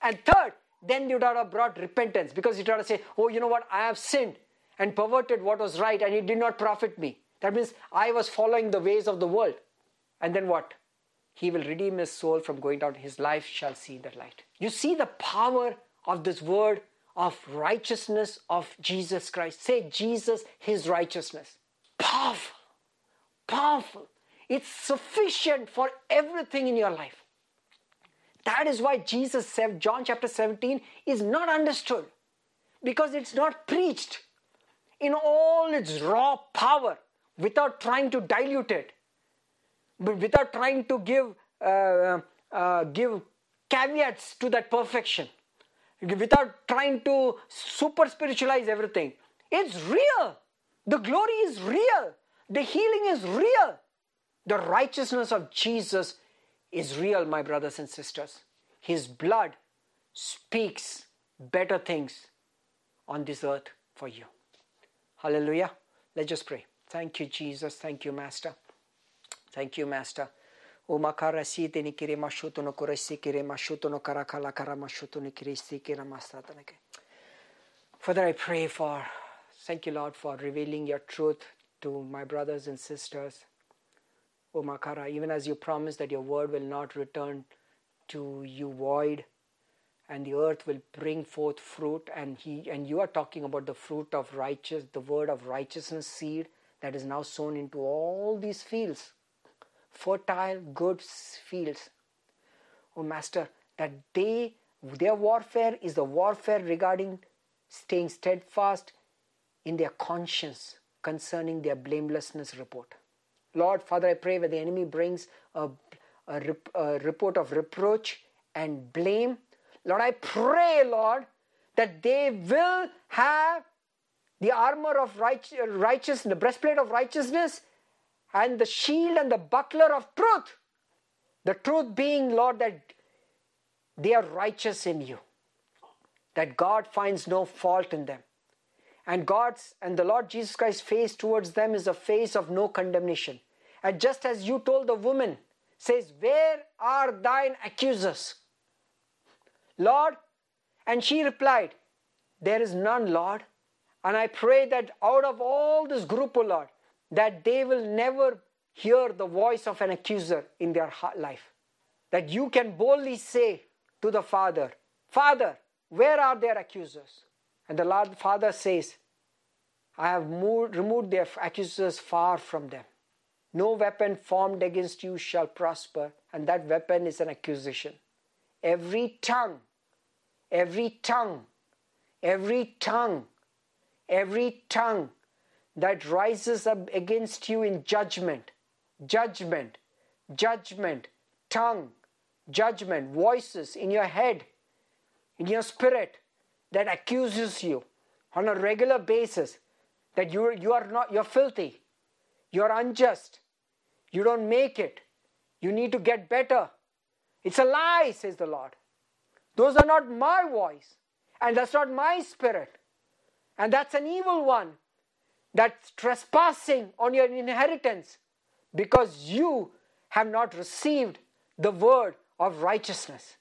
And third, then you would have brought repentance because you would have to say, Oh, you know what? I have sinned and perverted what was right and it did not profit me. That means I was following the ways of the world. And then what? He will redeem his soul from going down. His life shall see the light. You see the power of this word of righteousness of Jesus Christ. Say Jesus, his righteousness. Powerful. Powerful. It's sufficient for everything in your life. That is why Jesus said, John chapter 17 is not understood because it's not preached in all its raw power without trying to dilute it, but without trying to give, uh, uh, give caveats to that perfection, without trying to super spiritualize everything. It's real. The glory is real. The healing is real. The righteousness of Jesus is real, my brothers and sisters. His blood speaks better things on this earth for you. Hallelujah. Let's just pray. Thank you, Jesus. Thank you, Master. Thank you, Master. Umakara site ni kiri mashuto no kuresi kiri mashuto no karakala kara mashuto ni kiri sikira masatanake. Father, I pray for, thank you, Lord, for revealing your truth to my brothers and sisters. O Makara, even as you promised that your word will not return to you void and the earth will bring forth fruit and he and you are talking about the fruit of righteous the word of righteousness seed that is now sown into all these fields fertile good fields. Oh master that they their warfare is the warfare regarding staying steadfast in their conscience concerning their blamelessness report. Lord, Father, I pray where the enemy brings a, a, rep, a, report of reproach and blame, Lord, I pray, Lord, that they will have the armor of righteousness, the breastplate of righteousness, and the shield and the buckler of truth. The truth being, Lord, that they are righteous in you, that God finds no fault in them and God's and the Lord Jesus Christ's face towards them is a face of no condemnation. And just as you told the woman, says, Where are thine accusers? Lord, and she replied, There is none, Lord. And I pray that out of all this group, O Lord, that they will never hear the voice of an accuser in their life. That you can boldly say to the Father, Father, where are their accusers? And the Lord Father says, I have moved, removed their accusers far from them. No weapon formed against you shall prosper, and that weapon is an accusation. Every tongue, every tongue, every tongue, every tongue that rises up against you in judgment, judgment, judgment, tongue, judgment, voices in your head, in your spirit that accuses you on a regular basis that you, you are not you're filthy you're unjust you don't make it you need to get better. It's a lie says the lord. Those are not my voice and that's not my spirit and that's an evil one that's trespassing on your inheritance because you have not received the word of righteousness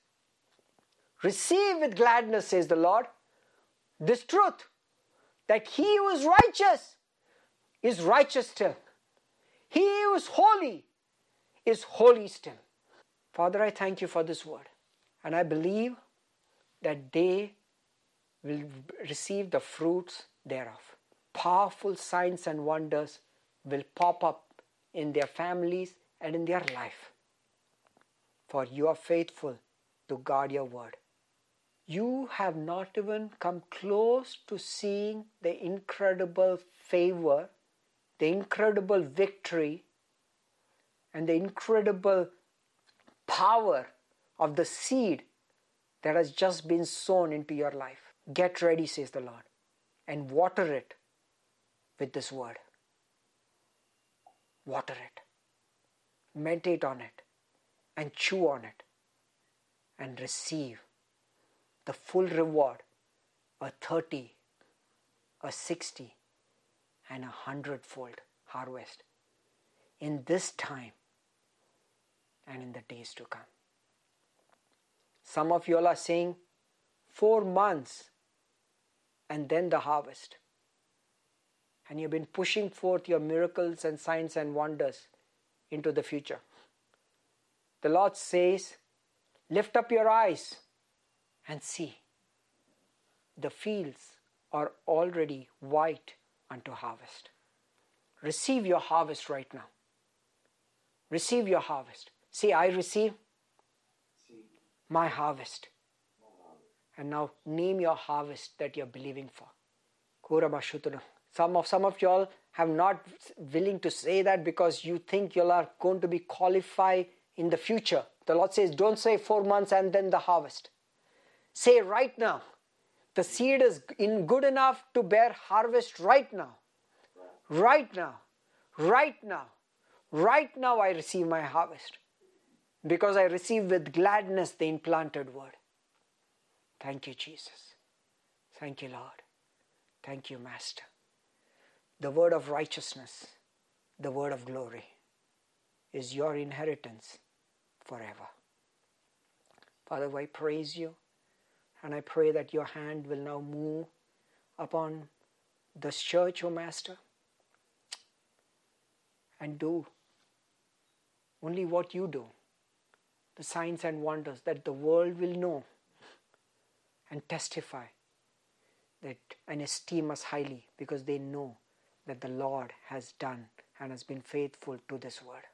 receive with gladness says the lord this truth that he who is righteous is righteous still. He who is holy is holy still. Father, I thank you for this word. And I believe that they will receive the fruits thereof. Powerful signs and wonders will pop up in their families and in their life. For you are faithful to guard your word you have not even come close to seeing the incredible favor, the incredible victory, and the incredible power of the seed that has just been sown into your life. Get ready, says the Lord, and water it with this word. Water it. Meditate on it and chew on it and receive the full reward a 30, a 60, and a hundredfold harvest in this time and in the days to come. Some of you all are saying four months and then the harvest. And you've been pushing forth your miracles and signs and wonders into the future. The Lord says, Lift up your eyes and see. The fields are already white unto harvest. Receive your harvest right now. Receive your harvest. See, I receive my harvest. And now name your harvest that you're believing for. Some of some of y'all have not willing to say that because you think y'all are going to be qualified in the future. The Lord says, don't say four months and then the harvest. Say right now, the seed is in good enough to bear harvest right now. Right now. Right now. Right now I receive my harvest. Because I receive with gladness the implanted word. Thank you, Jesus. Thank you, Lord. Thank you, Master. The word of righteousness, the word of glory, is your inheritance forever. Father, I praise you. And I pray that your hand will now move upon this church, O oh Master, and do only what you do the signs and wonders that the world will know and testify that and esteem us highly because they know that the Lord has done and has been faithful to this word.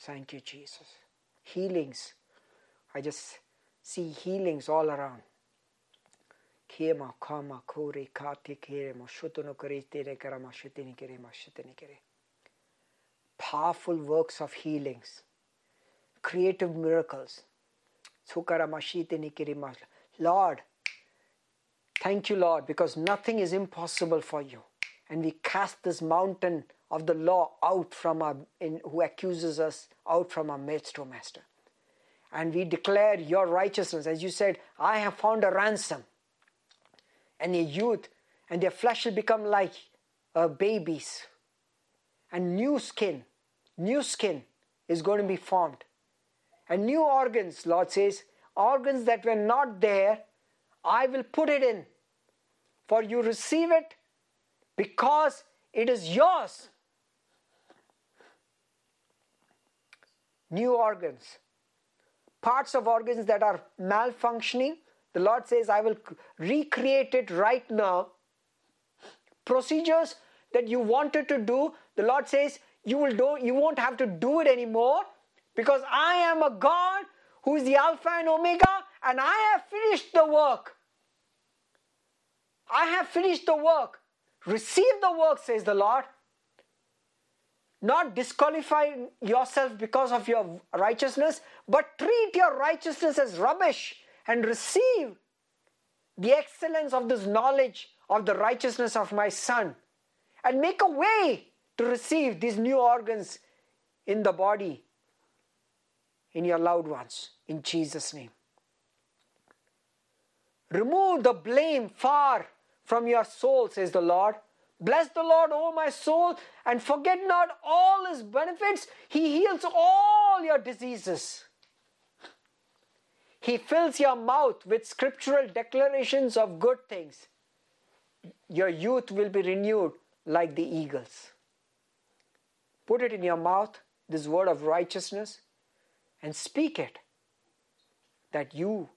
Thank you, Jesus. Healings. I just see healings all around. Kema kama kore kate kere kere kere. Powerful works of healings, creative miracles. Kere. Lord, thank you, Lord, because nothing is impossible for you. And we cast this mountain of the law out from our, in, who accuses us out from our midst, O Master and we declare your righteousness. As you said, I have found a ransom. And a youth, and their flesh will become like uh, babies. And new skin, new skin is going to be formed. And new organs, Lord says, organs that were not there, I will put it in for you receive it because it is yours. New organs, parts of organs that are malfunctioning, the Lord says, I will recreate it right now. Procedures that you wanted to do, the Lord says, you will do you won't have to do it anymore because I am a God who is the Alpha and Omega, and I have finished the work. I have finished the work. Receive the work, says the Lord. Not disqualify yourself because of your righteousness, but treat your righteousness as rubbish and receive the excellence of this knowledge of the righteousness of my Son and make a way to receive these new organs in the body, in your loved ones, in Jesus' name. Remove the blame far from your soul, says the Lord. Bless the Lord, O my soul, and forget not all his benefits. He heals all your diseases. He fills your mouth with scriptural declarations of good things. Your youth will be renewed like the eagles. Put it in your mouth, this word of righteousness, and speak it that you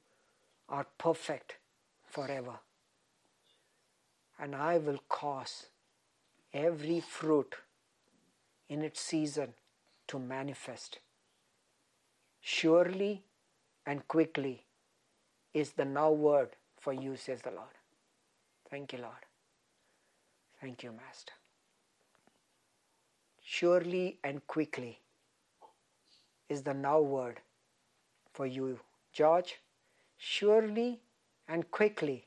are perfect forever. And I will cause every fruit in its season to manifest. Surely and quickly is the now word for you, says the Lord. Thank you, Lord. Thank you, Master. Surely and quickly is the now word for you, George. Surely and quickly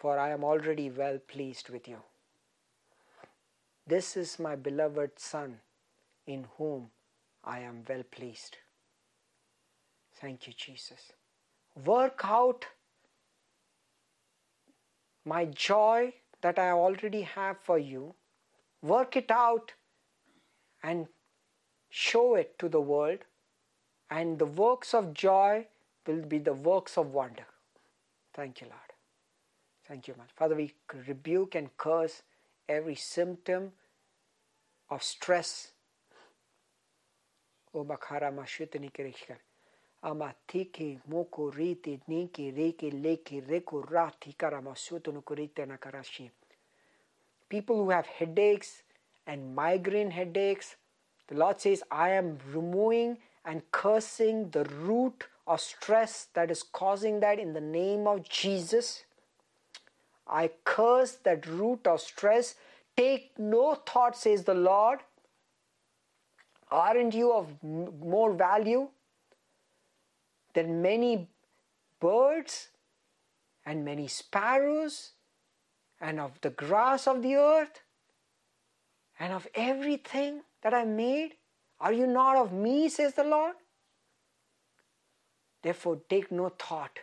For I am already well pleased with you. This is my beloved Son, in whom I am well pleased. Thank you, Jesus. Work out my joy that I already have for you. Work it out and show it to the world, and the works of joy will be the works of wonder. Thank you, Lord. Thank you, man. Father, we rebuke and curse every symptom of stress. O. Amatiki nakarashi. People who have headaches and migraine headaches, the Lord says, I am removing and cursing the root of stress that is causing that in the name of Jesus. I curse that root of stress. Take no thought, says the Lord. Aren't you of more value than many birds and many sparrows and of the grass of the earth and of everything that I made? Are you not of me, says the Lord? Therefore, take no thought.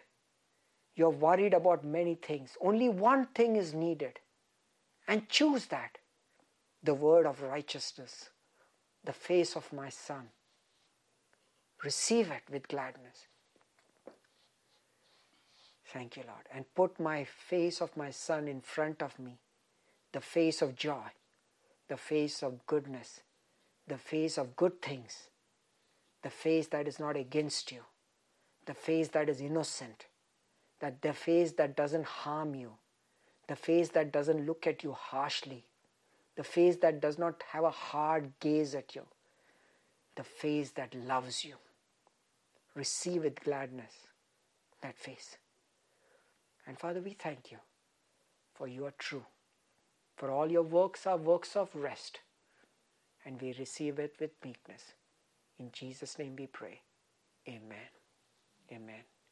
You're worried about many things. Only one thing is needed. And choose that the word of righteousness, the face of my Son. Receive it with gladness. Thank you, Lord. And put my face of my Son in front of me, the face of joy, the face of goodness, the face of good things, the face that is not against you, the face that is innocent, that the face that doesn't harm you, the face that doesn't look at you harshly, the face that does not have a hard gaze at you, the face that loves you. Receive with gladness that face. And Father, we thank you for you are true. For all your works are works of rest. And we receive it with meekness. In Jesus' name we pray. Amen. Amen.